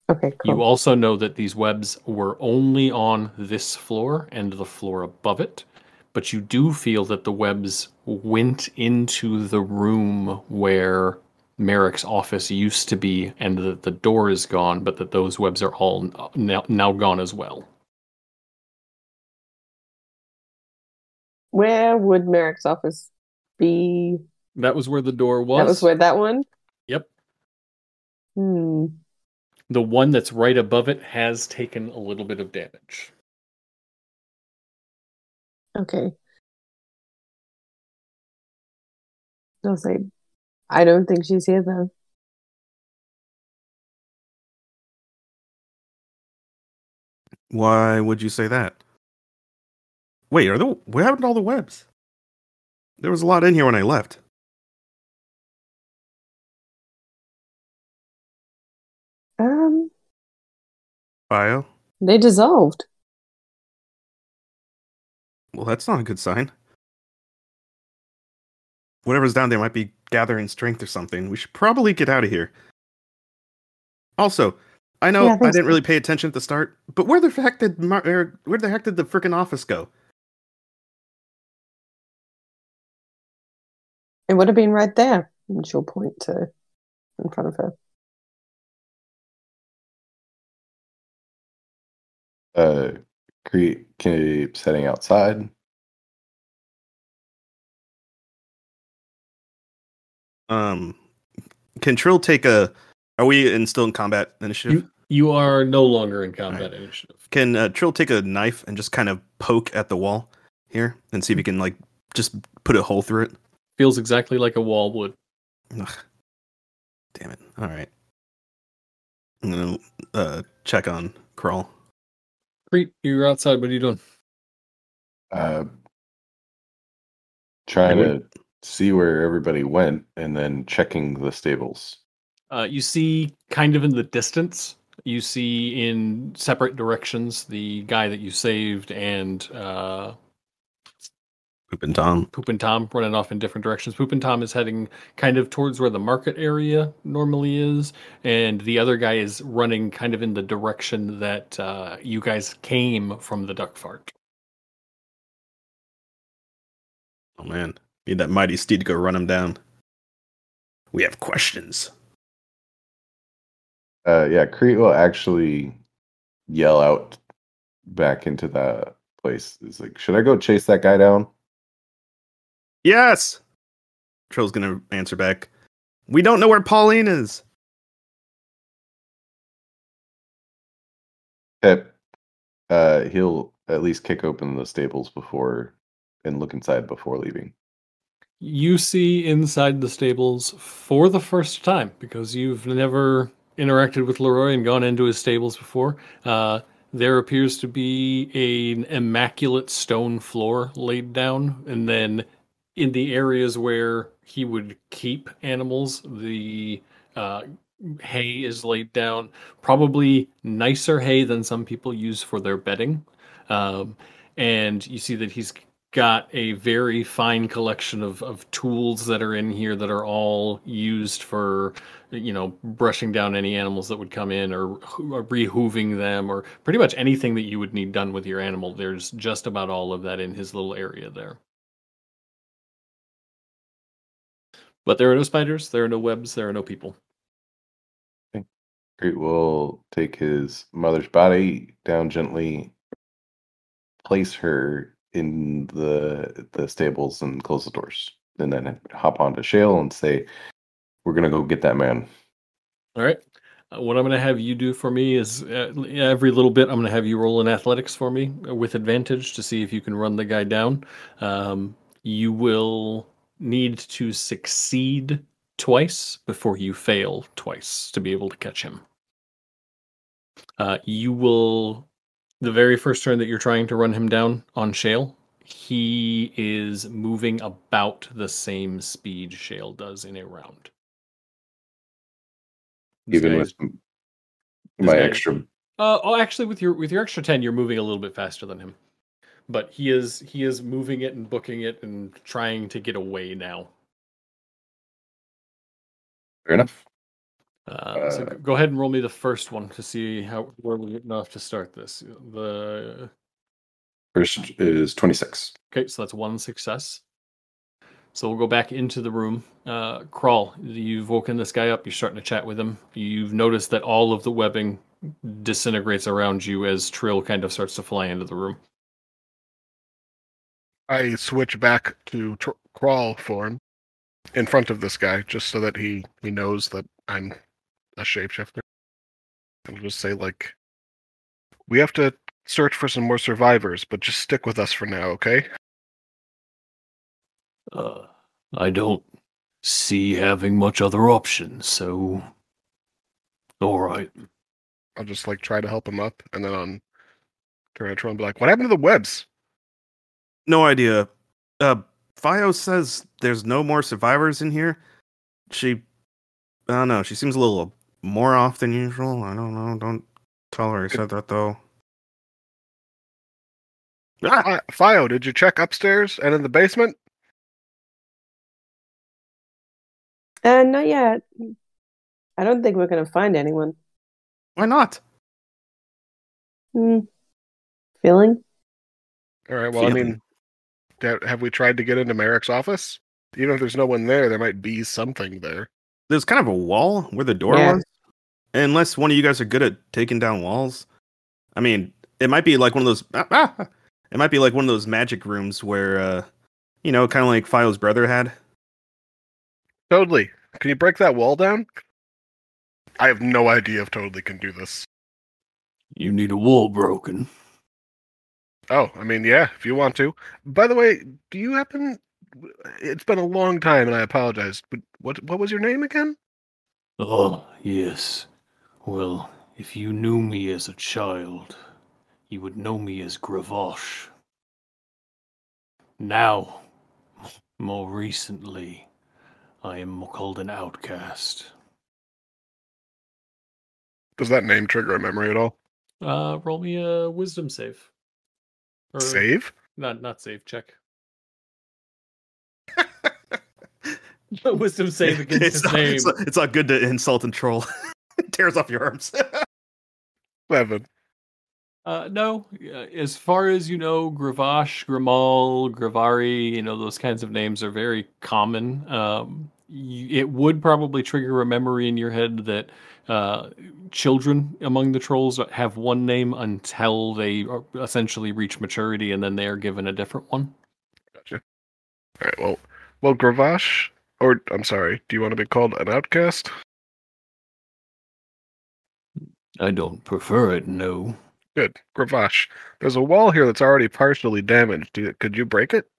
Okay, cool. You also know that these webs were only on this floor and the floor above it, but you do feel that the webs went into the room where Merrick's office used to be and that the door is gone, but that those webs are all now, now gone as well. Where would Merrick's office be? That was where the door was. That was where that one. Yep. Hmm. The one that's right above it has taken a little bit of damage. Okay. I'll say, I don't think she's here though. Why would you say that? Wait, are the what happened to all the webs? There was a lot in here when I left. Um, Fio. they dissolved. Well, that's not a good sign. Whatever's down there might be gathering strength or something. We should probably get out of here. Also, I know Yeah, I I didn't so. really pay attention at the start, but where the heck did Mar- er, where the heck did the freaking office go? It would have been right there. And she'll point to in front of her. Uh, Crete keep setting outside. Um, can Trill take a? Are we in still in combat initiative? You you are no longer in combat initiative. Can uh, Trill take a knife and just kind of poke at the wall here and see if he can like just put a hole through it? Feels exactly like a wall would. Ugh. Damn it! All right, I'm gonna uh, check on Crawl. Crete, you're outside. What are you doing? Uh, trying to see where everybody went and then checking the stables. Uh, you see, kind of in the distance, you see in separate directions the guy that you saved and uh, Poop and Tom. Poop and Tom running off in different directions. Poop and Tom is heading kind of towards where the market area normally is, and the other guy is running kind of in the direction that uh, you guys came from the duck fart. Oh man, need that mighty steed to go run him down. We have questions. Uh, yeah, Crete will actually yell out back into that place. It's like, should I go chase that guy down? Yes. Trill's gonna answer back. We don't know where Pauline is. Pip, uh, he'll at least kick open the stables before and look inside before leaving. You see inside the stables for the first time because you've never interacted with Leroy and gone into his stables before. Uh, there appears to be an immaculate stone floor laid down, and then in the areas where he would keep animals, the uh, hay is laid down. Probably nicer hay than some people use for their bedding. Um, and you see that he's got a very fine collection of, of tools that are in here that are all used for you know brushing down any animals that would come in or, or rehooving them or pretty much anything that you would need done with your animal there's just about all of that in his little area there but there are no spiders there are no webs there are no people Crete will take his mother's body down gently, place her in the the stables and close the doors, and then hop onto Shale and say, "We're gonna go get that man." all right uh, what i'm going to have you do for me is uh, every little bit i'm going to have you roll in athletics for me uh, with advantage to see if you can run the guy down um, you will need to succeed twice before you fail twice to be able to catch him uh, you will the very first turn that you're trying to run him down on shale he is moving about the same speed Shale does in a round. This Even with my extra. Uh, oh, actually, with your with your extra ten, you're moving a little bit faster than him, but he is he is moving it and booking it and trying to get away now. Fair enough. Uh, so Uh, g- go ahead and roll me the first one to see how where we get enough to start this. The First is 26. okay, so that's one success. So we'll go back into the room. Uh, Crawl, you've woken this guy up. You're starting to chat with him. You've noticed that all of the webbing disintegrates around you as Trill kind of starts to fly into the room. I switch back to tr- crawl form in front of this guy, just so that he he knows that I'm a shapeshifter. I'll just say like, we have to search for some more survivors, but just stick with us for now, okay? Uh, I don't see having much other options, so. Alright. I'll just like try to help him up, and then on turn to Trill and be like, "What happened to the webs?" No idea. Uh, Fio says there's no more survivors in here. She, I don't know. She seems a little more off than usual. I don't know. Don't tell her I said that though. Ah! Fio, did you check upstairs and in the basement? Uh, not yet. I don't think we're gonna find anyone. Why not? Hmm. Feeling? All right. Well, I mean, ha- have we tried to get into Merrick's office? Even if there's no one there, there might be something there. There's kind of a wall where the door Yeah. was. Unless one of you guys are good at taking down walls. I mean, it might be like one of those. ah, ah, it might be like one of those magic rooms where, uh, you know, kind of like Fio's brother had. Totally. Can you break that wall down? I have no idea if Totally can do this. You need a wall broken. Oh, I mean, yeah, if you want to. By the way, do you happen? It's been a long time, and I apologize. But what what was your name again? Oh, yes. Well, if you knew me as a child, you would know me as Gravosh. Now, [laughs] more recently, I am called an outcast. Does that name trigger a memory at all? Uh, roll me a wisdom save. Or, Save? Not not save. Check. [laughs] wisdom save against it's, his not, name. it's, not, it's not good to insult and troll. [laughs] it tears off your arms. [laughs] Seven. Uh, no, uh, as far as you know, Gravash, Grimal, Gravari, you know, those kinds of names are very common. Um, it would probably trigger a memory in your head that uh, children among the trolls have one name until they essentially reach maturity and then they are given a different one. Gotcha. All right. Well, well, Gravash, or I'm sorry. Do you want to be called an outcast? I don't prefer it, no. Good, Gravash. There's a wall here that's already partially damaged. Do could you break it?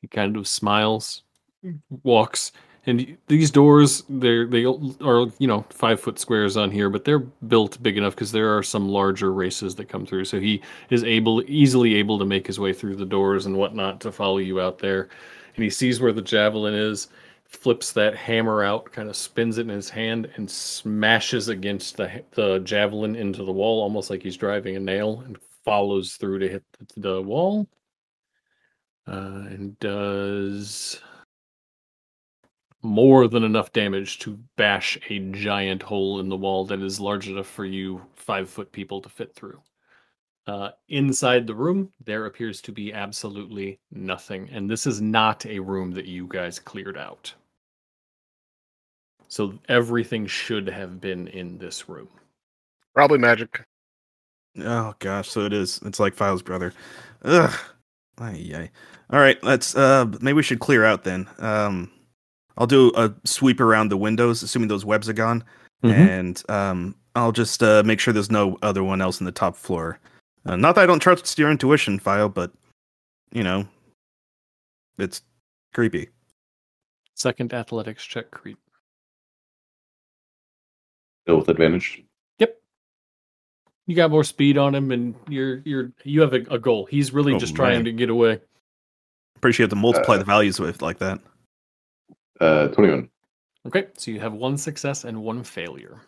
He kind of smiles, walks, and these doors they're they are you know five foot squares on here, but they're built big enough because there are some larger races that come through. So he is able easily able to make his way through the doors and whatnot to follow you out there. And he sees where the javelin is, flips that hammer out, kind of spins it in his hand, and smashes against the the javelin into the wall, almost like he's driving a nail, and follows through to hit the, the wall. Uh, and does more than enough damage to bash a giant hole in the wall that is large enough for you five foot people to fit through. Uh, inside the room, there appears to be absolutely nothing, and this is not a room that you guys cleared out. So everything should have been in this room. Probably magic. oh gosh, so it is. It's like Fio's brother. Ugh. Ay, ay. All right, let's. Uh, maybe we should clear out then. Um, I'll do a sweep around the windows, assuming those webs are gone, and um, I'll just uh, make sure there's no other one else in the top floor. Uh, not that I don't trust your intuition, Fio, but you know, it's creepy. Second athletics check, Crete. Still with advantage. Yep. You got more speed on him, and you're you're you have a, a goal. He's really Oh, just trying to get away. Appreciate sure you have to multiply Uh, the values with like that. Uh, 21. Okay, so you have one success and one failure.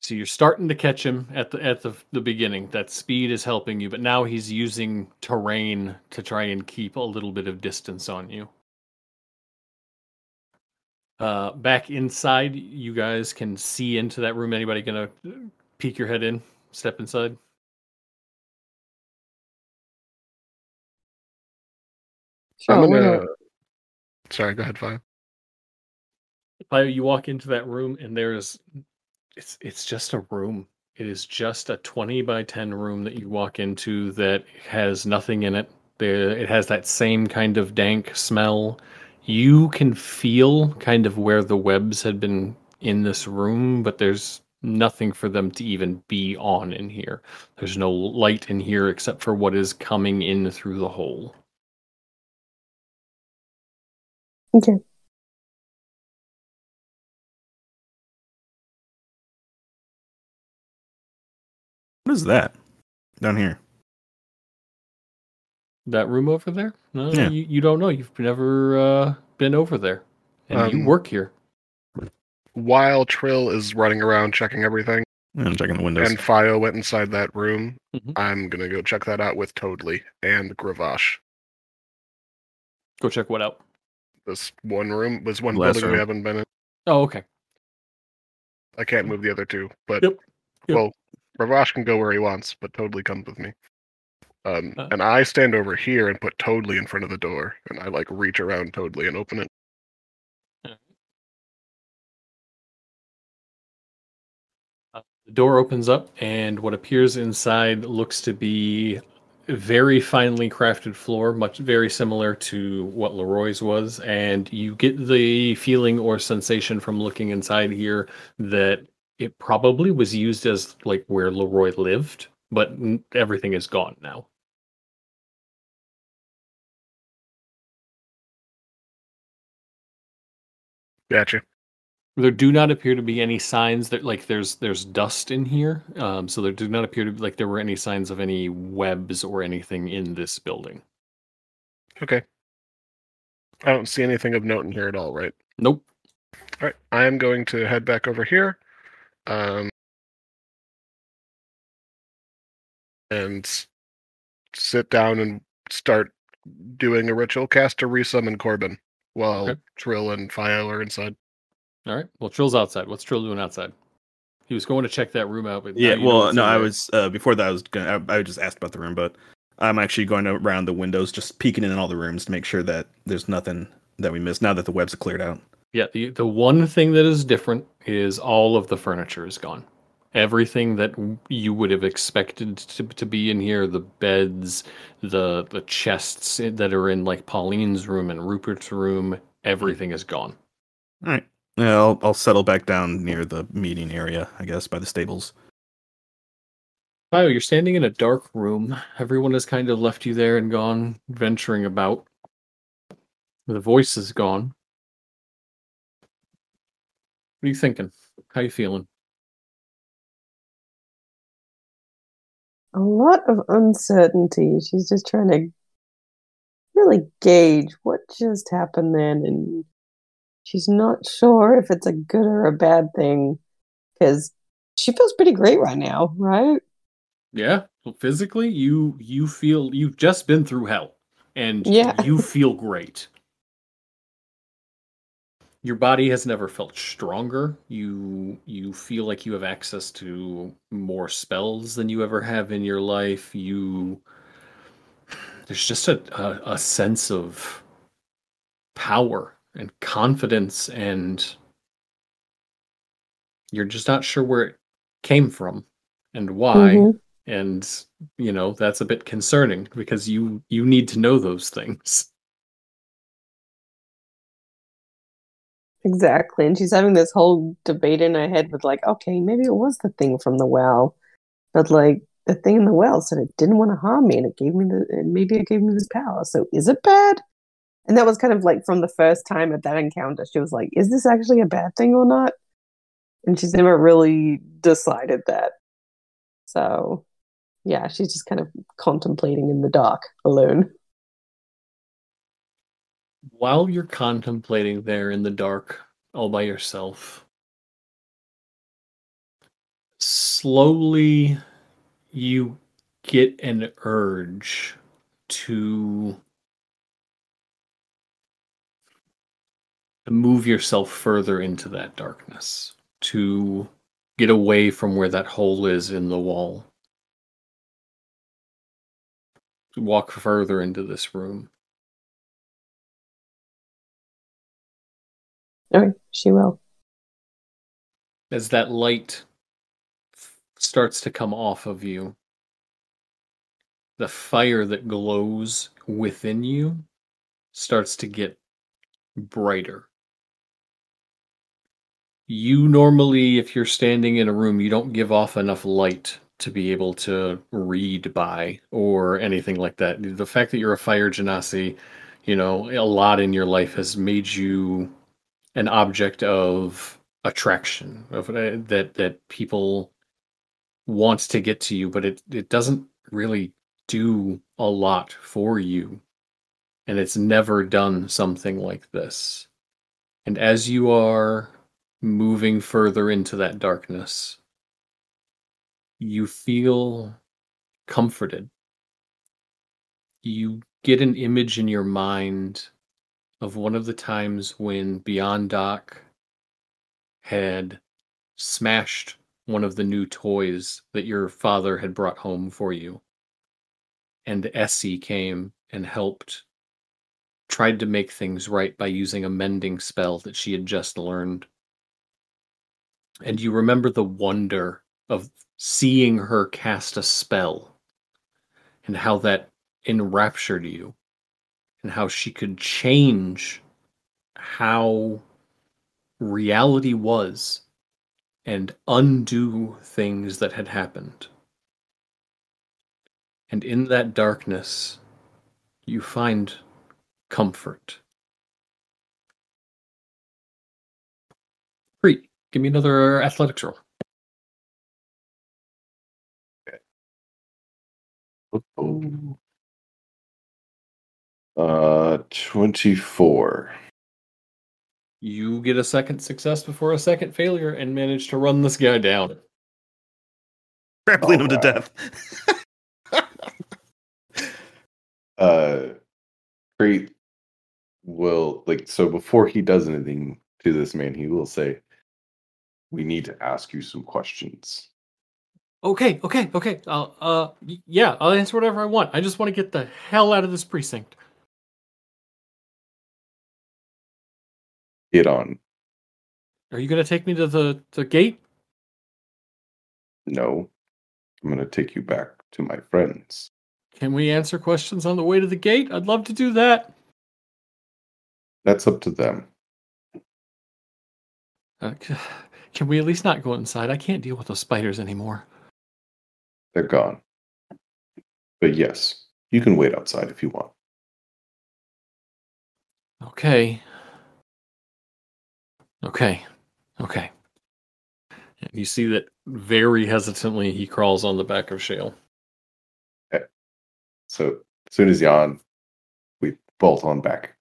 So you're starting to catch him at the at the the beginning. That speed is helping you, but now he's using terrain to try and keep a little bit of distance on you. Uh, back inside, you guys can see into that room. Anybody gonna peek your head in? Step inside. Sure, I'm why gonna. not? Sorry, go ahead, Fine. Fio, you walk into that room and there's it's it's just a room. It is just a 20 by 10 room that you walk into that has nothing in it. There it has that same kind of dank smell. You can feel kind of where the webs had been in this room, but there's nothing for them to even be on in here. There's no light in here except for what is coming in through the hole. Okay. What is that down here? That room over there? No, Yeah. you, you don't know. You've never uh, been over there. And you Um, work here. While Trill is running around checking everything, I'm checking the windows. and Fio went inside that room, Mhm. I'm gonna go check that out with Totally and Gravash. Go check what out. This one room was one Last building we haven't been in. Oh, okay. I can't move the other two, but Yep. Yep. well, Ravash can go where he wants, but totally comes with me. Um, Uh. and I stand over here and put Totally in front of the door, and I like reach around Totally and open it. The door opens up, and what appears inside looks to be a very finely crafted floor, much very similar to what Leroy's was. And you get the feeling or sensation from looking inside here that it probably was used as like where Leroy lived, but everything is gone now. Gotcha. There do not appear to be any signs that like there's there's dust in here. Um, so there do not appear to be like there were any signs of any webs or anything in this building. Okay. I don't see anything of note in here at all, right? Nope. All right. I am going to head back over here. Um, and sit down and start doing a ritual cast to resummon Corbin while Okay. Trill and Fio are inside. All right. Well, Trill's outside. What's Trill doing outside? He was going to check that room out, but yeah, well, no, I there. was uh, before that. I was gonna. I, I just asked about the room, but I'm actually going around the windows, just peeking in all the rooms to make sure that there's nothing that we missed. Now that the webs are cleared out. Yeah, the the one thing that is different is all of the furniture is gone. Everything that you would have expected to, to be in here, the beds, the the chests that are in like Pauline's room and Rupert's room, everything is gone. All right. Yeah, I'll I'll settle back down near the meeting area, I guess, by the stables. Fio, you're standing in a dark room. Everyone has kind of left you there and gone venturing about. The voice is gone. What are you thinking? How are you feeling? A lot of uncertainty. She's just trying to really gauge what just happened then, and she's not sure if it's a good or a bad thing because she feels pretty great right now, right? Yeah, well, physically, you you feel you've just been through hell, and Yeah. [laughs] you feel great. Your body has never felt stronger. You you feel like you have access to more spells than you ever have in your life. You there's just a a, a sense of power and confidence, and you're just not sure where it came from and why Mhm. and you know that's a bit concerning because you you need to know those things Exactly. And she's having this whole debate in her head with, like, okay, maybe it was the thing from the well, but like the thing in the well said it didn't want to harm me and it gave me the, and maybe it gave me this power. So is it bad? And that was kind of like from the first time at that encounter, she was like, is this actually a bad thing or not? and she's never really decided that. So, yeah, she's just kind of contemplating in the dark alone. While you're contemplating there in the dark, all by yourself, slowly you get an urge to to move yourself further into that darkness, to get away from where that hole is in the wall. To walk further into this room. Okay, she will. As that light starts to come off of you, the fire that glows within you starts to get brighter. You normally, if you're standing in a room, you don't give off enough light to be able to read by or anything like that. The fact that you're a fire genasi, you know, a lot in your life has made you an object of attraction of uh, that that people want to get to you, but it it doesn't really do a lot for you. And it's never done something like this. And as you are moving further into that darkness, you feel comforted. You get an image in your mind of one of the times when Beyond Doc had smashed one of the new toys that your father had brought home for you. And Essie came and helped, tried to make things right by using a mending spell that she had just learned. And you remember the wonder of seeing her cast a spell and how that enraptured you and how she could change how reality was and undo things that had happened. And in that darkness, you find comfort. Give me another athletics roll. Oh. Uh, 24. You get a second success before a second failure and manage to run this guy down. Grappling him to death. [laughs] uh Crete will like so before he does anything to this man, he will say, We need to ask you some questions. Okay, okay, okay. I'll, uh, yeah, I'll answer whatever I want. I just want to get the hell out of this precinct. Get on. Are you gonna take me to the the gate? No. I'm gonna take you back to my friends. Can we answer questions on the way to the gate? I'd love to do that. That's up to them. Uh, c- can we at least not go inside? I can't deal with those spiders anymore. They're gone. But yes, you can wait outside if you want. Okay. Okay. Okay. And you see that very hesitantly he crawls on the back of Shale. So as soon as on, we bolt on back.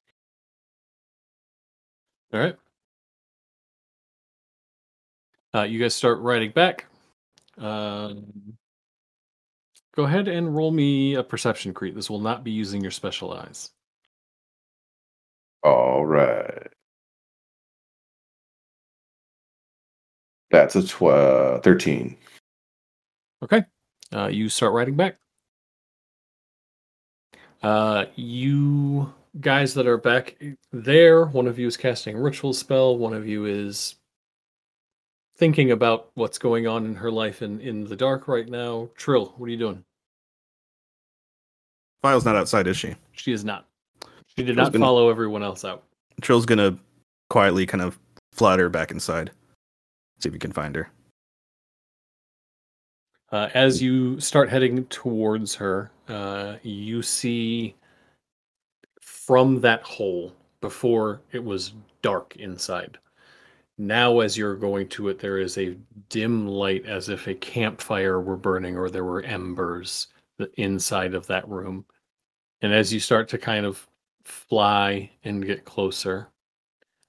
All right. Uh, you guys start riding back. Um, go ahead and roll me a perception Crete. This will not be using your special eyes. All right. That's a tw- uh, 13. Okay. Uh, you start riding back. Uh, you guys that are back there, one of you is casting a ritual spell, one of you is thinking about what's going on in her life in, in the dark right now. Trill, what are you doing? Fio's not outside, is she? She is not. She did Trill's not gonna- follow everyone else out. Trill's gonna quietly kind of flutter back inside. See if you can find her. Uh, as you start heading towards her, uh, you see from that hole before it was dark inside. Now, as you're going to it, there is a dim light as if a campfire were burning or there were embers inside of that room. And as you start to kind of fly and get closer,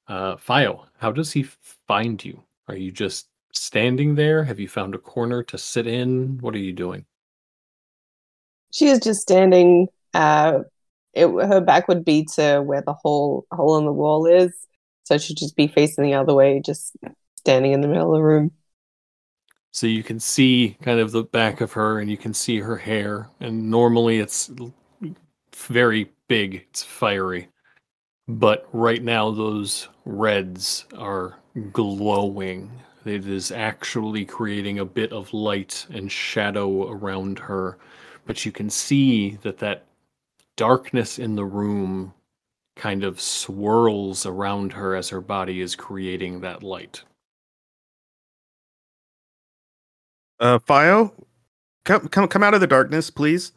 uh, Fio, how does he find you? Are you just standing there? Have you found a corner to sit in? What are you doing? She is just standing. Uh, it, her back would be to where the hole hole in the wall is, so she'd just be facing the other way, just standing in the middle of the room. So you can see kind of the back of her and you can see her hair. And normally it's very big, it's fiery. But right now, those reds are glowing. It is actually creating a bit of light and shadow around her. But you can see that that darkness in the room kind of swirls around her as her body is creating that light. Uh, Fio, come come come out of the darkness, please.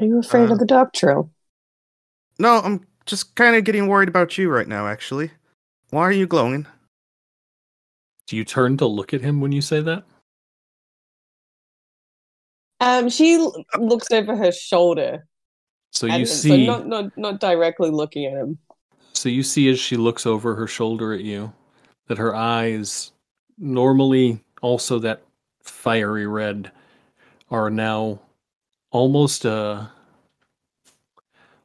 Are you afraid Uh, of the dark Trill? No, I'm just kind of getting worried about you right now. Actually, why are you glowing? Do you turn to look at him when you say that? Um, she looks over her shoulder, So you and see so not not not directly looking at him. So you see as she looks over her shoulder at you that her eyes, normally also that fiery red, are now almost a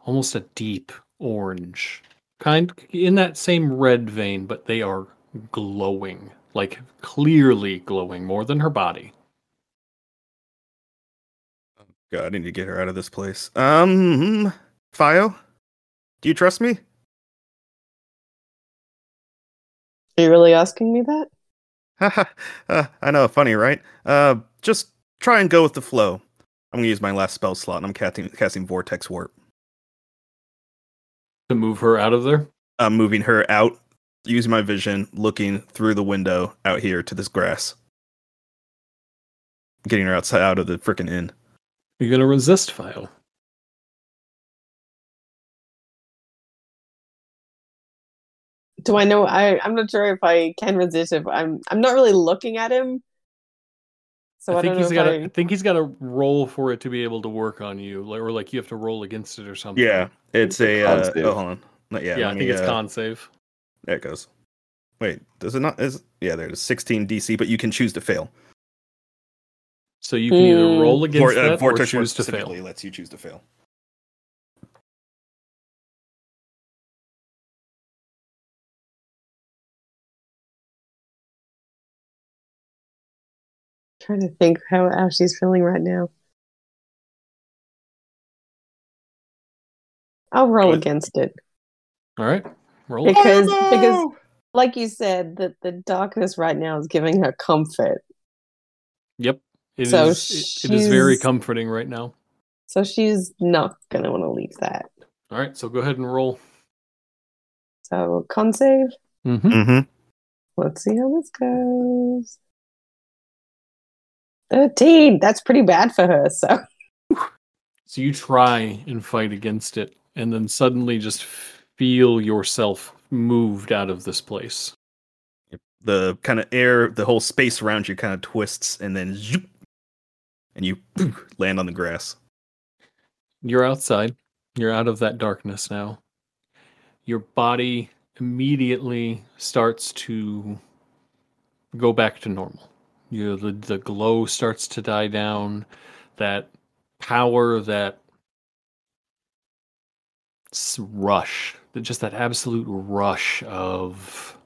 almost a deep orange. Kind in that same red vein, but they are glowing, like clearly glowing more than her body. God, I need to get her out of this place. Um, Fio, do you trust me? Are you really asking me that? Haha, [laughs] uh, I know, funny, right? Uh, just try and go with the flow. I'm gonna use my last spell slot, and I'm casting casting Vortex Warp. To move her out of there? I'm moving her out, using my vision, looking through the window out here to this grass, getting her outside out of the freaking inn. You're gonna resist Fio. Do I know? I I'm not sure if I can resist if I'm I'm not really looking at him. So I, I think don't know he's got. I, I think he's got to roll for it to be able to work on you, like, or like you have to roll against it or something. Yeah, it's a. Uh, oh, hold on. Not yet. yeah. let I think me, it's uh, con save. There it goes. Wait, does it not? Is yeah, there's 16 DC, but you can choose to fail. So you can either Hmm. roll against Vor- uh, that or Vortex Warp choose to fail. specifically lets you choose to fail. trying to think how how she's feeling right now. I'll roll Good. against it All right, roll. because Oh, because like you said that the darkness right now is giving her comfort. Yep. It is. So it- it is very comforting right now. So she's not gonna want to leave that. All right, so go ahead and roll. So con save. Mm-hmm. Mhm. Let's see how this goes. Thirteen. That's pretty bad for her. So So you try and fight against it, and then suddenly just feel yourself moved out of this place. The kind of air, the whole space around you kind of twists, and then zoop, and you [clears throat] land on the grass. You're outside. You're out of that darkness now. Your body immediately starts to go back to normal. You the the glow starts to die down. That power, that rush, just that absolute rush of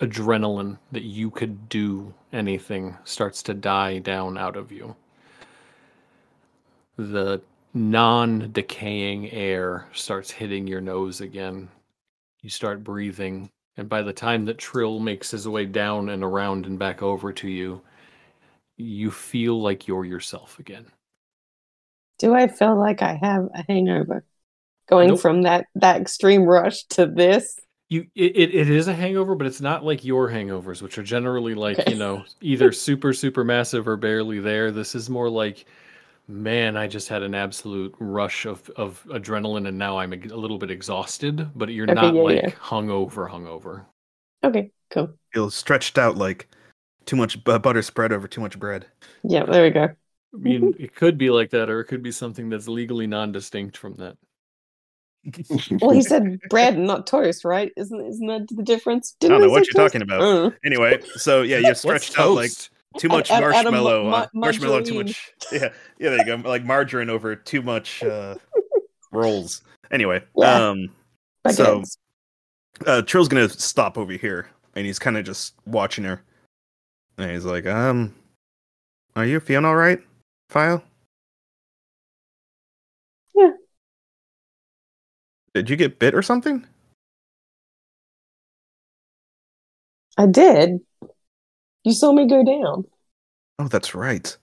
adrenaline that you could do anything starts to die down out of you the non decaying air starts hitting your nose again. You start breathing, and by the time that Trill makes his way down and around and back over to you, you feel like you're yourself again. do I feel like I have a hangover? Going Nope. from that that extreme rush to this. You it, it, it is a hangover, but it's not like your hangovers, which are generally like, Okay. you know, [laughs] either super, super massive or barely there. This is more like Man, I just had an absolute rush of, of adrenaline, and now I'm a little bit exhausted. But you're Okay, not yeah, like yeah. hungover, hungover. Okay, cool. Feels stretched out like too much bu- butter spread over too much bread. Yeah, there we go. I mean, [laughs] it could be like that, or it could be something that's legally non-distinct from that. Well, he said [laughs] bread and not toast, right? Isn't isn't that the difference? I don't know what you're toast? talking about. Uh, Anyway, so yeah, you're stretched out like too much Add- add a mu- marshmallow, mu- uh, marshmallow, too much. Yeah, yeah, there you go. Like margarine over too much uh, rolls. Anyway, Yeah. um, So- uh, Trill's gonna stop over here, and he's kind of just watching her, and he's like, "Um, are you feeling all right, Fio? Did you get bit or something? I did. You saw me go down. Oh, that's right.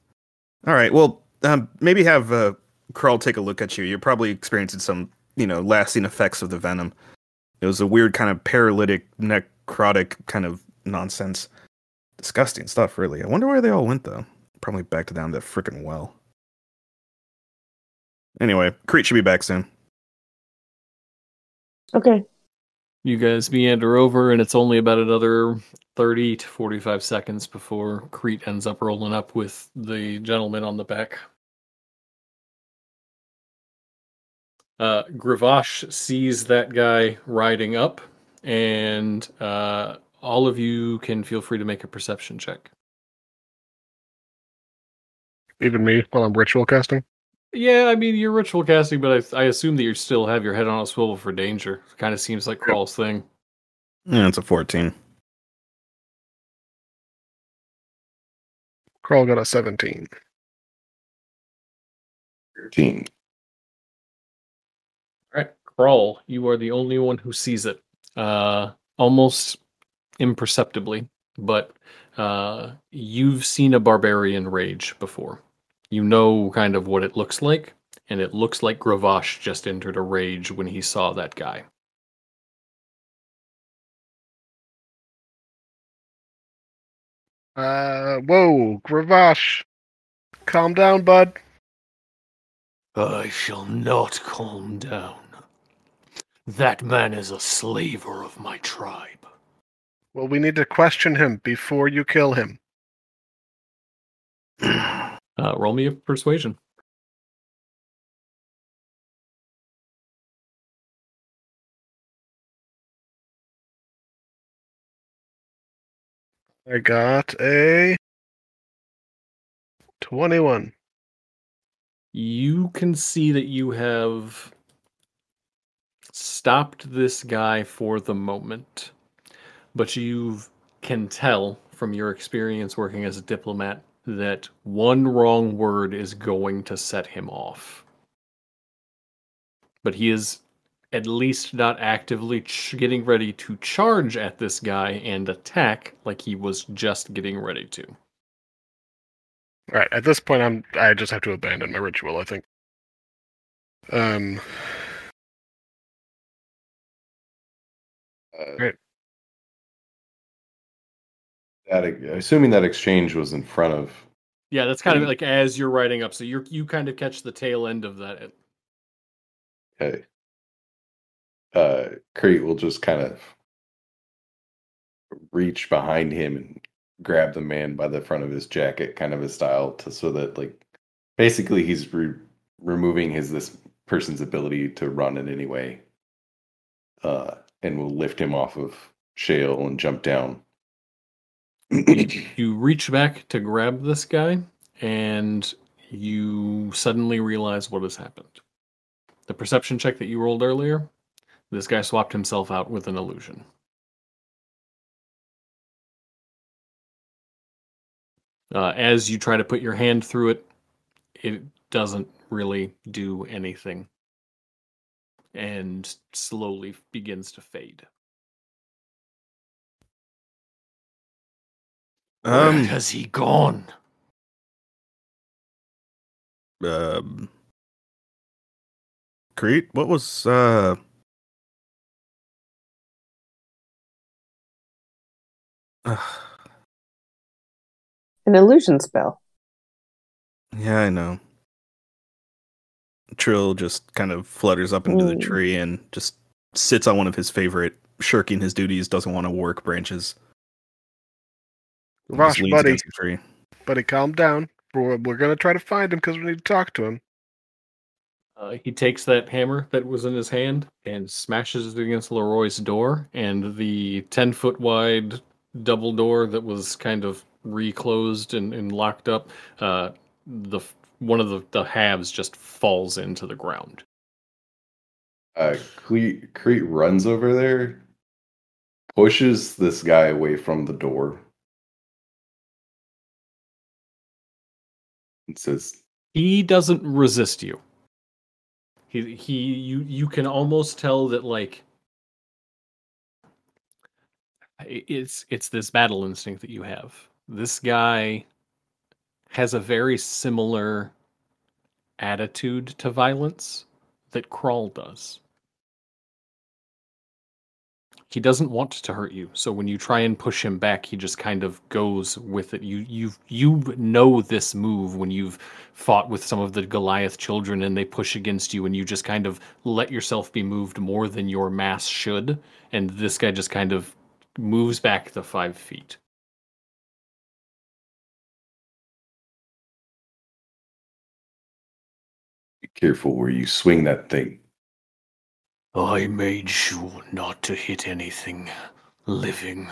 All right. Well, um, maybe have uh, Crawl take a look at you. You're probably experiencing some, you know, lasting effects of the venom. It was a weird kind of paralytic, necrotic kind of nonsense. Disgusting stuff, really. I wonder where they all went, though. Probably back to down that frickin' well. Anyway, Crete should be back soon. Okay. You guys meander over, and it's only about another 30 to 45 seconds before Crete ends up rolling up with the gentleman on the back. Uh, Gravash sees that guy riding up, and uh, all of you can feel free to make a perception check. Even me while I'm ritual casting. Yeah, I mean, you're ritual casting, but I, I assume that you still have your head on a swivel for danger. Kind of seems like Crawl's thing. Yeah, it's a 14. Crawl got a 17. 13. All right, Crawl, you are the only one who sees it, uh, almost imperceptibly, but uh, you've seen a barbarian rage before. You know kind of what it looks like, and it looks like Gravash just entered a rage when he saw that guy. Uh, whoa, Gravash. Calm down, bud. I shall not calm down. That man is a slaver of my tribe. Well, we need to question him before you kill him. [clears throat] Uh, roll me a persuasion. I got a 21. you can see that you have stopped this guy for the moment, but you can tell from your experience working as a diplomat that one wrong word is going to set him off. But he is at least not actively ch- getting ready to charge at this guy and attack like he was just getting ready to. All right, at this point, I'm. I just have to abandon my ritual. I think. Um. Uh, Right. That, assuming that exchange was in front of. Yeah, that's kind of like as you're riding up. So you're you kind of catch the tail end of that. Okay. Uh, Crete will just kind of reach behind him and grab the man by the front of his jacket, kind of his style, to so that like basically he's re- removing his this person's ability to run in any way. Uh, and will lift him off of Shale and jump down. You reach back to grab this guy, and you suddenly realize what has happened. The perception check that you rolled earlier, this guy swapped himself out with an illusion. Uh, as you try to put your hand through it, it doesn't really do anything and slowly begins to fade. Where Um, has he gone? um, Crete, what was uh? [sighs] An illusion spell. yeah, I know. Trill just kind of flutters up into the Mm. tree and just sits on one of his favorite shirking his duties, doesn't want to work branches. And just Gosh, leans buddy, tree. buddy, calm down. We're, we're gonna try to find him because we need to talk to him. Uh, he takes that hammer that was in his hand and smashes it against Leroy's door, and the 10 foot wide double door that was kind of reclosed and, and locked up, uh, the one of the, the halves just falls into the ground. Uh, Crete, Crete runs over there, pushes this guy away from the door, says, He doesn't resist you. He he you you can almost tell that like it's it's this battle instinct that you have. This guy has a very similar attitude to violence that Crawl does. He doesn't want to hurt you, so when you try and push him back, he just kind of goes with it. You you you know this move when you've fought with some of the Goliath children and they push against you and you just kind of let yourself be moved more than your mass should, and this guy just kind of moves back the five feet. Be careful where you swing that thing. I made sure not to hit anything living.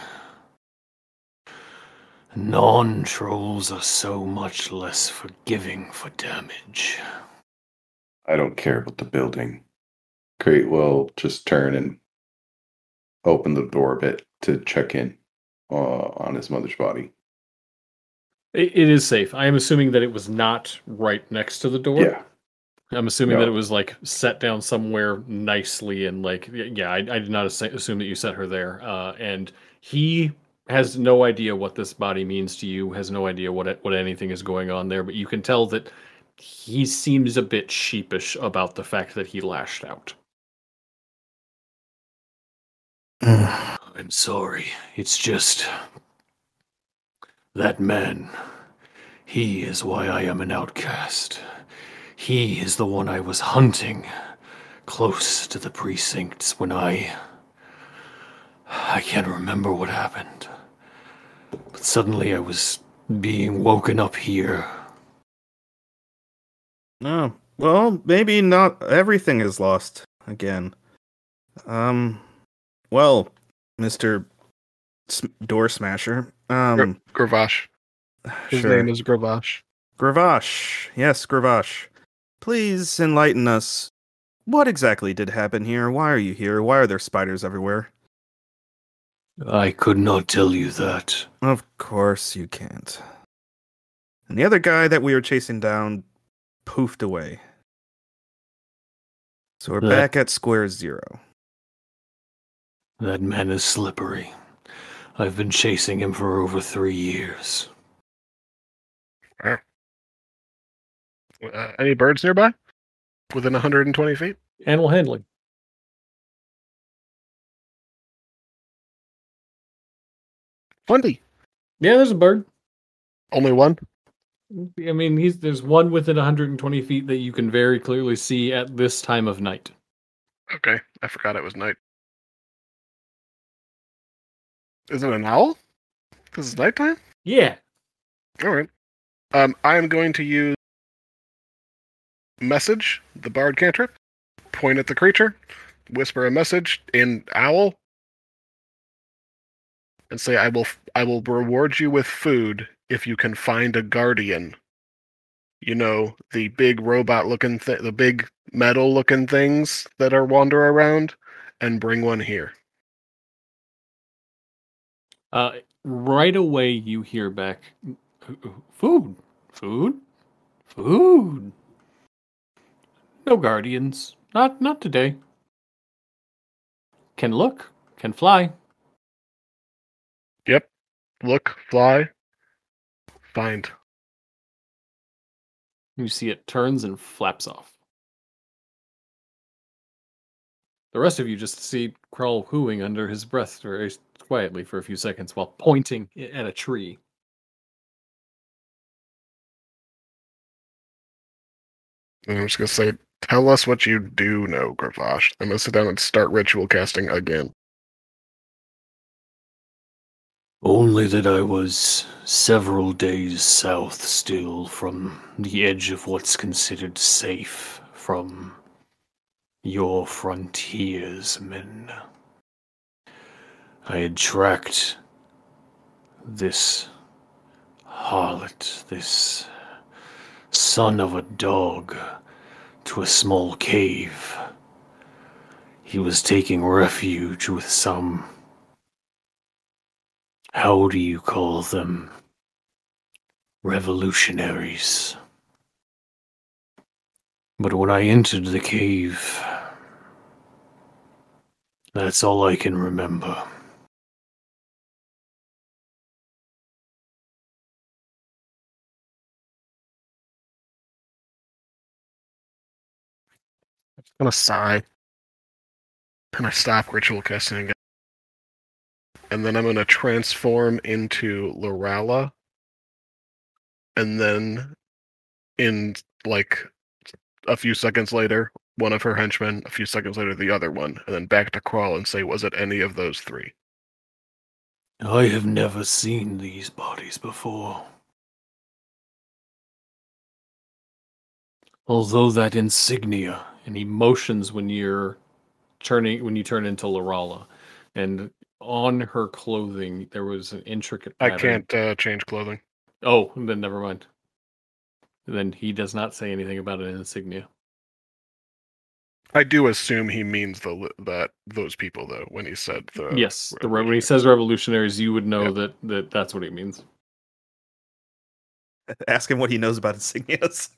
Non trolls are so much less forgiving for damage. I don't care about the building. Crete will just turn and open the door a bit to check in uh, on his mother's body. It, it is safe. I am assuming that it was not right next to the door. Yeah. I'm assuming No. that it was like set down somewhere nicely and like yeah, I, I did not assume that you set her there. Uh, and he has no idea what this body means to you. Has no idea what it, what anything is going on there. But you can tell that he seems a bit sheepish about the fact that he lashed out. [sighs] I'm sorry. It's just. That man. He is why I am an outcast. He is the one I was hunting close to the precincts when I. I can't remember what happened. But suddenly I was being woken up here. No. Well, maybe not everything is lost again. Um. Well, Mister S- Door Smasher. Um. Gravash. His sure. name is Gravash. Gravash. Yes, Gravash. Please enlighten us. What exactly did happen here? Why are you here? Why are there spiders everywhere? I could not tell you that. Of course you can't. And the other guy that we were chasing down poofed away. So we're That- back at square zero. That man is slippery. I've been chasing him for over three years. Uh, any birds nearby? Within 120 feet? Animal handling. Plenty. Yeah, there's a bird. Only one? I mean, he's there's one within 120 feet that you can very clearly see at this time of night. Okay, I forgot it was night. Is it an owl? This is nighttime? Yeah. All right. Um, I am going to use message, the bard cantrip, point at the creature, whisper a message in owl, and say, "I will, I will reward you with food if you can find a guardian." You know, the big robot-looking, th- the big metal-looking things that are wander around, and bring one here. Uh, right away, you hear back, food, food, food. No guardians, not not today. Can look, can fly. Yep. Look, fly, find. You see it turns and flaps off. The rest of you just see Crawl hooing under his breath very quietly for a few seconds while pointing at a tree. And I'm just gonna say, Tell us what you do know, Gravash. I'm gonna sit down and start ritual casting again. Only that I was several days south still from the edge of what's considered safe from your frontiersmen. I had tracked this harlot, this son of a dog, to a small cave. He was taking refuge with some. How do you call them? Revolutionaries. But when I entered the cave, that's all I can remember. Gonna sigh. And I stop ritual casting again. And then I'm gonna transform into Lorala. And then in like a few seconds later, one of her henchmen, a few seconds later the other one, and then back to crawl and say, was it any of those three? I have never seen these bodies before. Although that insignia, and emotions when you're turning when you turn into Lorala, and on her clothing there was an intricate. I can't uh, change clothing. Oh, then never mind. Then he does not say anything about an insignia. I do assume he means the that those people though when he said the yes, the re- when he says revolutionaries, you would know Yep. that that that's what he means. [laughs] Ask him what he knows about insignias.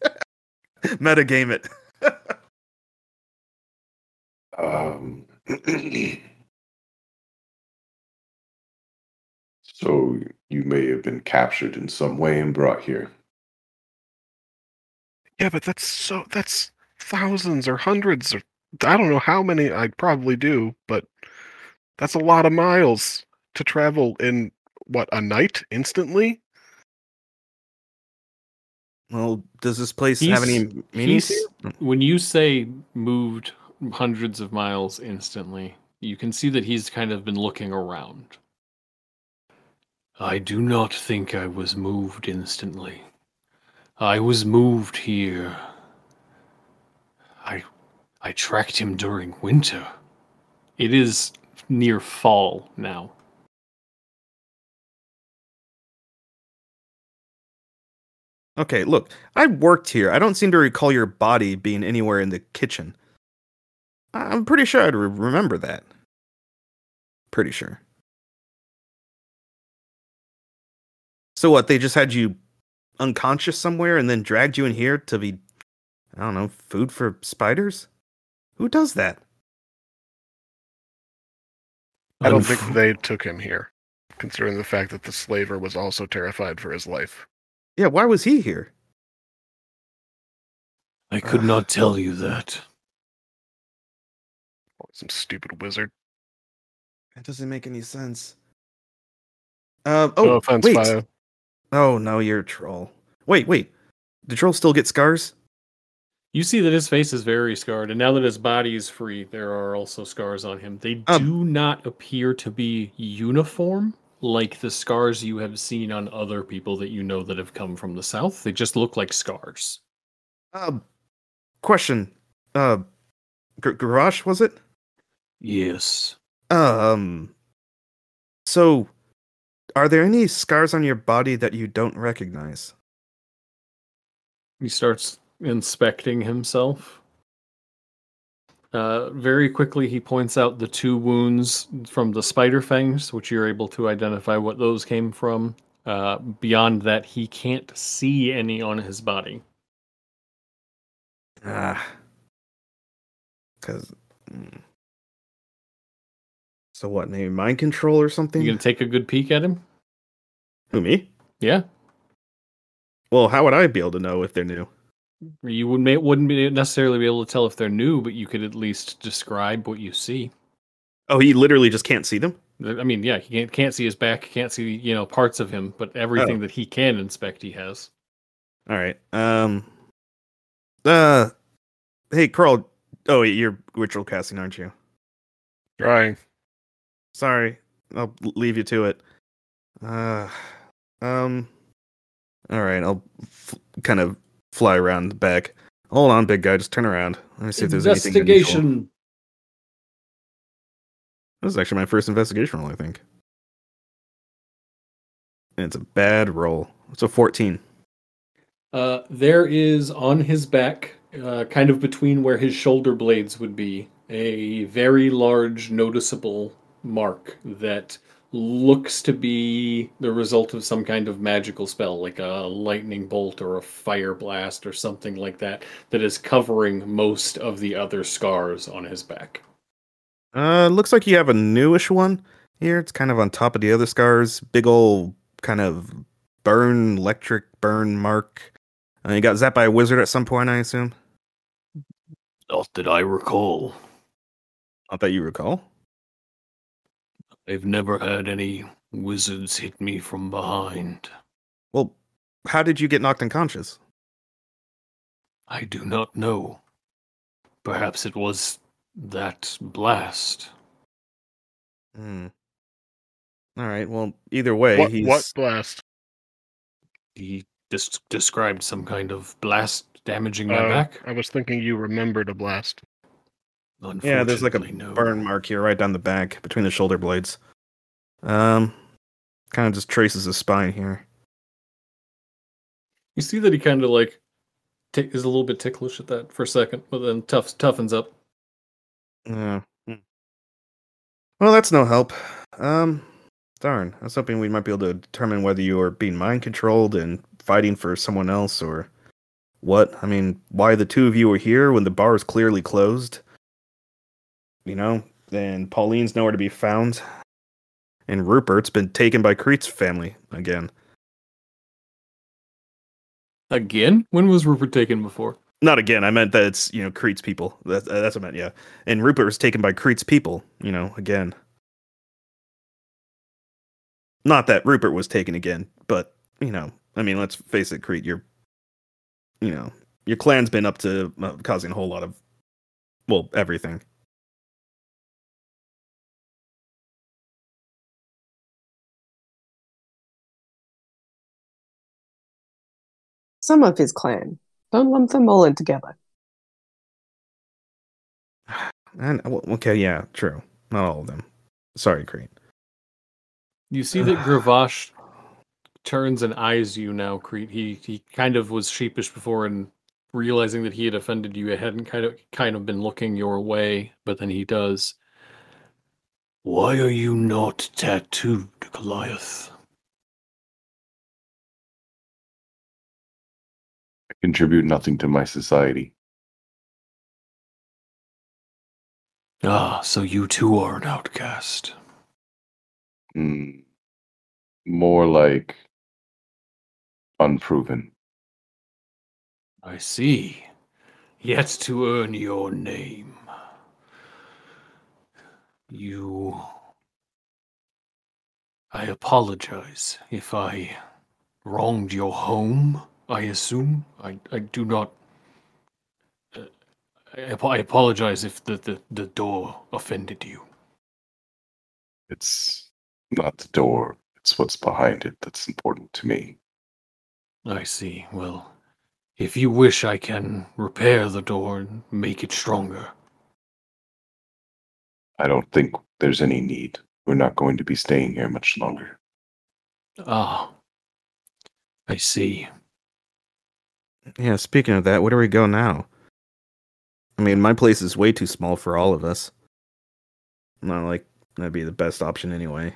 [laughs] Meta game it. [laughs] Um, [clears throat] so you may have been captured in some way and brought here. Yeah, but that's so that's thousands or hundreds or I don't know how many I'd probably do, but that's a lot of miles to travel in what a night instantly. Well, does this place have any meaning? When you say moved hundreds of miles instantly, you can see that he's kind of been looking around. I do not think I was moved instantly. I was moved here. I I tracked him during winter. It is near fall now. Okay, look, I worked here. I don't seem to recall your body being anywhere in the kitchen. I- I'm pretty sure I'd re- remember that. Pretty sure. So what? They just had you unconscious somewhere and then dragged you in here to be, I don't know, food for spiders? Who does that? I don't think they took him here, considering the fact that the slaver was also terrified for his life. Yeah, why was he here? I could not [sighs] tell you that. Some stupid wizard. That doesn't make any sense. Um, oh, no offense, wait. Fio. Oh no, you're a troll. Wait, wait. Do trolls still get scars? You see that his face is very scarred, and now that his body is free, there are also scars on him. They Um, do not appear to be uniform like the scars you have seen on other people that you know that have come from the south. They just look like scars. Uh, question. Uh, G- Garage was it? Yes. Um. So, are there any scars on your body that you don't recognize? He starts inspecting himself. Uh, very quickly, he points out the two wounds from the spider fangs, which you're able to identify what those came from. Uh, beyond that, he can't see any on his body. Ah. Because. mm. So what? Maybe mind control or something? You gonna take a good peek at him? Who me? Yeah. Well, how would I be able to know if they're new? You would may, wouldn't be necessarily be able to tell if they're new, but you could at least describe what you see. Oh, he literally just can't see them. I mean, yeah, he can't, can't see his back, he can't see you know parts of him, but everything Oh. that he can inspect, he has. All right. Um. Uh. hey, Crawl. Oh, you're ritual casting, aren't you? Trying. Sorry, I'll leave you to it. Uh, um, all right, I'll f- kind of fly around the back. Hold on, big guy. Just turn around. Let me see if there's anything. Investigation. This is actually my first investigation roll, I think. And it's a bad roll. It's a 14. Uh, there is on his back, uh, kind of between where his shoulder blades would be, a very large, noticeable mark that looks to be the result of some kind of magical spell, like a lightning bolt or a fire blast or something like that, that is covering most of the other scars on his back. Uh, looks like you have a newish one here. It's kind of on top of the other scars. Big old kind of burn, electric burn mark. Uh, you got zapped by a wizard at some point, I assume. Not that I recall. Not that you recall. I've never had any wizards hit me from behind. Well, how did you get knocked unconscious? I do not know. Perhaps it was that blast. Hmm. All right. Well, either way, What, he's what blast? He just described some kind of blast damaging my Uh, back. I was thinking you remembered a blast. Yeah. There's like a no. burn mark here, right down the back between the shoulder blades. Um, kind of just traces his spine here. You see that he kind of like t- is a little bit ticklish at that for a second, but then tough toughens up. Yeah. Well, that's no help. Um, darn. I was hoping we might be able to determine whether you are being mind controlled and fighting for someone else or what. I mean, why the two of you are here when the bar is clearly closed. You know, and Pauline's nowhere to be found. And Rupert's been taken by Crete's family again. Again? When was Rupert taken before? Not again. I meant that it's you know Crete's people. That, that's what I meant. Yeah, and Rupert was taken by Crete's people. You know, again. Not that Rupert was taken again, but you know, I mean, let's face it, Crete. Your, you know, your clan's been up to uh, causing a whole lot of, well, everything. Some of his clan. Don't lump them all in together. And okay, yeah, true. Not all of them. Sorry, Crete. You see that Gravash turns and eyes you now, Crete. He he kind of was sheepish before and realizing that he had offended you, he hadn't kind of kind of been looking your way, but then he does. Why are you not tattooed, Goliath? Contribute nothing to my society. Ah, so you too are an outcast. Mm, more like unproven. I see. Yet to earn your name. You. I apologize if I wronged your home, I assume. I, I do not. Uh, I, I apologize if the, the, the door offended you. It's not the door, it's what's behind it that's important to me. I see. Well, if you wish, I can repair the door and make it stronger. I don't think there's any need. We're not going to be staying here much longer. Ah, I see. Yeah, speaking of that, where do we go now? I mean, my place is way too small for all of us. Not like that'd be the best option anyway.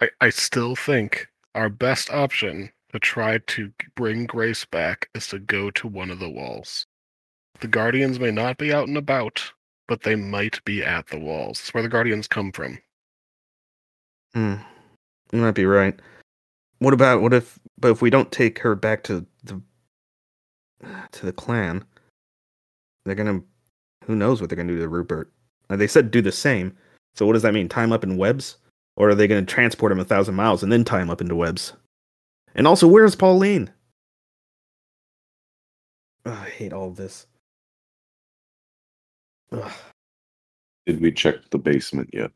I, I still think our best option to try to bring Grace back is to go to one of the walls. The Guardians may not be out and about, but they might be at the walls. That's where the Guardians come from. Hmm. You might be right. What about what if but if we don't take her back to the to the clan, they're gonna who knows what they're gonna do to Rupert. Uh, they said do the same. So what does that mean? Tie him up in webs? Or are they gonna transport him a thousand miles and then tie him up into webs? And also where's Pauline? Ugh, I hate all of this. Ugh. Did we check the basement yet?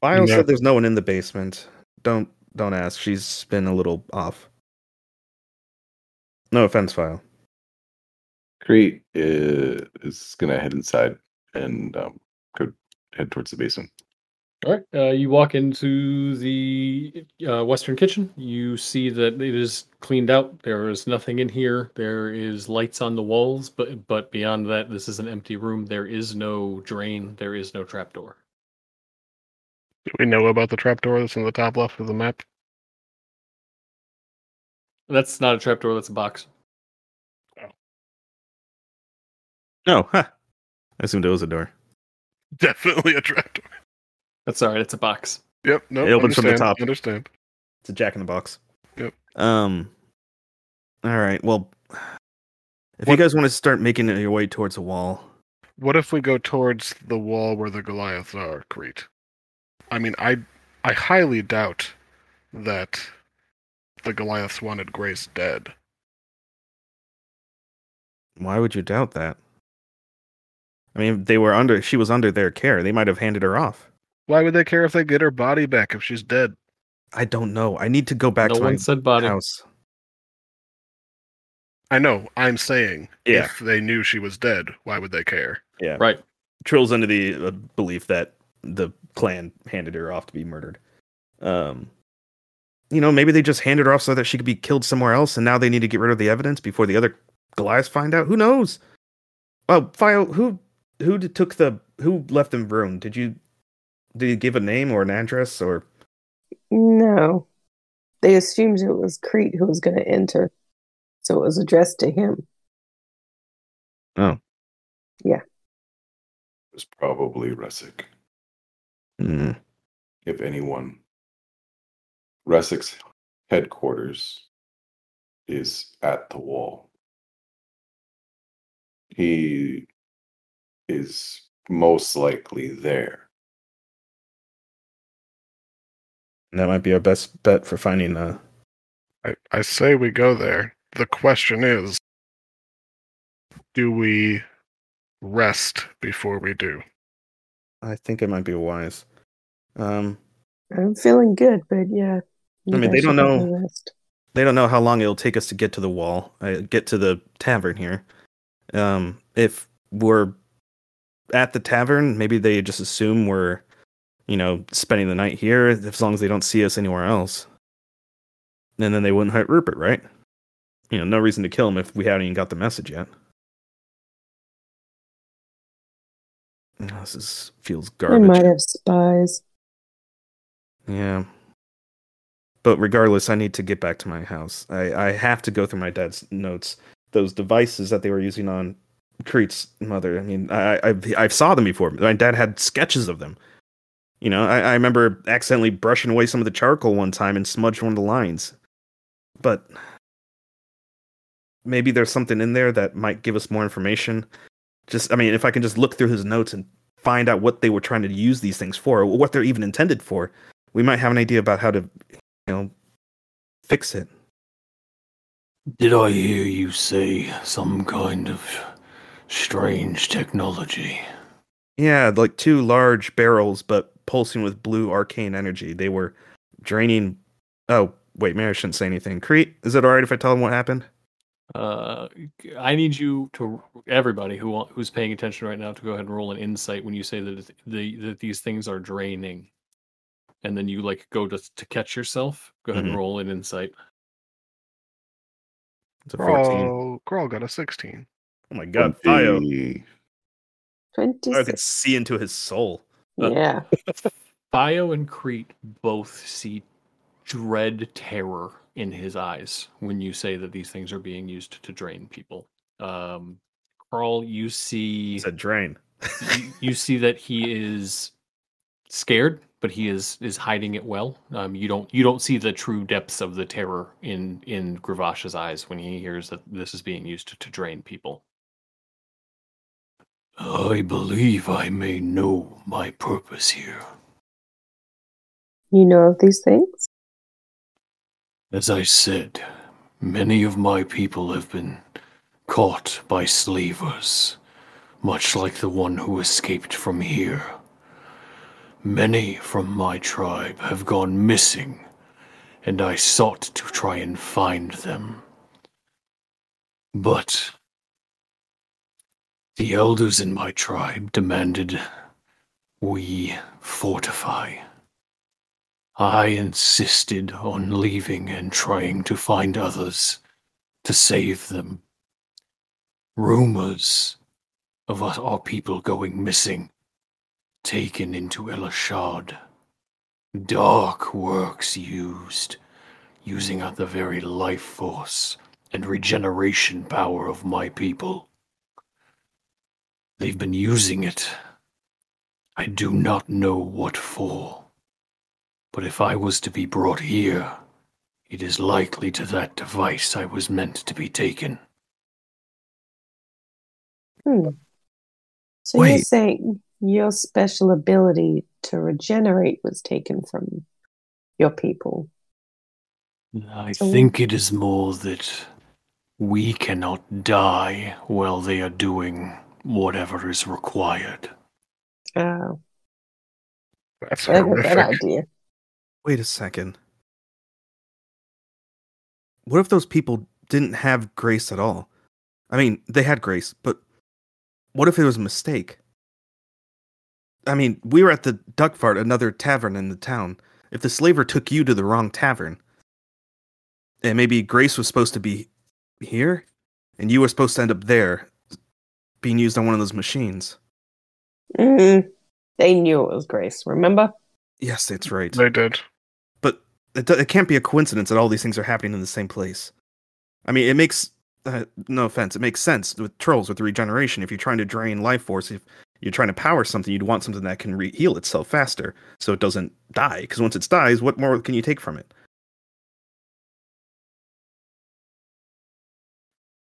Fio No. said there's no one in the basement. Don't don't ask. She's been a little off. No offense, Fio. Crete is, is gonna head inside and um, go head towards the basement. All right. Uh, you walk into the uh, western kitchen. You see that it is cleaned out. There is nothing in here. There is lights on the walls, but but beyond that, this is an empty room. There is no drain. There is no trapdoor. Do we know about the trapdoor that's in the top left of the map? That's not a trapdoor. That's a box. No, [laughs] huh. I assumed it was a door. Definitely a trapdoor. That's all right. It's a box. Yep. No. It opens from the top. Understand. It's a jack in the box. Yep. Um. All right. Well, if you guys want to start making your way towards a wall, What if we go towards the wall where the Goliaths are, Crete? I mean, I I highly doubt that the Goliaths wanted Grace dead. why would you doubt that? I mean, they were under. She was under their care. They might have handed her off. Why would they care if they get her body back if she's dead? I don't know. I need to go back no to one my said body. house. I know. I'm saying Yeah. if they knew she was dead, why would they care? Yeah. Right. Trill's under the uh, belief that the clan handed her off to be murdered. Um, you know, maybe they just handed her off so that she could be killed somewhere else, and now they need to get rid of the evidence before the other Goliaths find out. Who knows? Oh, Fio, who who took the who left the room? Did you did you give a name or an address or? No. They assumed it was Crete who was going to enter. So it was addressed to him. Oh, yeah, it was probably Resic, Hmm. if anyone. Resic's headquarters is at the wall. He is most likely there. That might be our best bet for finding the. I, I say we go there. The question is do we rest before we do? I think it might be wise. Um, I'm feeling good, but yeah. I mean, they don't know- they don't know how long it'll take us to get to the wall, uh, get to the tavern here. Um, if we're at the tavern, maybe they just assume we're, you know, spending the night here as long as they don't see us anywhere else. And then they wouldn't hurt Rupert, right? You know, no reason to kill him if we haven't even got the message yet. This is feels They garbage. might have spies. Yeah. But regardless, I need to get back to my house. I, I have to go through my dad's notes. Those devices that they were using on Crete's mother. I mean, I I I saw them before. My dad had sketches of them. You know, I, I remember accidentally brushing away some of the charcoal one time and smudged one of the lines. But maybe there's something in there that might give us more information. Just, I mean, if I can just look through his notes and find out what they were trying to use these things for, or what they're even intended for, we might have an idea about how to, you know, fix it. Did I hear you say some kind of strange technology? Yeah, like two large barrels, but pulsing with blue arcane energy. They were draining. Oh, wait, maybe I shouldn't say anything. Crete, is it all right if I tell them what happened? Uh, I need you to everybody who who's paying attention right now to go ahead and roll an insight when you say that the that these things are draining, and then you like go to to catch yourself. Go ahead Mhm. and roll an insight. It's a 14. Crawl, Crawl got a 16. Oh my god, Fio. Twenty- I could see into his soul. Uh, Yeah. [laughs] Fio and Crete both see dread terror in his eyes when you say that these things are being used to drain people. Um, Crawl, you see It's a drain. you, you see that he is scared, but he is is hiding it well. Um, you don't you don't see the true depths of the terror in in Gravash's eyes when he hears that this is being used to, to drain people. I believe I may know my purpose here. You know of these things? As I said, many of my people have been caught by slavers much like the one who escaped from here. Many from my tribe have gone missing, and I sought to try and find them. But the elders in my tribe demanded we fortify. I insisted on leaving and trying to find others to save them. Rumors of our people going missing, taken into Elashad. Dark works used, using out the very life force and regeneration power of my people. They've been using it. I do not know what for. But if I was to be brought here, it is likely to that device I was meant to be taken. Hmm. So you're Wait. saying your special ability to regenerate was taken from your people. I So- think it is more that we cannot die while they are doing whatever is required. Oh, That's I a horrific. better idea. Wait a second. What if those people didn't have grace at all? I mean, they had grace, but what if it was a mistake? I mean, we were at the Duck Fart, another tavern in the town. If the slaver took you to the wrong tavern, and maybe Grace was supposed to be here, and you were supposed to end up there, being used on one of those machines. Mm, they knew it was Grace, remember? Yes, that's right. They did. but it, it can't be a coincidence that all these things are happening in the same place. I mean, it makes uh, no offense, it makes sense with trolls with regeneration. If you're trying to drain life force, if you're trying to power something, you'd want something that can re- heal itself faster, so it doesn't die. Because once it dies, what more can you take from it?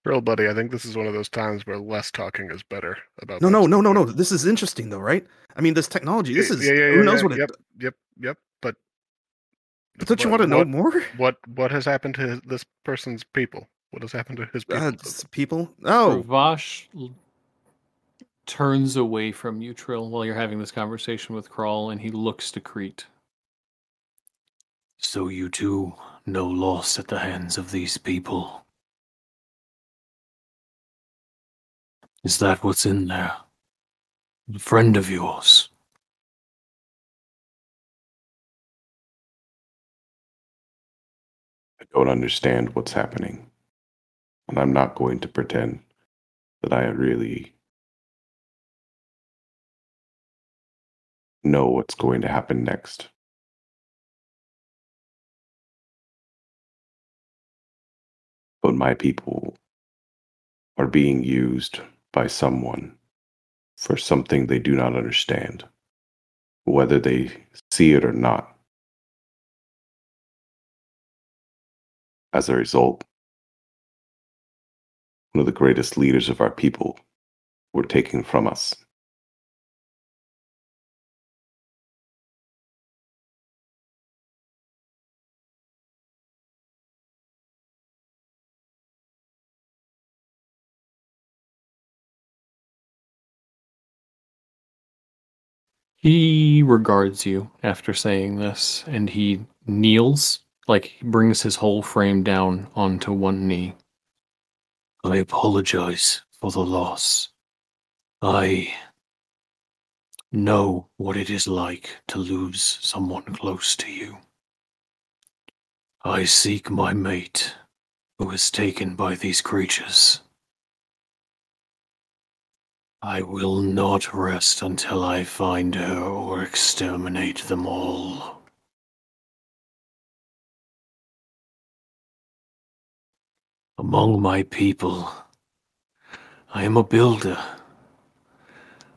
Real buddy, I think this is one of those times where less talking is better about No, no, no, no, no. This is interesting, though, right? I mean, this technology. This is yeah, yeah, who knows yeah, what it. yep, yep, yep. But Don't you want to know what- more? What what has happened to his, this person's people? What has happened to his people? Uh, people. Oh, Ravash l- turns away from you, Trill, while you're having this conversation with Crawl, and he looks to Crete. So you too know loss at the hands of these people. Is that what's in there? A friend of yours? I don't understand what's happening. And I'm not going to pretend that I really know what's going to happen next. But my people are being used by someone for something they do not understand, whether they see it or not. As a result, one of the greatest leaders of our people were taken from us. He regards you after saying this, and he kneels, like he brings his whole frame down onto one knee. I apologize for the loss. I know what it is like to lose someone close to you. I seek my mate, who is taken by these creatures. I will not rest until I find her or exterminate them all. Among my people, I am a builder.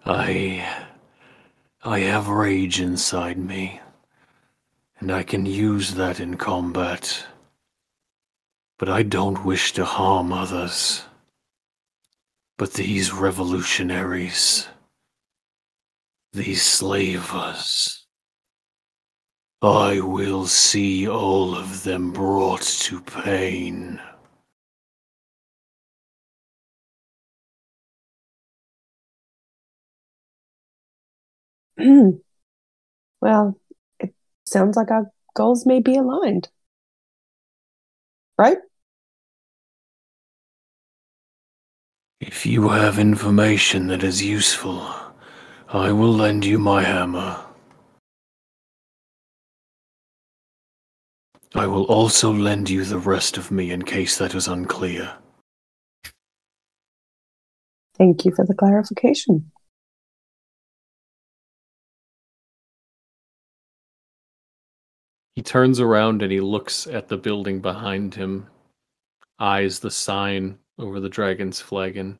I. I have rage inside me, and I can use that in combat. But I don't wish to harm others. But these revolutionaries, these slavers, I will see all of them brought to pain. Hmm. well, it sounds like our goals may be aligned. Right? If you have information that is useful, I will lend you my hammer. I will also lend you the rest of me in case that is unclear. Thank you for the clarification. He turns around and he looks at the building behind him, eyes the sign over the dragon's flagon,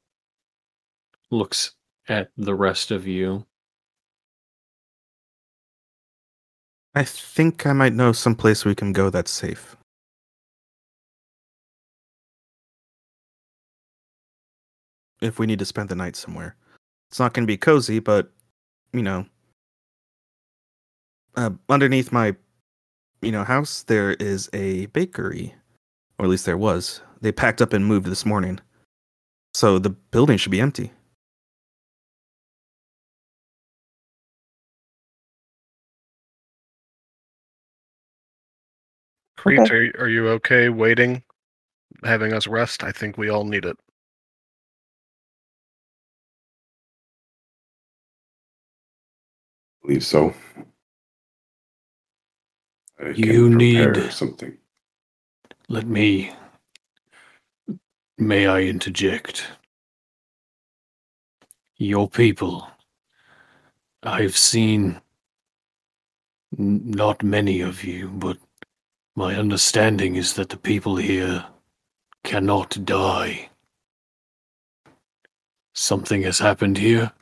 looks at the rest of you. I think I might know some place we can go that's safe. If we need to spend the night somewhere. It's not going to be cozy, but, you know, uh, underneath my, you know, house, there is a bakery. Or at least there was. They packed up and moved this morning. So the building should be empty. Crete, Okay. are, you- are you okay waiting, having us rest? I think we all need it. believe so. I You need- something. Let me. May I interject? Your people. I've seen. Not many of you, but my understanding is that the people here cannot die. Something has happened here.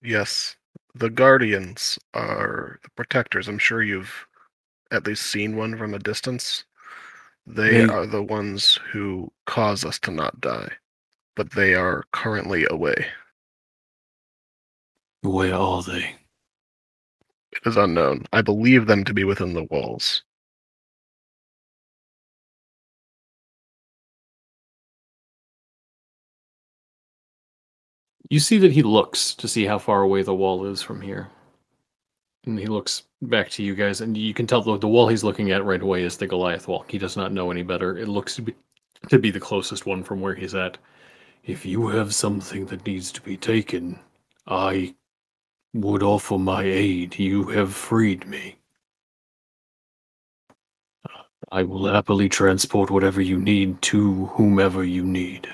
Yes, the guardians are the protectors. I'm sure you've at least seen one from a distance. They They- are the ones who cause us to not die, but they are currently away. Where are they? It is unknown. I believe them to be within the walls. You see that he looks to see how far away the wall is from here. And he looks back to you guys, and you can tell the, the wall he's looking at right away is the Goliath wall. He does not know any better. It looks to be, to be the closest one from where he's at. If you have something that needs to be taken, I would offer my aid. You have freed me. I will happily transport whatever you need to whomever you need.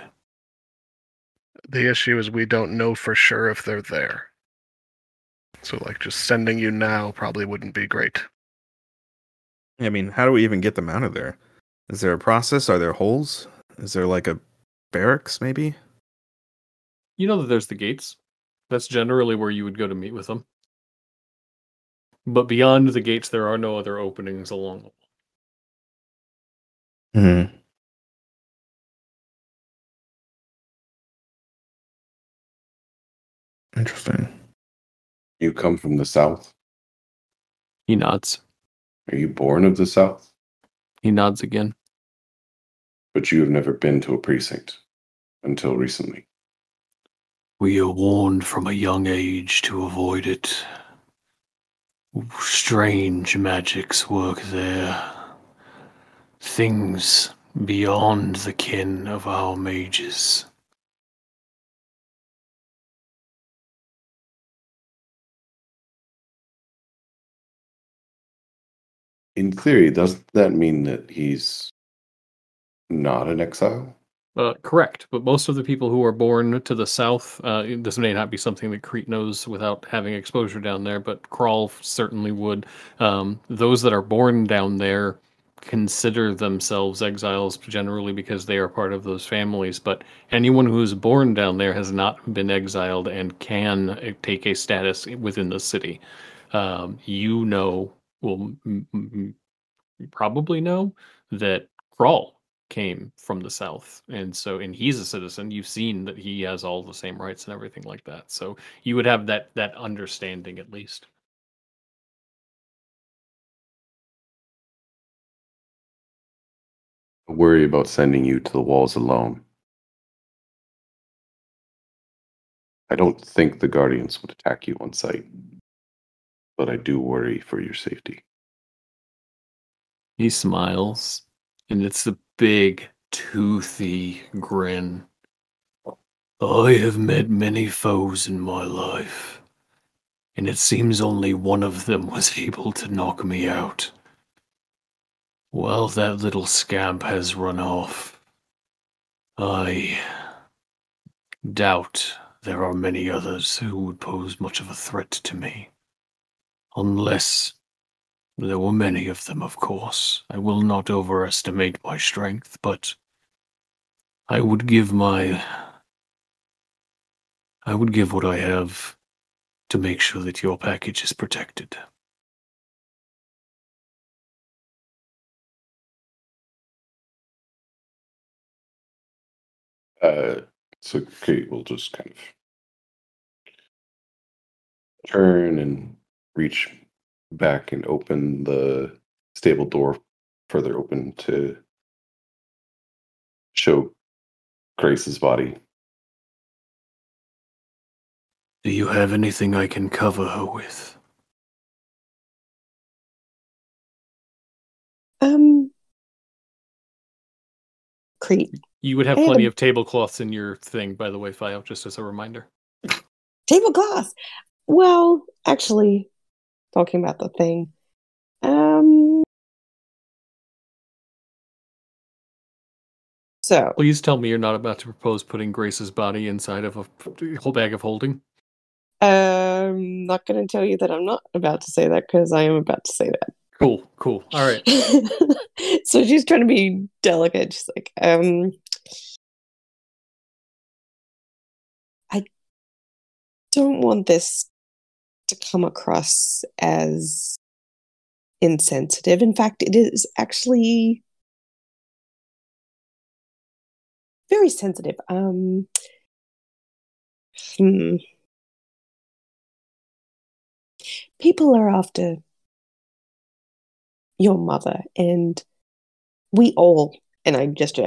The issue is we don't know for sure if they're there. So, like, just sending you now probably wouldn't be great. I mean, how do we even get them out of there? Is there a process? Are there holes? Is there like a barracks, maybe? You know that there's the gates. That's generally where you would go to meet with them. But beyond the gates, there are no other openings along the wall. Hmm. Interesting. You come from the south. He nods. Are you born of the south? He nods again. But you have never been to a precinct until recently. We are warned from a young age to avoid it. Strange magics work there. Things beyond the kin of our mages. In theory, doesn't that mean that he's not an exile? Uh, correct, but most of the people who are born to the south, uh, this may not be something that Crete knows without having exposure down there, but Crawl certainly would. Um, those that are born down there consider themselves exiles generally because they are part of those families. But anyone who is born down there has not been exiled and can take a status within the city. Um, you know, will m- m- probably know that Crawl came from the south and so and he's a citizen. You've seen that he has all the same rights and everything like that so you would have that that understanding at least. I worry about sending you to the walls alone. I don't think the Guardians would attack you on sight, but I do worry for your safety. He smiles, and it's a big, toothy grin. I have met many foes in my life, and it seems only one of them was able to knock me out. Well, that little scamp has run off. I doubt there are many others who would pose much of a threat to me. Unless there were many of them, of course. I will not overestimate my strength, but I would give my. I would give what I have to make sure that your package is protected. Uh, so Kate will just kind of turn and reach back and open the stable door further open to show Grace's body. Do you have anything I can cover her with? Um, Crete. You would have I have plenty a- of tablecloths in your thing, by the way, Fio, just as a reminder. Tablecloth. Well, actually, talking about the thing. Um. So, Please tell me you're not about to propose putting Grace's body inside of a whole bag of holding. I'm not going to tell you that I'm not about to say that because I am about to say that. Cool, cool. All right. [laughs] so she's trying to be delicate. She's like, um, I don't want this to come across as insensitive. In fact, it is actually very sensitive. Um, hmm. People are after your mother, and we all, and I just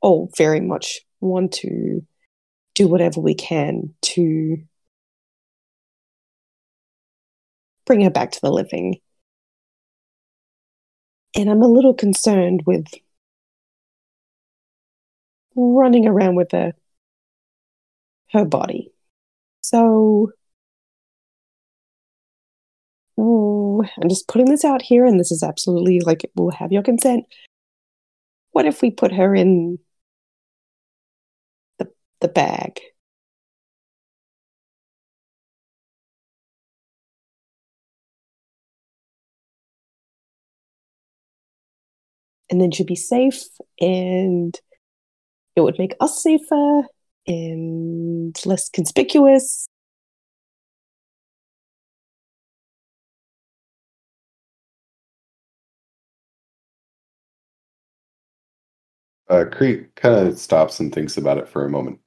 all very much want to do whatever we can to bring her back to the living. And I'm a little concerned with running around with her, her body. So Ooh, I'm just putting this out here, and this is absolutely like we'll have your consent. What if we put her in the the bag? And then she'd be safe, and it would make us safer and less conspicuous. Uh, Crete kind of stops and thinks about it for a moment.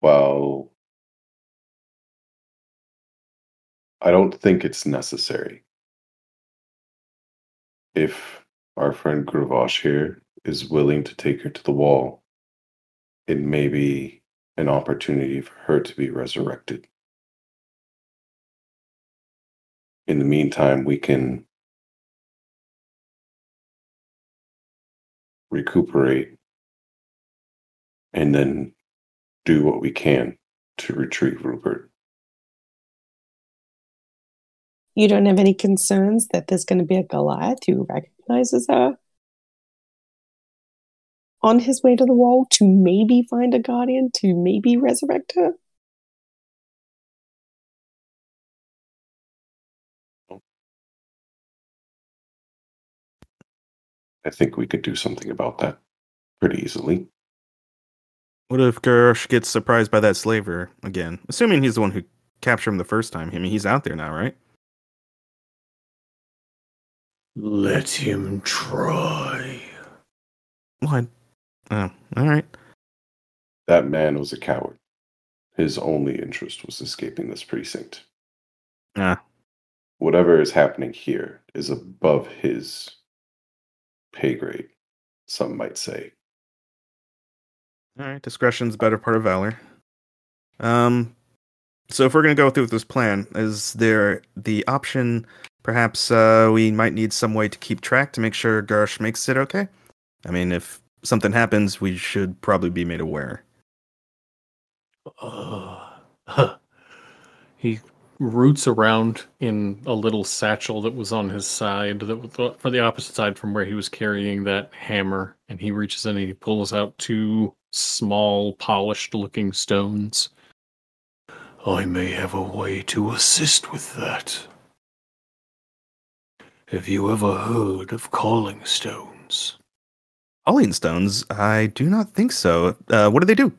Well, I don't think it's necessary. If our friend Gruvosh here is willing to take her to the wall, it may be an opportunity for her to be resurrected. In the meantime, we can recuperate and then do what we can to retrieve Rupert. You don't have any concerns that there's going to be a Goliath who recognizes her on his way to the wall to maybe find a guardian to maybe resurrect her? I think we could do something about that pretty easily. What if Garrosh gets surprised by that slaver again? Assuming he's the one who captured him the first time. I mean, he's out there now, right? Let him try. What? Oh, all right. That man was a coward. His only interest was escaping this precinct. Ah, Whatever is happening here is above his pay grade. some might say. All right, discretion's the better part of valor. Um, so if we're gonna go through with this plan, is there the option? Perhaps uh, we might need some way to keep track to make sure Garsh makes it okay. I mean, if something happens, we should probably be made aware. Uh, [laughs] he roots around in a little satchel that was on his side, that was for the opposite side from where he was carrying that hammer, and he reaches in and he pulls out two small, polished-looking stones. I may have a way to assist with that. Have you ever heard of calling stones? Calling stones? I do not think so. Uh, what do they do?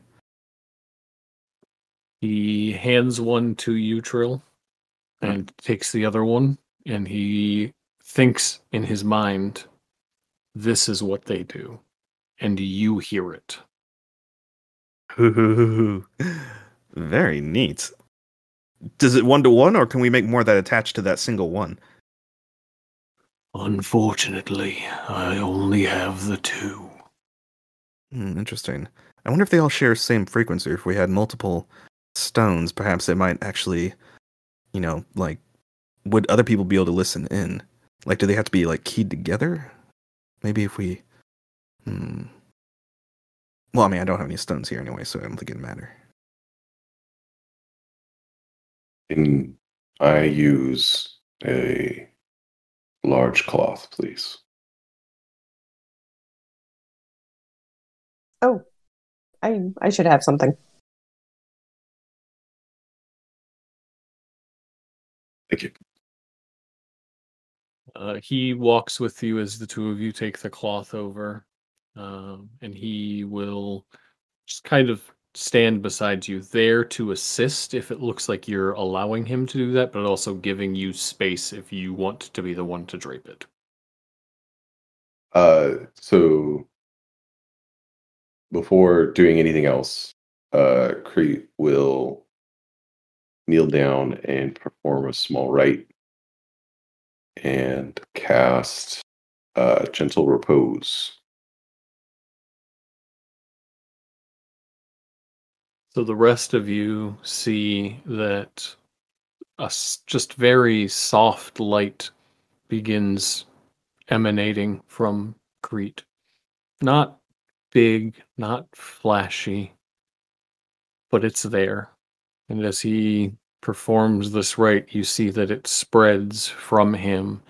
He hands one to you, Trill, and takes the other one, and he thinks in his mind, this is what they do. And you hear it. Ooh, [laughs] very neat. Does it one to one, or can we make more that attach to that single one? Unfortunately, I only have the two. Hmm, interesting. I wonder if they all share the same frequency. If we had multiple stones, perhaps they might actually, you know, like, would other people be able to listen in? Like, do they have to be like keyed together? Maybe if we, hmm. Well, I mean, I don't have any stones here anyway, so I don't think it'd matter. Can I use a large cloth, please? Oh, I I should have something. Thank you. Uh, he walks with you as the two of you take the cloth over, um, and he will just kind of stand beside you there to assist if it looks like you're allowing him to do that, but also giving you space if you want to be the one to drape it. Uh, so before doing anything else, uh, Crete will kneel down and perform a small rite and cast uh, Gentle Repose. So the rest of you see that a just very soft light begins emanating from Crete. Not big, not flashy, but it's there. And as he performs this rite, you see that it spreads from him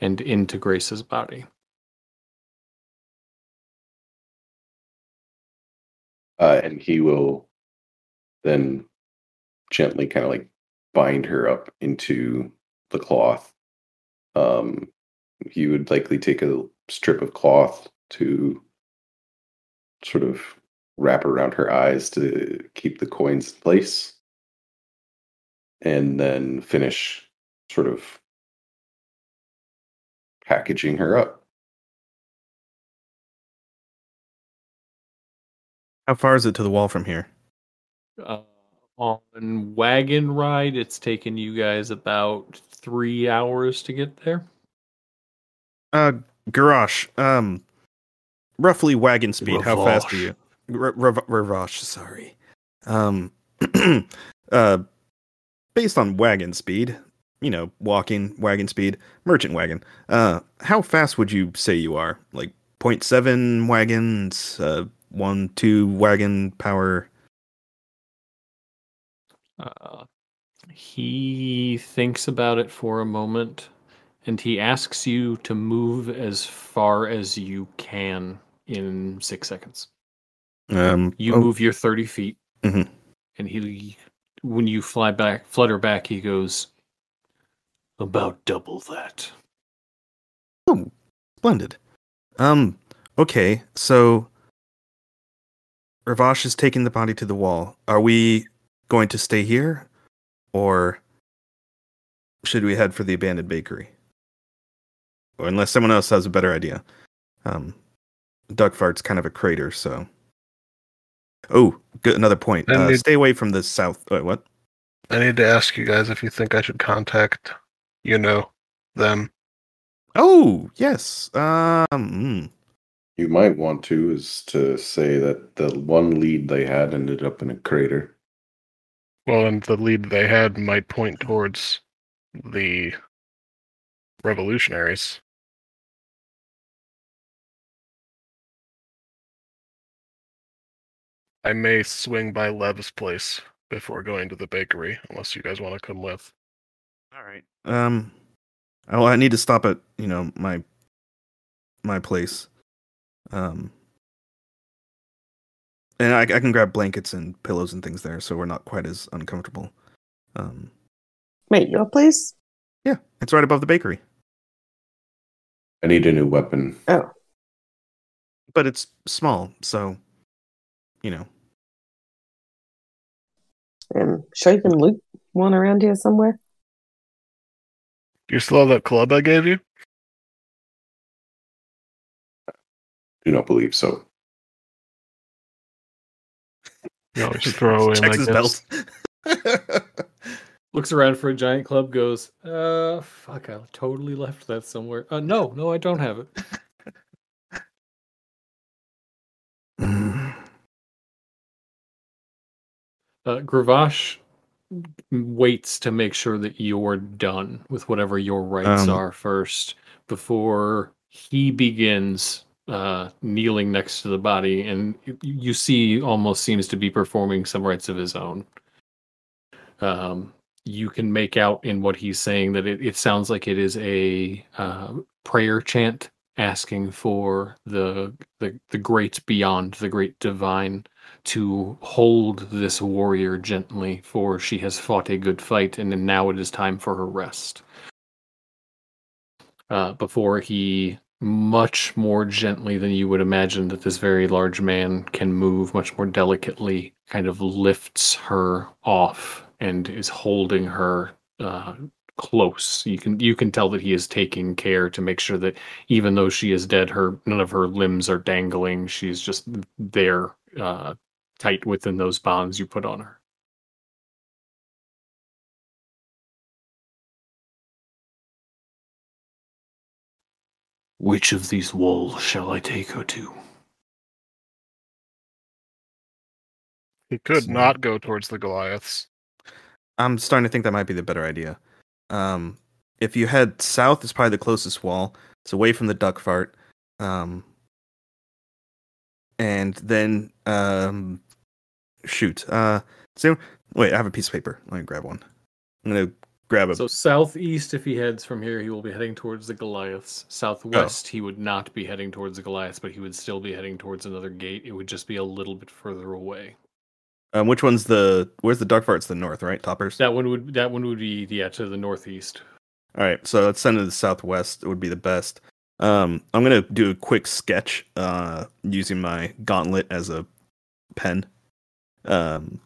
and into Grace's body. Uh, and he will then gently kind of like bind her up into the cloth. Um, would likely take a strip of cloth to sort of wrap around her eyes to keep the coins in place and then finish sort of packaging her up. How far is it to the wall from here? Uh, on wagon ride, it's taken you guys about three hours to get there. Uh, Garrosh, um, roughly wagon speed. How fast are you? R- Rav- Ravash, sorry. Um, [clears throat] uh, based on wagon speed, you know, walking wagon speed, merchant wagon. Uh, how fast would you say you are? Like 0.7 wagons, uh, one, two wagon power. Uh, he thinks about it for a moment and he asks you to move as far as you can in six seconds. Um, You oh, move your 30 feet, Mhm. and he, when you fly back, flutter back, he goes, About double that. Oh, splendid. Um, okay, so Ravash is taking the body to the wall. Are we going to stay here, or should we head for the abandoned bakery? Or unless someone else has a better idea. Um, Duckfart's kind of a crater, so. Oh, good. Another point. Uh, they- stay away from the south. Wait, what? I need to ask you guys if you think I should contact, you know, them. Oh, yes. Um, mm. you might want to is to say that the one lead they had ended up in a crater. Well, and the lead they had might point towards the revolutionaries. I may swing by Lev's place before going to the bakery, unless you guys want to come with. All right. Um, oh, I need to stop at you know my my place. Um, and I, I can grab blankets and pillows and things there, so we're not quite as uncomfortable. Um, Wait, your place? yeah, it's right above the bakery, I need a new weapon. Oh, but it's small, so you know. I'm sure you can loot one around here somewhere. Do you still have that club I gave you? Do not believe so. You always [laughs] throw in Checks like his this. belt. Looks around for a giant club, goes, uh, fuck, I totally left that somewhere. Uh, no, no, I don't have it. [sighs] Uh, Gravash waits to make sure that you're done with whatever your rights Um, are first before he begins uh, kneeling next to the body, and you, see almost seems to be performing some rites of his own. Um, you can make out in what he's saying that it, it sounds like it is a uh, prayer chant asking for the, the the great beyond the great divine to hold this warrior gently for she has fought a good fight and now it is time for her rest uh, before he much more gently than you would imagine that this very large man can move much more delicately kind of lifts her off and is holding her uh, close. You can you can tell that he is taking care to make sure that even though she is dead her none of her limbs are dangling. She's just there uh, tight within those bonds you put on her which of these walls shall i take her to He could So- not go towards the Goliaths. I'm starting to think that might be the better idea. Um, if you head south, it's probably the closest wall. It's away from the duck fart. Um, and then um, shoot. Uh, so wait, I have a piece of paper. Let me grab one. I'm gonna grab a. So southeast, if he heads from here, he will be heading towards the Goliaths. Southwest, he would not be heading towards the Goliaths, but he would still be heading towards another gate. It would just be a little bit further away. um, which one's the? Where's the duck fart? It's the north, right? Toppers. That one would that one would be yeah to the northeast. All right, so let's send it to the southwest. It would be the best. Um, I'm gonna do a quick sketch uh, using my gauntlet as a pen, um,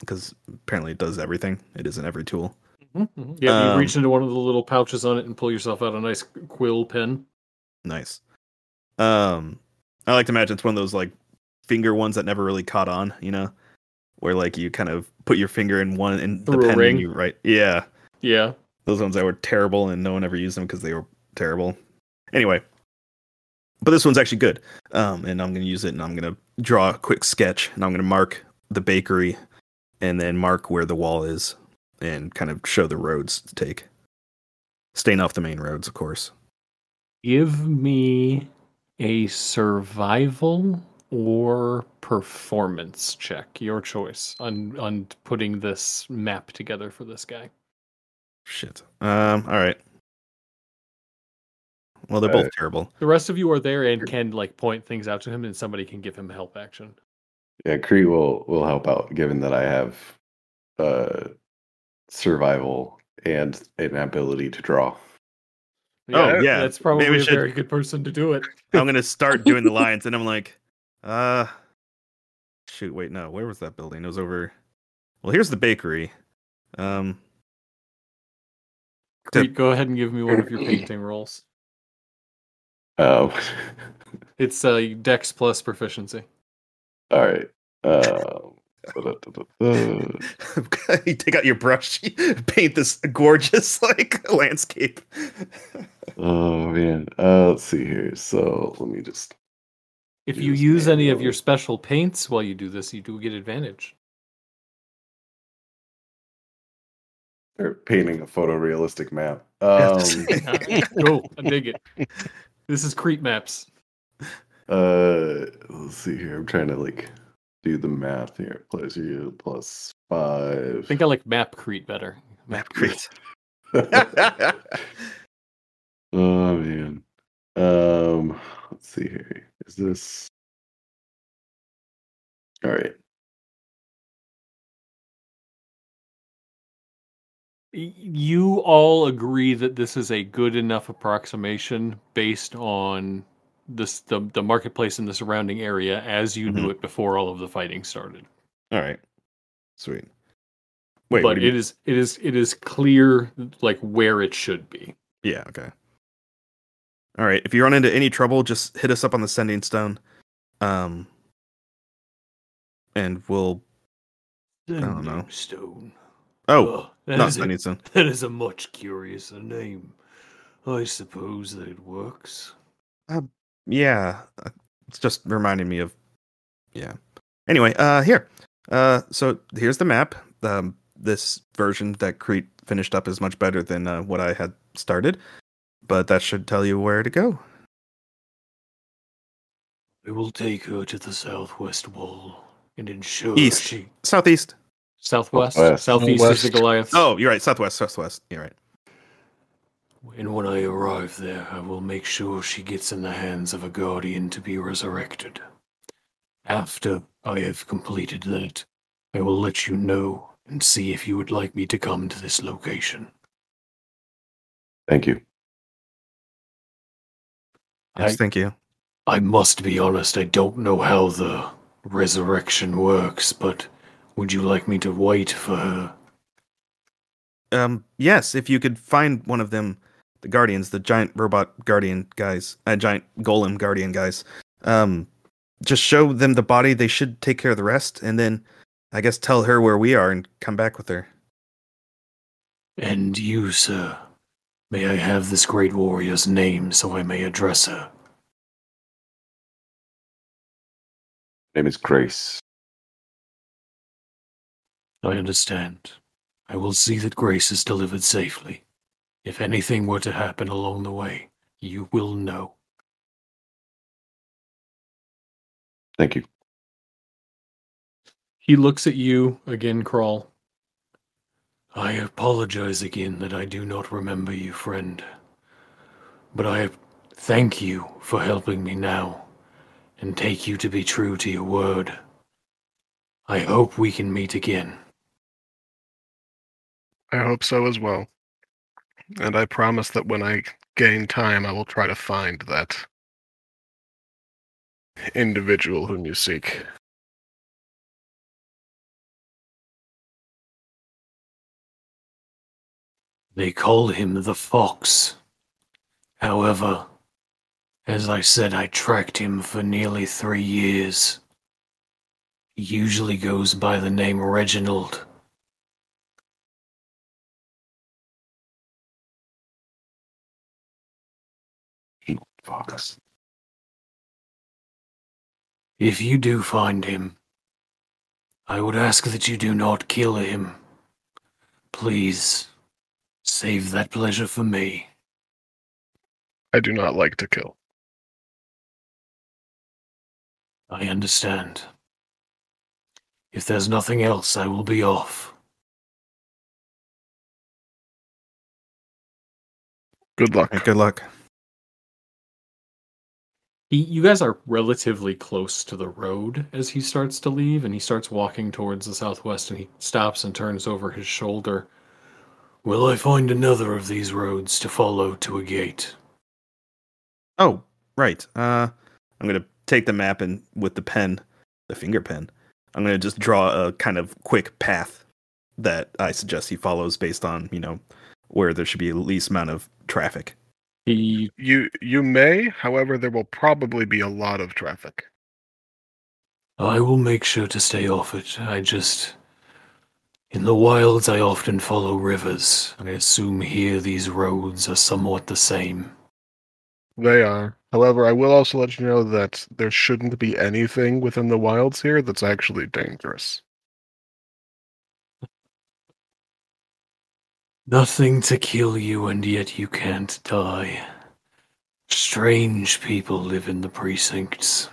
because apparently it does everything. It isn't every tool. Mm-hmm. Yeah, you Um, reach into one of the little pouches on it and pull yourself out a nice quill pen. Nice. Um, I like to imagine it's one of those like finger ones that never really caught on. You know, where like you kind of put your finger in one in the Through a pen ring? and you write. Yeah, Yeah, those ones that were terrible and no one ever used them because they were terrible. Anyway, but this one's actually good. Um, and I'm gonna use it and I'm gonna draw a quick sketch and I'm gonna mark the bakery and then mark where the wall is and kind of show the roads to take. Staying off the main roads, of course. give me a survival or performance check, your choice on on putting this map together for this guy. Shit. Um. All right. Well, they're both Uh, terrible. The rest of you are there and can like point things out to him, and somebody can give him help action. Yeah, Crete will will help out given that I have uh survival and an ability to draw. Oh, yeah. that's probably Maybe a should- very good person to do it. I'm gonna start doing the [laughs] lines, and I'm like, uh, shoot. Wait, no. Where was that building? It was over. Well, here's the bakery. Um. To- go ahead and give me one of your painting rolls. Um [laughs] It's uh, Dex plus proficiency. all right. Uh [laughs] you take out your brush, you [laughs] paint this gorgeous like [laughs] landscape. Oh man. Uh let's see here. So let me just If you Use use any of your special paints while you do this, you do get advantage. They're painting a photorealistic map. Yeah, Um, just- Go, I dig it. This is creep maps. uh, let's see here. I'm trying to like do the math here. Plus you plus five. I think I like map creep better. Map create. [laughs] [laughs] oh man. Um, let's see here. Is this all right? You all agree that this is a good enough approximation based on this the, the marketplace in the surrounding area as you knew it before all of the fighting started. All right. Sweet. Wait, but do you- it is it is it is clear like where it should be. Yeah, okay. All right. If you run into any trouble, just hit us up on the sending stone. Um and we'll i don't know. Stone. Oh, that not is a- sending stone. That is a much curiouser name. I suppose that it works. Yeah. uh, It's just reminding me of Yeah. Anyway, uh here. Uh so here's the map. Um this version that Crete finished up is much better than uh, what I had started, but that should tell you where to go. We will take her to the southwest wall and ensure East. she Southeast. southwest, Southwest. southeast is the Goliath. Oh, you're right. Southwest, southwest. You're right. And when I arrive there, I will make sure she gets in the hands of a guardian to be resurrected. After I have completed that, I will let you know and see if you would like me to come to this location. Thank you. Yes, I- thank you. I must be honest, I don't know how the resurrection works, but would you like me to wait for her? Um, yes, if you could find one of them, the guardians, the giant robot guardian guys, uh, giant golem guardian guys. Um, just show them the body. They should take care of the rest, and then I guess tell her where we are and come back with her. And you, sir, may I have this great warrior's name so I may address her? name is Grace. I understand. I will see that Grace is delivered safely. If anything were to happen along the way, you will know. Thank you. He looks at you again, Crawl. I apologize again that I do not remember you, friend. But I thank you for helping me now, and take you to be true to your word. I hope we can meet again. I hope so as well. And I promise that when I gain time, I will try to find that individual whom you seek. They call him the Fox. However, as I said, I tracked him for nearly three years. He usually goes by the name Reginald. Fox. If you do find him, I would ask that you do not kill him. Please, save that pleasure for me. I do not like to kill. I understand. If there's nothing else, I will be off. Good luck. Hey, good luck. He, you guys are relatively close to the road as he starts to leave, and he starts walking towards the southwest, and he stops and turns over his shoulder. Will I find another of these roads to follow to a gate? Oh, right. Uh, I'm gonna take the map and with the pen, the finger pen, I'm gonna just draw a kind of quick path that I suggest he follows based on you know where there should be the least amount of traffic. He You you may, however, there will probably be a lot of traffic. I will make sure to stay off it. I just. In the wilds, I often follow rivers. I assume here these roads are somewhat the same. They are. However, I will also let you know that there shouldn't be anything within the wilds here that's actually dangerous. Nothing to kill you, and yet you can't die. Strange people live in the precincts.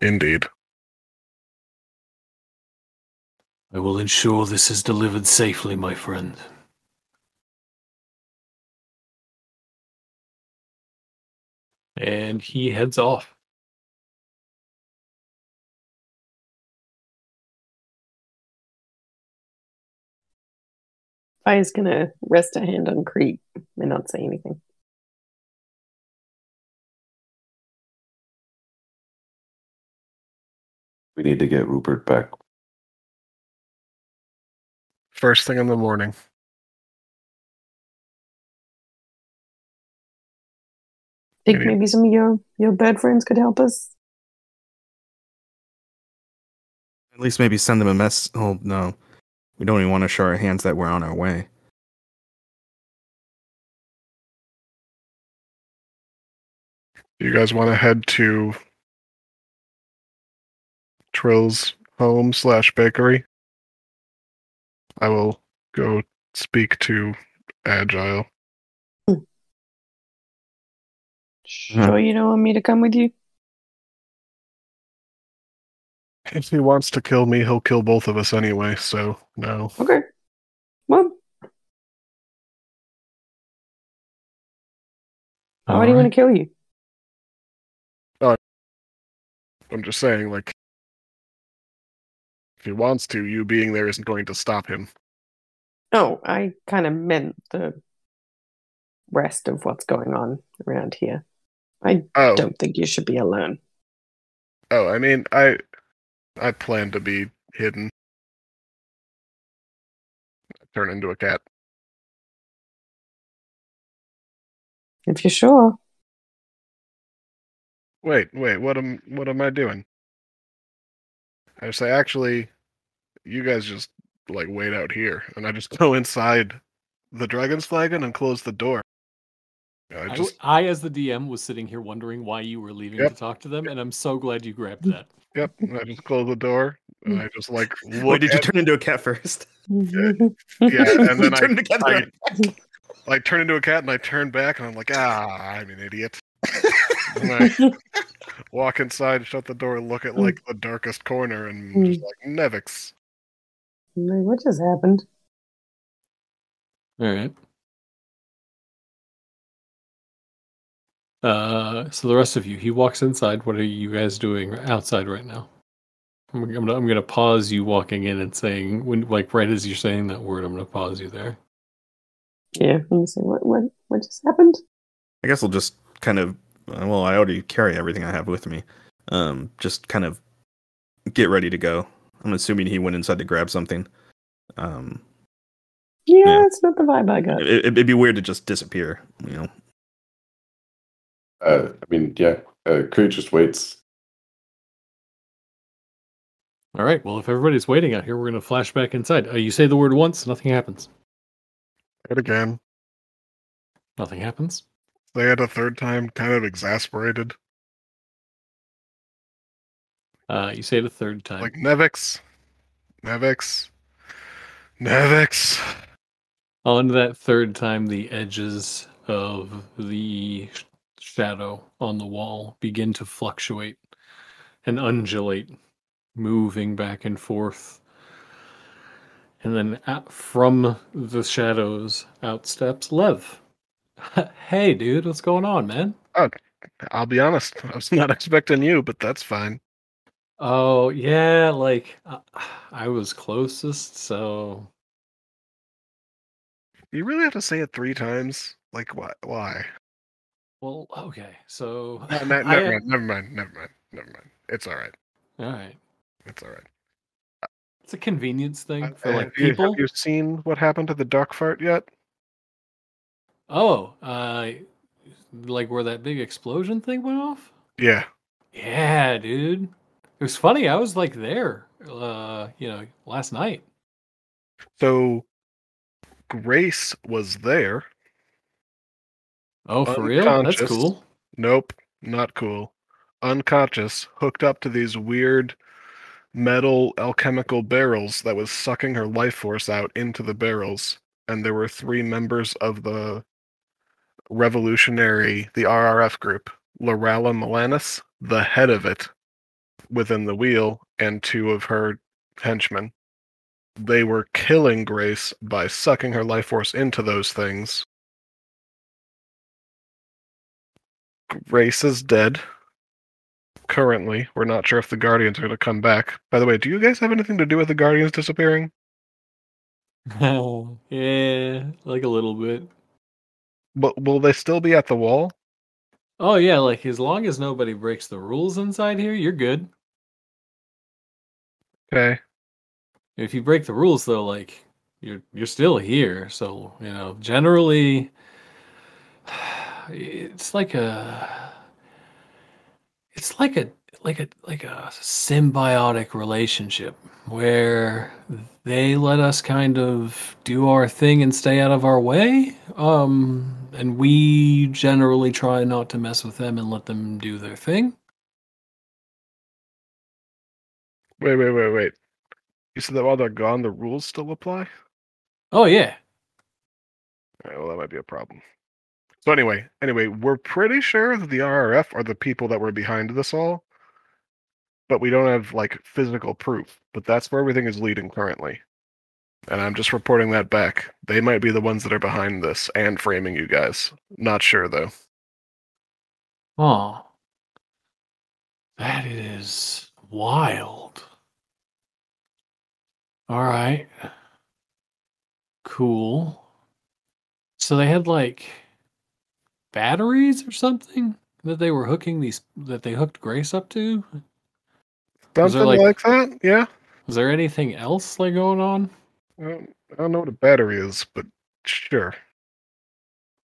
Indeed. I will ensure this is delivered safely, my friend. And he heads off. Fio's gonna rest a hand on Crete and not say anything. We need to get Rupert back. First thing in the morning. Think Maybe- maybe some of your your bird friends could help us. At least maybe send them a mess. Oh no, we don't even want to show our hands that we're on our way. You guys want to head to Trill's home slash bakery? I will go speak to Agile. Sure, you don't want me to come with you. If he wants to kill me, he'll kill both of us anyway, so no. Okay. Well, why do you want to kill you? I'm just saying, like, if he wants to, you being there isn't going to stop him. Oh, I kind of meant the rest of what's going on around here. I Oh, don't think you should be alone. oh, I mean, I, I plan to be hidden. Turn into a cat. If you're sure. Wait, wait, what am, what am I doing? I say, actually, you guys just like wait out here, and I just go inside the dragon's flagon and close the door. I I, just, I, as the DM, was sitting here wondering why you were leaving Yep. to talk to them, and I'm so glad you grabbed that. yep, I just closed the door, and I just like [laughs] look Wait, did you at- turn into a cat first? Yeah, [laughs] and then I, Turn into a cat I turn into a cat and I turn back and I'm like, ah, I'm an idiot. and I [laughs] walk inside, shut the door, look at like the darkest corner, and just like Nevix. Like, what just happened? All right. Uh, so the rest of you, he walks inside. What are you guys doing outside right now? I'm, I'm gonna, I'm gonna pause you walking in and saying when, like, right as you're saying that word, I'm gonna pause you there. Yeah, let me see. What, what, what just happened? I guess I'll just kind of. uh, Well, I already carry everything I have with me. Um, just kind of get ready to go. I'm assuming he went inside to grab something. Um, Yeah, Yeah. that's not the vibe I got. it, it'd be weird to just disappear. You know. Uh, I mean, yeah, uh, Crete just waits. All right. Well, if everybody's waiting out here, we're gonna flash back inside. Uh, you say the word once, nothing happens. Say it again, Nothing happens. they had a third time, kind of exasperated. Uh, you say it a third time. Like Nevix, Nevix, Nevix. On that third time, the edges of the sh- shadow on the wall begin to fluctuate and undulate, moving back and forth. And then out from the shadows out steps Lev. [laughs] hey, dude, what's going on, man? I'll be honest, I was not [laughs] expecting you, but that's fine. Oh, yeah, like uh, I was closest, so You really have to say it three times? Like, why? Why? Well, okay. So No, [laughs] I- never mind. Never mind. Never mind. Never mind. It's all right. all right. It's all right. It's a convenience thing Uh, for like have, you, have you seen what happened to the duck fart yet? Oh, uh, like where that big explosion thing went off? Yeah. Yeah, dude. It was funny. I was like there, uh, you know, last night. So Grace was there. Oh, for real? That's cool. Nope. not cool, unconscious, hooked up to these weird metal alchemical barrels that was sucking her life force out into the barrels. And there were three members of the revolutionary, the RRF group, Lorala Melanis, the head of it, within the wheel, and two of her henchmen. They were killing Grace by sucking her life force into those things. Grace is dead. Currently, we're not sure if the Guardians are going to come back. By the way, do you guys have anything to do with the Guardians disappearing? Oh, [laughs] yeah, like a little bit. But will they still be at the wall? Oh yeah, like as long as nobody breaks the rules inside here, you're good. Okay. If you break the rules though, like you're you're still here. So, you know, generally it's like a it's like a like a like a symbiotic relationship where they let us kind of do our thing and stay out of our way um and we generally try not to mess with them and let them do their thing Wait, wait, wait, wait. You said that while they're gone, the rules still apply? oh yeah All right, well, that might be a problem. So anyway, anyway, we're pretty sure that the RRF are the people that were behind this all, but we don't have like physical proof. But that's where everything is leading currently, and I'm just reporting that back. They might be the ones that are behind this and framing you guys. Not sure though. oh that is wild all right cool so they had like batteries or something that they were hooking these that they hooked grace up to Something like- like, that, yeah. was there anything else like going on I don't, I don't know what a battery is, but sure.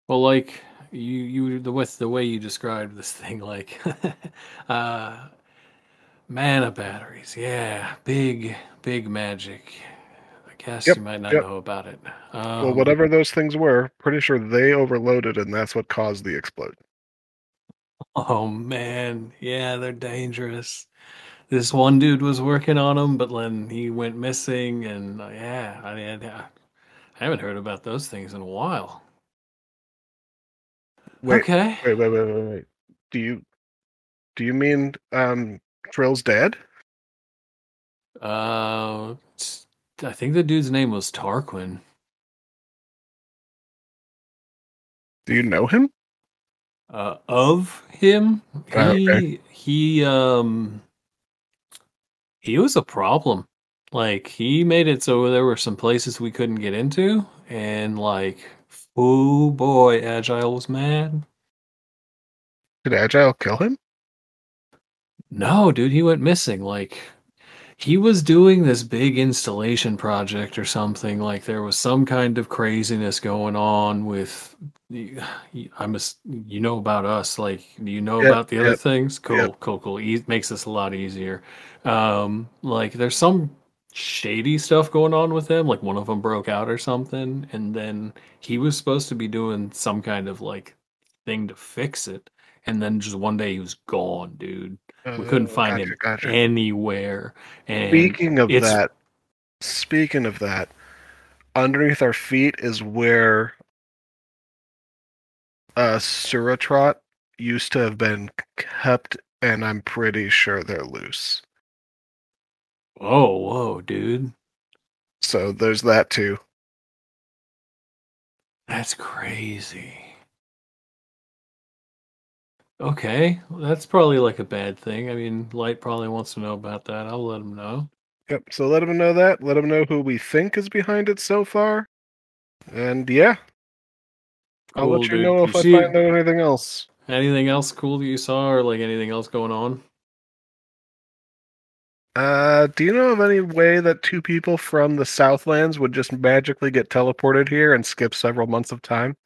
Well, like you, you the with the way you described this thing, like [laughs] uh, mana batteries. Yeah, big, big magic. Guess Yep, you might not yep. know about it. Um, well, whatever those things were, pretty sure they overloaded, and that's what caused the explode. Oh man, yeah, they're dangerous. This one dude was working on them, but then he went missing, and uh, yeah, I I I haven't heard about those things in a while. Wait, okay. wait, wait, wait, wait, wait. Do you do you mean um Trill's dead? Uh, I think the dude's name was Tarquin. Do you know him? uh, of him. Oh, He okay. he um he was a problem. Like he made it so there were some places we couldn't get into, and like oh boy, Agile was mad. Did Agile kill him? No, dude, he went missing. Like he was doing this big installation project or something. Like there was some kind of craziness going on with. I'm a, you know about us. Like do you know Yep, about the other yep, things. Cool, yep. cool, cool. E- makes this a lot easier. Um, like there's some shady stuff going on with them. Like one of them broke out or something, and then he was supposed to be doing some kind of like thing to fix it, and then just one day he was gone, dude we couldn't Oh, find gotcha, him gotcha. anywhere. And Speaking of that, speaking of that, underneath our feet is where uh Suratrot used to have been kept, and I'm pretty sure they're loose. whoa, whoa, dude, So there's that too. that's crazy. Okay, well, that's probably like a bad thing. I mean, Light probably wants to know about that. I'll let him know. Yep. So let them know that. Let them know who we think is behind it so far. And yeah, I'll Cool, let you dude. know if You I see- find out anything else. Anything else cool that you saw, or like anything else going on? Uh, do you know of any way that two people from the Southlands would just magically get teleported here and skip several months of time?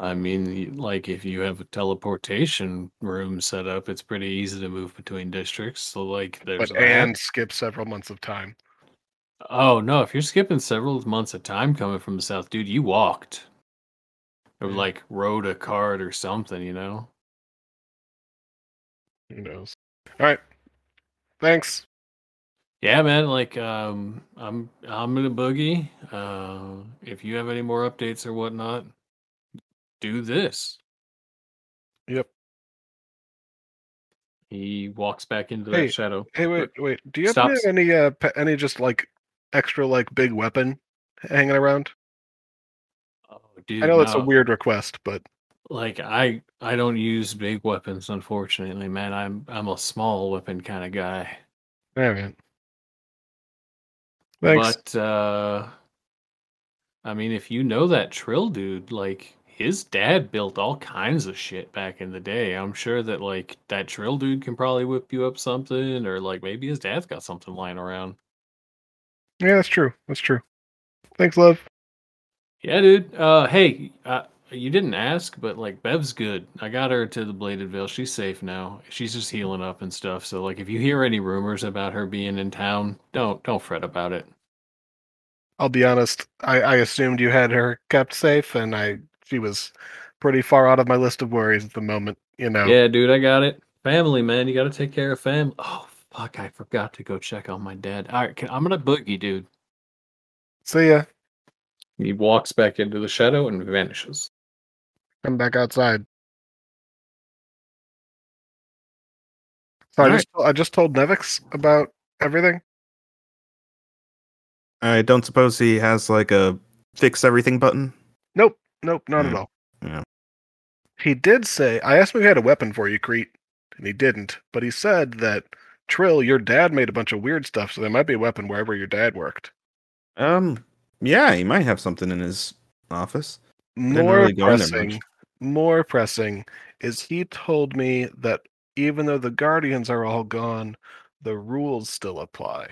I mean, like if you have a teleportation room set up, it's pretty easy to move between districts. So like, there's But and skip several months of time. Oh no, if you're skipping several months of time coming from the south, dude, you walked. or Yeah. like rode a cart or something, you know. Who knows? All right. Thanks. Yeah, man. Like, um, I'm I'm gonna boogie. Uh, if you have any more updates or whatnot, do this. Yep. He walks back into Hey, that shadow. Hey, wait, wait. Do you have any uh any just like extra like big weapon hanging around? Oh, dude, I know that's a weird request, but Like I I don't use big weapons, unfortunately, man. I'm I'm a small weapon kind of guy. all right. Thanks. But uh I mean, if you know that Trill dude, like his dad built all kinds of shit back in the day. I'm sure that like that Trill dude can probably whip you up something, or like maybe his dad's got something lying around. yeah, that's true. That's true. Thanks, love. Yeah, dude. Uh, hey, uh, you didn't ask, but like Bev's good. I got her to the Bladed Veil. She's safe now. She's just healing up and stuff. So like, if you hear any rumors about her being in town, don't don't fret about it. I'll be honest. I, I assumed you had her kept safe, and I she was pretty far out of my list of worries at the moment. You know. Yeah, dude, I got it. Family, man, you got to take care of family. Oh fuck, I forgot to go check on my dad. All right, can, I'm gonna boogie, dude. See ya. He walks back into the shadow and vanishes. Come back outside. So I All just I just told Nevix about everything. I don't suppose he has like a fix everything button. Nope, nope, not at Hmm. all. Yeah. He did say I asked him if he had a weapon for you, Crete, and he didn't. But he said that Trill, your dad made a bunch of weird stuff, so there might be a weapon wherever your dad worked. Um, yeah, he might have something in his office. More really go in there pressing, more pressing is he told me that even though the Guardians are all gone, the rules still apply,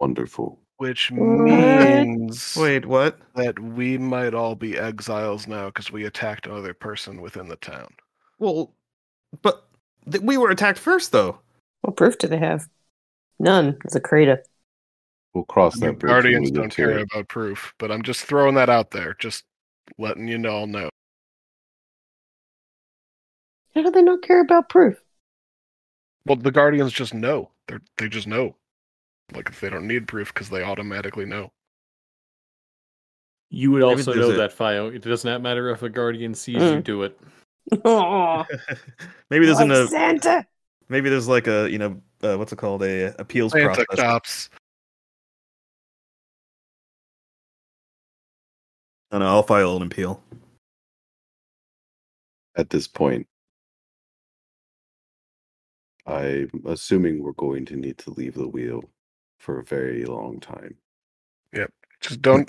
Wonderful. Which What? means Wait, what? that we might all be exiles now because we attacked another person within the town. Well, but th- we were attacked first, though. What proof do they have? None. It's a crater. We'll cross The that bridge when Guardians we don't care it. about proof, but I'm just throwing that out there, just letting you all know. How do they not care about proof? Well, the Guardians just know. They they just know. Like if they don't need proof because they automatically know. You would also know a- that, Fio. It does not matter if a guardian sees you Mm. do it. [laughs] Maybe there's like an, uh, Santa. maybe there's like a you know uh, what's it called a appeals Santa process. cops. No, no, I'll file an appeal. At this point, I'm assuming we're going to need to leave the wheel for a very long time. Yep. Just don't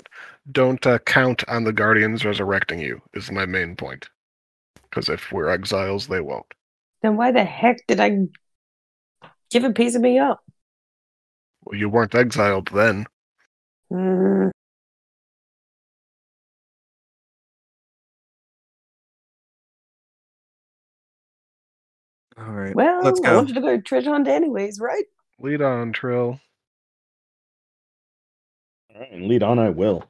don't uh, count on the Guardians resurrecting you. Is my main point. Because if we're exiles, they won't. Then why the heck did I give a piece of me up? Well, you weren't exiled then. Mm, All right, well, let's I wanted to go treasure hunt anyways, right? Lead on, Trill. All right, and lead on, I will.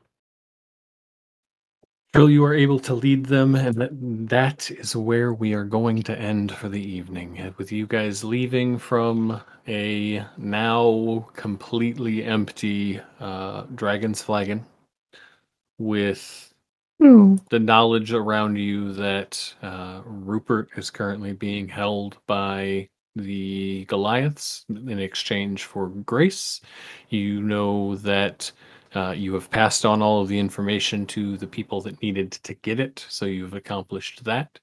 Trill, you are able to lead them, and that, that is where we are going to end for the evening. With you guys leaving from a now completely empty uh, Dragon's Flagon, with the knowledge around you that uh, Rupert is currently being held by the Goliaths in exchange for grace. You know that uh, you have passed on all of the information to the people that needed to get it, so you've accomplished that.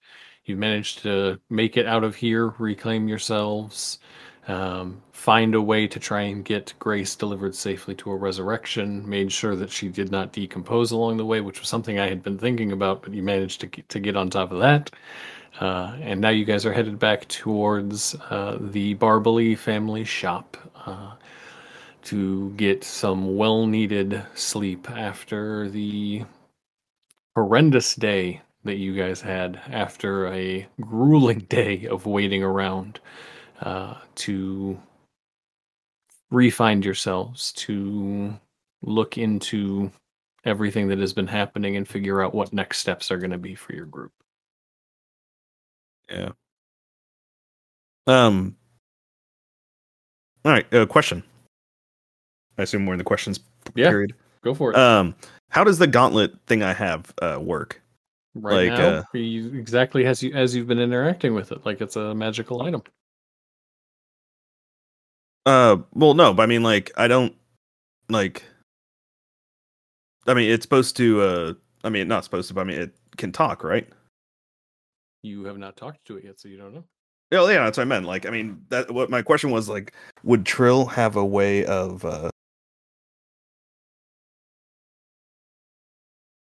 You've managed to make it out of here, reclaim yourselves, um, find a way to try and get Grace delivered safely to a resurrection, made sure that she did not decompose along the way, which was something I had been thinking about, but you managed to get, to get on top of that. Uh, and now you guys are headed back towards uh, the Barbally family shop uh, to get some well needed sleep after the horrendous day that you guys had after a grueling [laughs] day of waiting around uh, to re-find yourselves, to look into everything that has been happening and figure out what next steps are going to be for your group. Yeah. Um. All right. Uh, question. I assume we're in the questions Yeah. period. Go for it. Um. How does the gauntlet thing I have uh, work? right like, now, uh, exactly as you as you've been interacting with it, like it's a magical item. Uh. Well, no, but I mean, like, I don't like. I mean, it's supposed to. Uh. I mean, not supposed to, but I mean, it can talk, right? You have not talked to it yet, so you don't know. Yeah, yeah, that's what I meant. Like, I mean, that what my question was like, would Trill have a way of uh